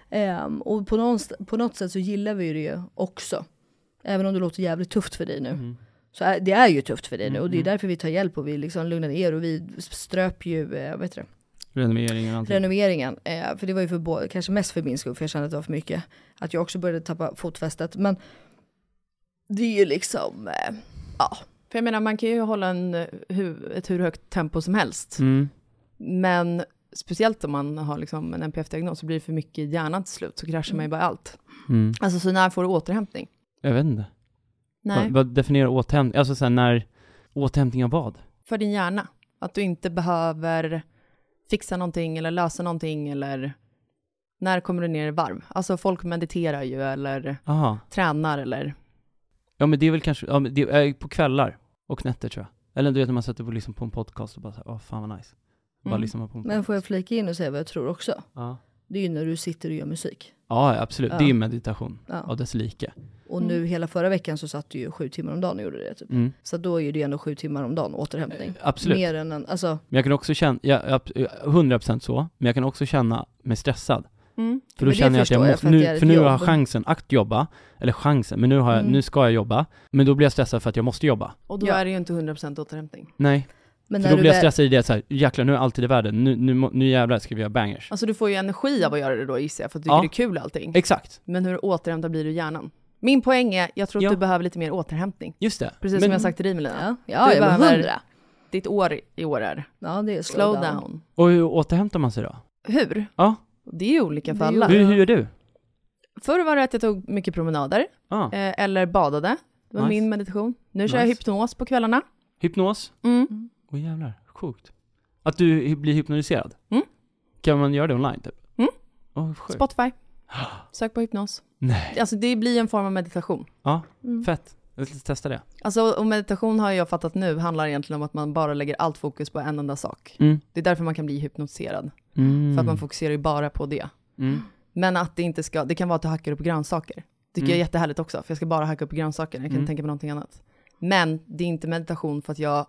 [SPEAKER 4] Ehm, och på, någonst- på något sätt så gillar vi ju det också. Även om det låter jävligt tufft för dig nu.
[SPEAKER 6] Mm.
[SPEAKER 4] Så är, det är ju tufft för dig nu och det är därför vi tar hjälp och vi liksom lugnar ner och vi ströp ju, eh, vad heter det?
[SPEAKER 6] Renoveringen allting.
[SPEAKER 4] renoveringen. Eh, för det var ju för både, kanske mest för min skull, för jag kände att det var för mycket. Att jag också började tappa fotfästet. Men det är ju liksom, eh, ja.
[SPEAKER 5] För jag menar, man kan ju hålla en, ett hur högt tempo som helst.
[SPEAKER 6] Mm.
[SPEAKER 5] Men speciellt om man har liksom en NPF-diagnos så blir det för mycket i hjärnan till slut, så kraschar man ju bara i allt.
[SPEAKER 6] Mm.
[SPEAKER 5] Alltså så när får du återhämtning?
[SPEAKER 6] Jag vet inte.
[SPEAKER 5] Nej,
[SPEAKER 6] Vad, vad definierar återhämtning? Alltså sen när, återhämtning av vad?
[SPEAKER 5] för din hjärna. Att du inte behöver fixa någonting eller lösa någonting eller när kommer du ner i varv? Alltså folk mediterar ju eller
[SPEAKER 6] Aha.
[SPEAKER 5] tränar eller...
[SPEAKER 6] Ja men det är väl kanske, ja, men det är på kvällar och nätter tror jag. Eller du vet när man sätter på, liksom på en podcast och bara såhär, åh fan vad nice. Bara
[SPEAKER 4] Mm.
[SPEAKER 6] lyssna på en
[SPEAKER 4] Men får jag flika in och säga vad jag tror också?
[SPEAKER 6] Ja.
[SPEAKER 4] Det är ju när du sitter och gör musik.
[SPEAKER 6] Ja absolut,
[SPEAKER 4] Ja.
[SPEAKER 6] det är meditation
[SPEAKER 4] Ja.
[SPEAKER 6] av dess like.
[SPEAKER 4] Och nu hela förra veckan så satt du ju sju timmar om dagen och gjorde det typ.
[SPEAKER 6] Mm.
[SPEAKER 4] Så då är det ju ändå sju timmar om dagen återhämtning.
[SPEAKER 6] Absolut.
[SPEAKER 4] Mer än en, alltså,
[SPEAKER 6] Men jag kan också känna, ja, ja, 100% så, men jag kan också känna mig stressad.
[SPEAKER 5] Mm.
[SPEAKER 6] För då
[SPEAKER 4] Men
[SPEAKER 6] känner jag att jag
[SPEAKER 4] förstår jag,
[SPEAKER 6] måste,
[SPEAKER 4] för
[SPEAKER 6] nu, för nu har jag chansen att jobba, eller chansen, men nu har jag,
[SPEAKER 4] Mm.
[SPEAKER 6] nu ska jag jobba, men då blir jag stressad för att jag måste jobba.
[SPEAKER 5] Och då
[SPEAKER 4] Ja.
[SPEAKER 5] är det ju inte 100% återhämtning.
[SPEAKER 6] Nej.
[SPEAKER 4] men
[SPEAKER 6] för
[SPEAKER 4] när
[SPEAKER 6] då
[SPEAKER 4] du
[SPEAKER 6] blir jag stressad i det så här, jäklar nu är allt i världen, nu, nu, nu jävlar ska vi göra bangers.
[SPEAKER 5] Alltså du får ju energi av att göra det då gissar jag, för att du tycker
[SPEAKER 6] Ja.
[SPEAKER 5] det är kul allting.
[SPEAKER 6] Exakt,
[SPEAKER 5] Men hur återhämtad blir du hjärnan? Min poäng är, jag tror att
[SPEAKER 6] Ja.
[SPEAKER 5] du behöver lite mer återhämtning.
[SPEAKER 6] just det.
[SPEAKER 5] Precis
[SPEAKER 6] Men-
[SPEAKER 5] som jag sagt till dig Melina.
[SPEAKER 4] Ja,
[SPEAKER 5] Du
[SPEAKER 4] ja, ja men
[SPEAKER 5] behöver-
[SPEAKER 4] hundra.
[SPEAKER 5] Ditt år i år är
[SPEAKER 4] Ja, det är
[SPEAKER 5] slow down.
[SPEAKER 6] Och hur återhämtar man sig då?
[SPEAKER 5] Hur?
[SPEAKER 6] Ja,
[SPEAKER 5] Det är ju olika för alla.
[SPEAKER 6] hur, hur gör du?
[SPEAKER 5] Förr var det att jag tog mycket promenader,
[SPEAKER 6] Ja,
[SPEAKER 5] eh, eller badade. Det var
[SPEAKER 6] Nice.
[SPEAKER 5] min meditation. Nu kör jag
[SPEAKER 6] Nice.
[SPEAKER 5] hypnos på kvällarna.
[SPEAKER 6] hypnos?
[SPEAKER 5] Mm.
[SPEAKER 6] Åh jävlar, sjukt. Att du blir hypnotiserad?
[SPEAKER 5] Mm.
[SPEAKER 6] Kan man göra det online typ?
[SPEAKER 5] Mm.
[SPEAKER 6] Åh, sjukt.
[SPEAKER 5] Spotify. Sök på hypnos.
[SPEAKER 6] Nej.
[SPEAKER 5] Alltså det blir en form av meditation.
[SPEAKER 6] Ja,
[SPEAKER 5] Mm.
[SPEAKER 6] fett. Jag ska testa det.
[SPEAKER 5] Alltså och meditation har jag fattat nu handlar egentligen om att man bara lägger allt fokus på en enda sak.
[SPEAKER 6] Mm.
[SPEAKER 5] Det är därför man kan bli hypnotiserad.
[SPEAKER 6] Mm.
[SPEAKER 5] För att man fokuserar ju bara på det.
[SPEAKER 6] Mm.
[SPEAKER 5] Men att det inte ska, det kan vara att du hackar upp grönsaker. Tycker
[SPEAKER 6] Mm.
[SPEAKER 5] jag är jättehärligt också, för jag ska bara hacka upp grönsaker, jag kan
[SPEAKER 6] Mm.
[SPEAKER 5] inte tänka på någonting annat. Men det är inte meditation för att jag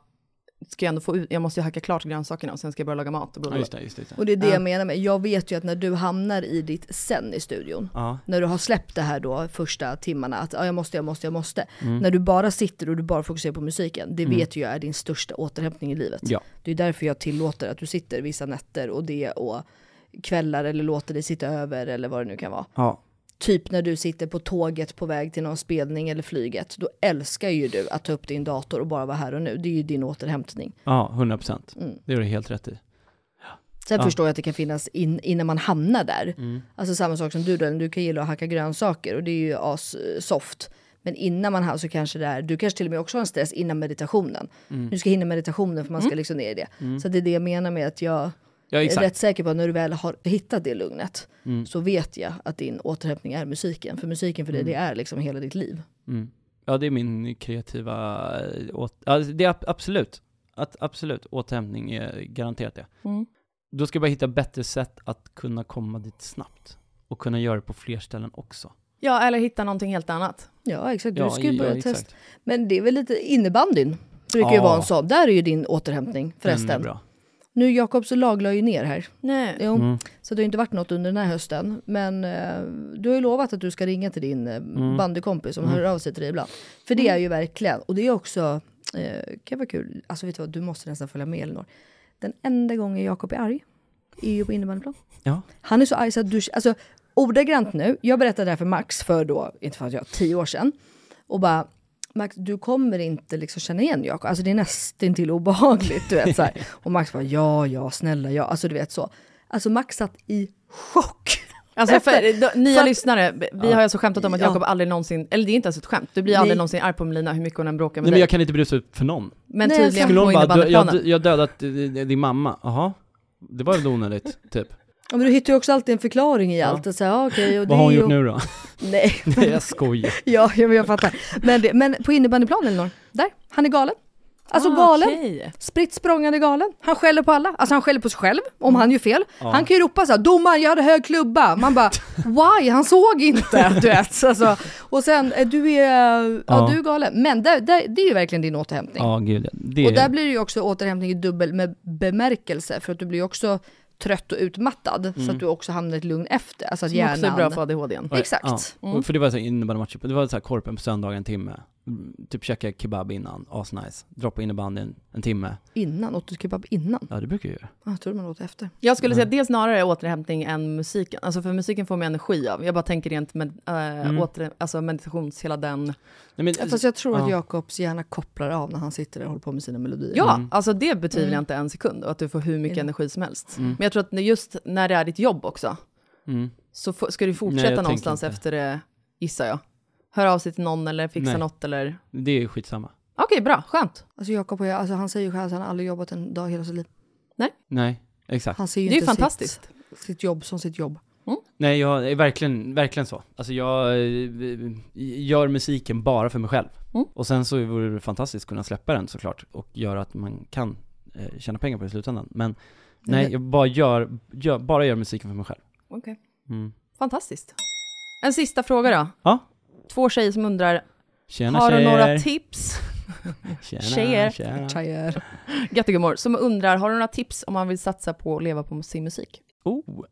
[SPEAKER 5] ska ändå få ut, jag måste ju hacka klart grönsakerna och sen ska jag börja laga mat och
[SPEAKER 6] Ja, just det, just det. Just det.
[SPEAKER 4] Och det är det
[SPEAKER 5] Ja.
[SPEAKER 4] jag menar med, jag vet ju att när du hamnar i ditt sen i studion,
[SPEAKER 6] Ja.
[SPEAKER 4] när du har släppt det här då första timmarna, att ja, jag måste, jag måste, jag måste.
[SPEAKER 6] Mm.
[SPEAKER 4] När du bara sitter och du bara fokuserar på musiken, det
[SPEAKER 6] Mm.
[SPEAKER 4] vet ju jag är din största återhämtning i livet.
[SPEAKER 6] Ja.
[SPEAKER 4] Det är därför jag tillåter att du sitter vissa nätter och det och kvällar eller låter dig sitta över eller vad det nu kan vara.
[SPEAKER 6] Ja.
[SPEAKER 4] Typ när du sitter på tåget på väg till någon spelning eller flyget, då älskar ju du att ta upp din dator och bara vara här och nu. Det är ju din återhämtning.
[SPEAKER 6] Ja, 100 procent.
[SPEAKER 4] Mm.
[SPEAKER 6] Det är du helt rätt i.
[SPEAKER 4] Sen
[SPEAKER 6] Ja.
[SPEAKER 4] förstår jag att det kan finnas in, innan man hamnar där.
[SPEAKER 6] Mm.
[SPEAKER 4] Alltså samma sak som du då, du kan gilla att hacka grönsaker och det är ju as soft. Men innan man har så kanske det är, du kanske till och med också har en stress innan meditationen.
[SPEAKER 6] Mm.
[SPEAKER 4] Nu ska hinna meditationen för man ska liksom ner i det.
[SPEAKER 6] Mm.
[SPEAKER 4] Så det är det jag menar med att jag
[SPEAKER 6] Ja,
[SPEAKER 4] är
[SPEAKER 6] exakt.
[SPEAKER 4] rätt säker på att när du väl har hittat det lugnet
[SPEAKER 6] Mm.
[SPEAKER 4] så vet jag att din återhämtning är musiken. För musiken för dig,
[SPEAKER 6] Mm.
[SPEAKER 4] det är liksom hela ditt liv.
[SPEAKER 6] Mm. Ja, det är min kreativa eh. Alltså, det är ab- absolut. Att, absolut, återhämtning är garanterat det.
[SPEAKER 5] Mm.
[SPEAKER 6] Då ska jag bara hitta bättre sätt att kunna komma dit snabbt. Och kunna göra det på fler ställen också.
[SPEAKER 5] Ja, eller hitta någonting helt annat.
[SPEAKER 4] Ja exakt, du
[SPEAKER 6] Ja,
[SPEAKER 4] ska ju
[SPEAKER 6] ja,
[SPEAKER 4] börja
[SPEAKER 6] exakt.
[SPEAKER 4] testa. Men det är väl lite innebandyn. Brukar ju
[SPEAKER 6] Ja.
[SPEAKER 4] vara en sån. Där är ju din återhämtning
[SPEAKER 6] Den är
[SPEAKER 4] förresten.
[SPEAKER 6] bra.
[SPEAKER 4] Nu Jakobs lag la ju ner här.
[SPEAKER 5] Nej.
[SPEAKER 4] Jo,
[SPEAKER 6] Mm.
[SPEAKER 4] så det har inte varit något under den här hösten. Men eh, du har ju lovat att du ska ringa till din eh,
[SPEAKER 6] Mm.
[SPEAKER 4] bandykompis som
[SPEAKER 6] Mm.
[SPEAKER 4] hör av sig till dig ibland. För det är ju verkligen, och det är också, eh, kan vara kul, alltså vet du vad, du måste nästan följa med Elinor. Den enda gången Jakob är arg är ju på innebandyplan.
[SPEAKER 6] Ja.
[SPEAKER 4] Han är så arg så att du, alltså ordagrant nu, jag berättade det här för Max för då, inte för att jag, tio år sedan. Och bara, Max du kommer inte liksom känna igen Jakob, alltså det är nästan till obehagligt du vet så här. Och Max bara, ja, ja, snälla, ja, alltså du vet så. Alltså Max satt i chock.
[SPEAKER 5] Alltså för,
[SPEAKER 4] Efter-
[SPEAKER 5] då, nya
[SPEAKER 4] för att-
[SPEAKER 5] lyssnare, vi
[SPEAKER 6] Ja.
[SPEAKER 5] har alltså skämtat om att
[SPEAKER 4] Ja.
[SPEAKER 5] Jakob aldrig någonsin, eller det är inte ens ett skämt, du blir aldrig
[SPEAKER 4] Nej.
[SPEAKER 5] någonsin arg på Melina hur mycket hon än bråkar med
[SPEAKER 6] Nej men
[SPEAKER 5] dig.
[SPEAKER 6] jag kan inte brusa ut för någon.
[SPEAKER 5] Men
[SPEAKER 4] Nej,
[SPEAKER 5] tydligen
[SPEAKER 6] Skulle
[SPEAKER 5] på
[SPEAKER 6] "Du- jag,
[SPEAKER 5] innebandyplanen.
[SPEAKER 6] jag dödat din mamma, jaha? Det var väl onödigt, typ.
[SPEAKER 4] Ja, men du hittar ju också alltid en förklaring i
[SPEAKER 6] Ja.
[SPEAKER 4] allt. Och så här, ja, okej, och
[SPEAKER 6] Vad har hon gjort
[SPEAKER 4] ju-
[SPEAKER 6] nu då?
[SPEAKER 4] Nej.
[SPEAKER 6] Nej jag skojar.
[SPEAKER 4] ja, ja, men jag fattar. Men, det, men på innebandyplanen Elinor, där, han är galen. Alltså
[SPEAKER 5] Ah,
[SPEAKER 4] galen.
[SPEAKER 5] okej.
[SPEAKER 4] Spritt språngande galen. Han skäller på alla. Alltså han skäller på sig själv om han gör fel.
[SPEAKER 6] Ja.
[SPEAKER 4] Han kan ju ropa så här, domaren jag hade hög klubba. Man bara, why? Han såg inte. Du vet. Alltså, och sen, eh, du är, ja,
[SPEAKER 6] Ja.
[SPEAKER 4] du är galen. Men det, det, det är ju verkligen din återhämtning.
[SPEAKER 6] Ja gud, det
[SPEAKER 4] Och där blir det ju också återhämtning i dubbel med bemärkelse. För att du blir ju också trött och utmattad. Så att du också hamnar i ett lugn efter. Alltså att
[SPEAKER 5] Som också är bra för ADHD.
[SPEAKER 4] Exakt.
[SPEAKER 6] Ja. Och För det var så här innebandymatch, det var så här korpen på söndagar en timme. Mm, Typ käka kebab innan, asnice. Droppa innebandyn en timme.
[SPEAKER 4] Innan, åt du kebab innan?
[SPEAKER 6] Ja det brukar jag göra.
[SPEAKER 4] Jag tror man åt efter.
[SPEAKER 5] Jag skulle säga att det är snarare återhämtning än musiken. Alltså för musiken får man energi av. Jag bara tänker rent med, äh,
[SPEAKER 6] Mm.
[SPEAKER 5] åter, alltså meditations, hela den.
[SPEAKER 6] Nej, men,
[SPEAKER 4] Fast jag tror att
[SPEAKER 6] ja.
[SPEAKER 4] Jakobs hjärna kopplar av när han sitter där och håller på med sina melodier.
[SPEAKER 5] Ja,
[SPEAKER 6] Mm.
[SPEAKER 5] alltså det jag
[SPEAKER 4] Mm.
[SPEAKER 5] inte en sekund. Och att du får hur mycket
[SPEAKER 4] Mm.
[SPEAKER 5] energi som helst.
[SPEAKER 6] Mm.
[SPEAKER 5] Men jag tror att just när det är ditt jobb också,
[SPEAKER 6] Mm.
[SPEAKER 5] så ska du
[SPEAKER 6] Nej,
[SPEAKER 5] fortsätta
[SPEAKER 6] tänker
[SPEAKER 5] någonstans
[SPEAKER 6] inte.
[SPEAKER 5] efter det, gissar jag. Höra av sig till någon eller fixa
[SPEAKER 6] Nej.
[SPEAKER 5] något eller...
[SPEAKER 6] Det är skitsamma.
[SPEAKER 5] Okej, bra, skönt.
[SPEAKER 4] Alltså Jakob och jag, alltså han säger ju själv att han aldrig jobbat en dag i hela sitt liv.
[SPEAKER 6] Nej, exakt.
[SPEAKER 4] Han ser ju
[SPEAKER 5] Det är ju
[SPEAKER 4] inte
[SPEAKER 5] fantastiskt.
[SPEAKER 4] Sitt, sitt jobb som sitt jobb.
[SPEAKER 6] Nej jag är verkligen, verkligen så. Alltså jag eh, gör musiken bara för mig själv.
[SPEAKER 5] Mm.
[SPEAKER 6] Och sen så vore det fantastiskt att kunna släppa den såklart och göra att man kan eh, tjäna pengar på det i slutändan. Men nej, jag bara gör, gör, bara gör musiken för mig själv.
[SPEAKER 5] Okej.
[SPEAKER 6] Mm.
[SPEAKER 5] Fantastiskt. En sista fråga då.
[SPEAKER 6] Ja.
[SPEAKER 5] Två tjejer som undrar,
[SPEAKER 6] Tjena
[SPEAKER 5] har du
[SPEAKER 6] tjejer.
[SPEAKER 5] några tips?
[SPEAKER 6] Tjena,
[SPEAKER 5] tjejer.
[SPEAKER 6] tjena.
[SPEAKER 4] Tjejer.
[SPEAKER 5] Göttegummor, som undrar, har du några tips om man vill satsa på att leva på sin musik?
[SPEAKER 6] Oh,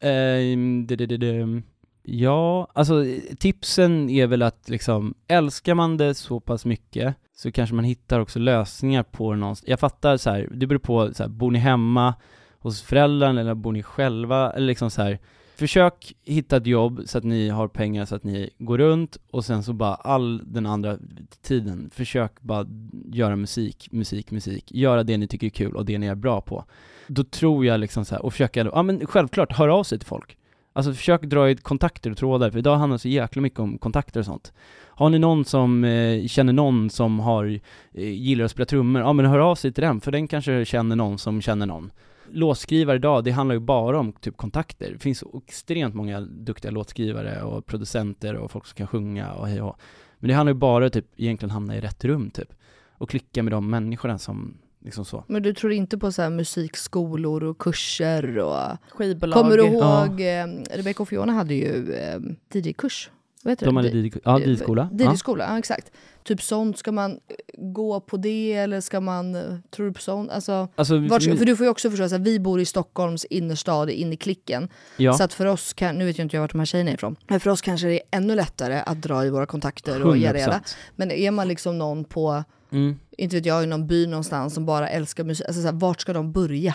[SPEAKER 6] det, det, det, det. Ja, alltså tipsen är väl att liksom, älskar man det så pass mycket så kanske man hittar också lösningar på det någonstans. Jag fattar så här, det beror på, så här, bor ni hemma hos föräldrarna eller bor ni själva? Eller liksom så här, försök hitta ett jobb så att ni har pengar så att ni går runt och sen så bara all den andra tiden, försök bara göra musik, musik, musik, göra det ni tycker är kul och det ni är bra på. Då tror jag liksom så här, och försöka, ja men självklart, höra av sig till folk. Alltså försök dra i kontakter och trådar, för idag handlar det så jäkla mycket om kontakter och sånt. Har ni någon som eh, känner någon som har, eh, gillar att spela trummor, ja men hör av sig till den, för den kanske känner någon som känner någon. Låtskrivare idag, det handlar ju bara om typ kontakter. Det finns extremt många duktiga låtskrivare och producenter och folk som kan sjunga och hej och. Men det handlar ju bara typ egentligen hamna i rätt rum typ. Och klicka med de människorna som, liksom så.
[SPEAKER 4] Men du tror inte på så här musikskolor och kurser och...
[SPEAKER 5] Skivbolag.
[SPEAKER 4] Kommer du
[SPEAKER 6] Ja.
[SPEAKER 4] ihåg, eh, Rebecca och Fiona hade ju eh, DJ-kurs. Vad heter
[SPEAKER 6] De
[SPEAKER 4] det?
[SPEAKER 6] hade DJ ja, DJ-skola. Ja.
[SPEAKER 4] DJ-skola, ja. exakt. Typ sånt, ska man eh, gå på det eller ska man, eh, tror du på sånt? Alltså,
[SPEAKER 6] Alltså,
[SPEAKER 4] vart, för du får ju också förstå, så här, vi bor i Stockholms innerstad, in i klicken.
[SPEAKER 6] Ja.
[SPEAKER 4] Så att för oss, kan, nu vet jag inte jag vart de här tjejerna är ifrån, men för oss kanske det är ännu lättare att dra i våra kontakter och göra
[SPEAKER 6] 100%.
[SPEAKER 4] det. Men är man liksom någon på,
[SPEAKER 6] Mm.
[SPEAKER 4] inte vet jag, i någon by någonstans som bara älskar musik, alltså så här, vart ska de börja?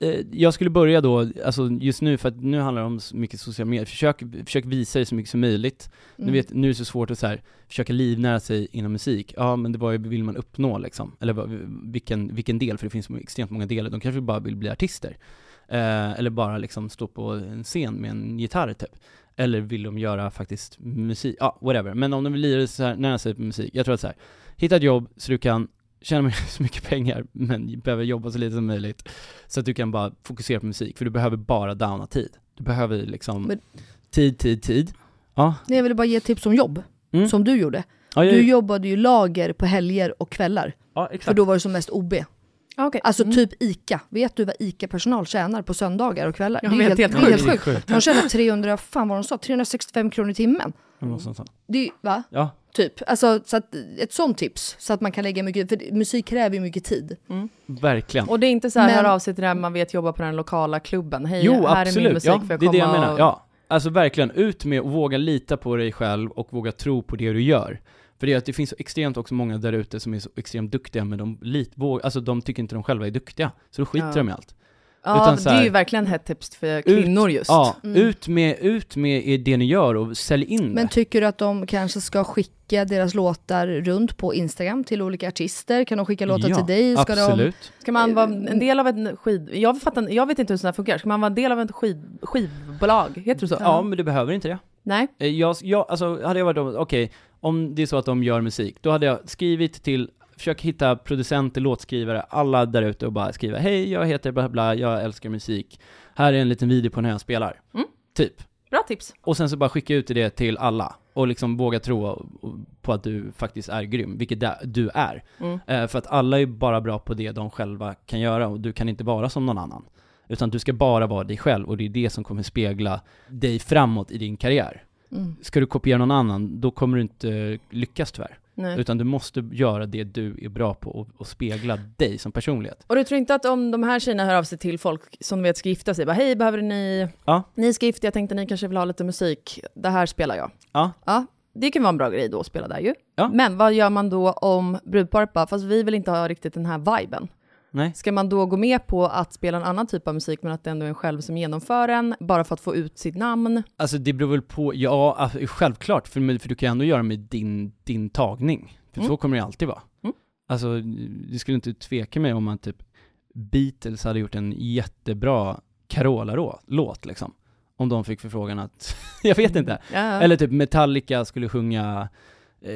[SPEAKER 6] Eh, Jag skulle börja då, alltså just nu, för att nu handlar det om så mycket sociala medier, försök, försök visa det så mycket som möjligt.
[SPEAKER 4] Mm.
[SPEAKER 6] Nu, vet, nu är det så svårt att så här, försöka livnära sig inom musik, ja men det var ju, vill man uppnå liksom? Eller vilken, vilken del, för det finns extremt många delar, de kanske bara vill bli artister. Eh, eller bara liksom stå på en scen med en gitarr typ. Eller vill de göra faktiskt musik, ja whatever. Men om de vill lira här, nära sig på musik, jag tror att så här, hitta ett jobb så du kan tjäna så mycket pengar, men behöver jobba så lite som möjligt. Så att du kan bara fokusera på musik, för du behöver bara downa tid. Du behöver liksom
[SPEAKER 4] Men-
[SPEAKER 6] tid, tid, tid. Ja.
[SPEAKER 4] Nej, jag ville bara ge tips om jobb,
[SPEAKER 6] Mm.
[SPEAKER 4] som du gjorde.
[SPEAKER 6] Ja, jag-
[SPEAKER 4] Du jobbade ju lager på helger och kvällar.
[SPEAKER 6] Ja, exakt.
[SPEAKER 4] För då var det som mest OB.
[SPEAKER 5] Okay.
[SPEAKER 4] Alltså
[SPEAKER 5] Mm.
[SPEAKER 4] typ ICA. Vet du vad ICA-personal tjänar på söndagar och kvällar?
[SPEAKER 5] Jag
[SPEAKER 4] det är
[SPEAKER 5] vet,
[SPEAKER 4] helt,
[SPEAKER 5] helt.
[SPEAKER 6] Sjukt.
[SPEAKER 4] De tjänar 300, fan vad de sa, 365 kronor i timmen.
[SPEAKER 6] Eller något sånt.
[SPEAKER 4] Det va?
[SPEAKER 6] Ja.
[SPEAKER 4] Typ. Alltså, så att, ett sånt tips. Så att man kan lägga mycket, för musik kräver ju mycket tid.
[SPEAKER 6] Verkligen.
[SPEAKER 5] Och det är inte så här,
[SPEAKER 4] Men-
[SPEAKER 5] hör av sig till den man vet jobbar på den lokala klubben. Hej,
[SPEAKER 6] Jo,
[SPEAKER 5] här är min
[SPEAKER 6] absolut.
[SPEAKER 5] musik,
[SPEAKER 6] Ja,
[SPEAKER 5] får jag
[SPEAKER 6] det är det jag
[SPEAKER 5] komma
[SPEAKER 6] menar.
[SPEAKER 5] och-
[SPEAKER 6] Ja. Alltså verkligen, ut med och våga lita på dig själv och våga tro på det du gör. För det är att det finns så extremt också många där ute som är så extremt duktiga, men de, lit, våg, alltså de tycker inte de själva är duktiga. Så då skiter
[SPEAKER 5] Ja.
[SPEAKER 6] de i allt.
[SPEAKER 5] Ja,
[SPEAKER 6] Utan så
[SPEAKER 5] det är
[SPEAKER 6] här-
[SPEAKER 5] ju verkligen ett tips för kvinnor just.
[SPEAKER 6] Ja,
[SPEAKER 4] Mm.
[SPEAKER 6] ut, med, ut med det ni gör och sälj in
[SPEAKER 4] Men
[SPEAKER 6] det.
[SPEAKER 4] tycker du att de kanske ska skicka deras låtar runt på Instagram till olika artister? Kan de skicka låtar
[SPEAKER 6] Ja,
[SPEAKER 4] till dig? Ska De,
[SPEAKER 6] absolut.
[SPEAKER 5] Ska man vara en del av en skid... Jag, fattar, jag vet inte hur sådana här funkar. Ska man vara en del av ett skid, skivbolag? Heter det så?
[SPEAKER 6] Ja, men du behöver inte det.
[SPEAKER 5] Nej.
[SPEAKER 6] Eh, Jag, jag, alltså hade jag varit de- okej, om det är så att de gör musik, då hade jag skrivit till, försök hitta producenter, låtskrivare, alla där ute och bara skriva Hej, jag heter bla bla, jag älskar musik. Här är en liten video på när jag spelar.
[SPEAKER 5] Mm.
[SPEAKER 6] Typ.
[SPEAKER 5] Bra tips.
[SPEAKER 6] Och sen så bara skicka ut det till alla. Och liksom våga tro på att du faktiskt är grym, vilket du är.
[SPEAKER 5] Mm.
[SPEAKER 6] Eh, För att alla är bara bra på det de själva kan göra och du kan inte vara som någon annan. Utan du ska bara vara dig själv och det är det som kommer spegla dig framåt i din karriär.
[SPEAKER 4] Mm.
[SPEAKER 6] Ska du kopiera någon annan, då kommer du inte lyckas tyvärr.
[SPEAKER 5] Nej.
[SPEAKER 6] Utan du måste göra det du är bra på och, och spegla dig som personlighet.
[SPEAKER 5] Och du tror inte att om de här tjejerna hör av sig till folk som vet ska gifta sig, bara hej, behöver ni...
[SPEAKER 6] Ja.
[SPEAKER 5] Ni ska gifta, jag tänkte ni kanske vill ha lite musik, det här spelar jag.
[SPEAKER 6] Ja.
[SPEAKER 5] Ja, det kan vara en bra grej då att spela där ju.
[SPEAKER 6] Ja.
[SPEAKER 5] Men vad gör man då om brudparet bara, fast vi vill inte ha riktigt den här viben.
[SPEAKER 6] Nej.
[SPEAKER 5] Ska man då gå med på att spela en annan typ av musik, men att det ändå är en själv som genomför den, bara för att få ut sitt namn?
[SPEAKER 6] Alltså det beror väl på, ja alltså, självklart, för, för du kan ändå göra med din, din tagning. För
[SPEAKER 5] Mm.
[SPEAKER 6] så kommer det alltid vara.
[SPEAKER 5] Mm.
[SPEAKER 6] Alltså, det skulle inte tveka mig om man typ Beatles hade gjort en jättebra Carola-låt liksom. Om de fick förfrågan att, jag vet inte.
[SPEAKER 5] Ja, ja.
[SPEAKER 6] Eller typ Metallica skulle sjunga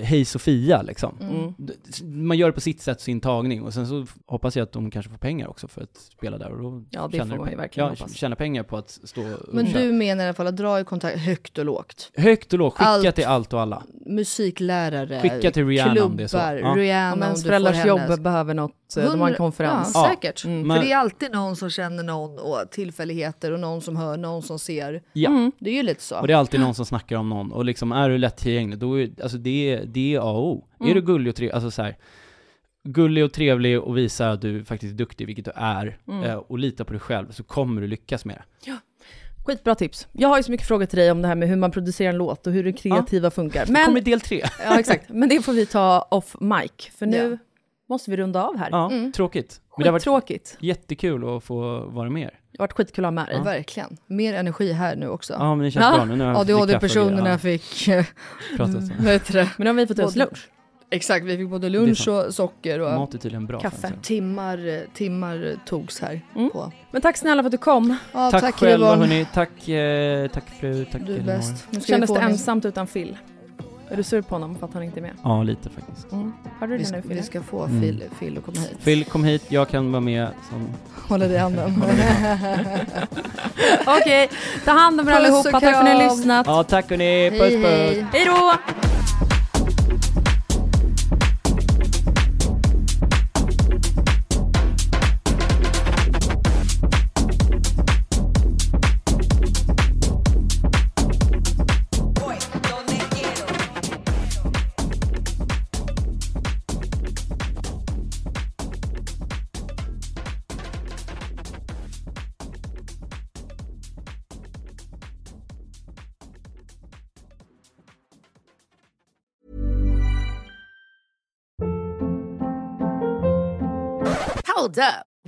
[SPEAKER 6] Hej Sofia liksom.
[SPEAKER 5] Mm.
[SPEAKER 6] D- Man gör det på sitt sätt, sin tagning, och sen så hoppas jag att de kanske får pengar också för att spela där och då
[SPEAKER 5] Ja, det
[SPEAKER 6] tjänar
[SPEAKER 5] får man ju verkligen
[SPEAKER 6] ja,
[SPEAKER 5] hoppas.
[SPEAKER 6] tjäna pengar på att stå och
[SPEAKER 4] Men
[SPEAKER 6] köra.
[SPEAKER 4] du menar i alla fall att dra i kontakt högt och lågt?
[SPEAKER 6] Högt och lågt, skicka
[SPEAKER 4] Allt.
[SPEAKER 6] till allt och alla.
[SPEAKER 4] musiklärare,
[SPEAKER 6] Skicka till Rihanna om det är så.
[SPEAKER 4] klubbar,
[SPEAKER 6] Ja.
[SPEAKER 4] Rihanna
[SPEAKER 5] Om
[SPEAKER 4] om du får
[SPEAKER 5] jobb
[SPEAKER 4] hennes.
[SPEAKER 5] behöver något, eh, de har en konferens.
[SPEAKER 4] Ja,
[SPEAKER 6] Ja.
[SPEAKER 4] säkert.
[SPEAKER 6] Mm.
[SPEAKER 4] För
[SPEAKER 6] Men-
[SPEAKER 4] det är alltid någon som känner någon och tillfälligheter och någon som hör, någon som ser.
[SPEAKER 6] Ja.
[SPEAKER 5] Mm.
[SPEAKER 4] Det är ju lite så.
[SPEAKER 6] Och det är alltid någon som snackar om någon, och liksom är du lättillgänglig, då är, alltså det, är- det är A och O.
[SPEAKER 5] Mm.
[SPEAKER 6] Är du gullig och trevlig, alltså så här, gullig och trevlig och visar att du faktiskt är duktig, vilket du är,
[SPEAKER 5] Mm.
[SPEAKER 6] eh, och litar på dig själv, så kommer du lyckas med det.
[SPEAKER 5] Skitbra tips. Jag har ju så mycket frågor till dig om det här med hur man producerar en låt och hur det kreativa funkar.
[SPEAKER 6] Det kommer
[SPEAKER 5] Men,
[SPEAKER 6] del tre.
[SPEAKER 5] ja, exakt. Men det får vi ta off mic, för nu
[SPEAKER 4] Ja.
[SPEAKER 5] Måste vi runda av här.
[SPEAKER 6] Ja,
[SPEAKER 4] Mm.
[SPEAKER 6] tråkigt. Men det har varit
[SPEAKER 5] Skittråkigt.
[SPEAKER 6] jättekul att få vara med er.
[SPEAKER 5] Det har varit skitkul att ha med dig.
[SPEAKER 4] Verkligen. Mer energi här nu också.
[SPEAKER 6] Ja, men det känns
[SPEAKER 5] Ja.
[SPEAKER 6] bra nu och
[SPEAKER 4] ADHD-personerna fick, eh,
[SPEAKER 6] Ja, pratat så.
[SPEAKER 4] det?
[SPEAKER 5] Men nu har vi fått oss lunch.
[SPEAKER 4] Exakt, vi fick både lunch och socker och
[SPEAKER 6] Mat är tydligen bra.
[SPEAKER 5] Kaffe.
[SPEAKER 6] alltså.
[SPEAKER 4] timmar, eh, timmar togs här
[SPEAKER 5] Mm.
[SPEAKER 4] på.
[SPEAKER 5] Men tack snälla för att du kom.
[SPEAKER 4] Ja,
[SPEAKER 6] Tack,
[SPEAKER 4] tack,
[SPEAKER 6] själva hörni, tack, eh, tack fru, tack
[SPEAKER 4] Du är bäst. Nu
[SPEAKER 5] Kändes det ensamt utan Phil? Är du sur på honom för att han inte är med?
[SPEAKER 6] Ja, lite faktiskt.
[SPEAKER 5] Mm. Har du
[SPEAKER 4] Vi
[SPEAKER 5] det
[SPEAKER 4] ska,
[SPEAKER 5] nu
[SPEAKER 4] vi
[SPEAKER 5] Phil?
[SPEAKER 4] ska få
[SPEAKER 6] Mm.
[SPEAKER 4] Phil, Phil att komma hit.
[SPEAKER 6] Phil, kom hit, jag kan vara med som...
[SPEAKER 4] Hålla dig i handen.
[SPEAKER 5] Okej, ta hand om er allihopa. Tack för att ni har lyssnat.
[SPEAKER 6] Ja, tack hörni, puss puss!
[SPEAKER 4] hej.
[SPEAKER 5] Hej då!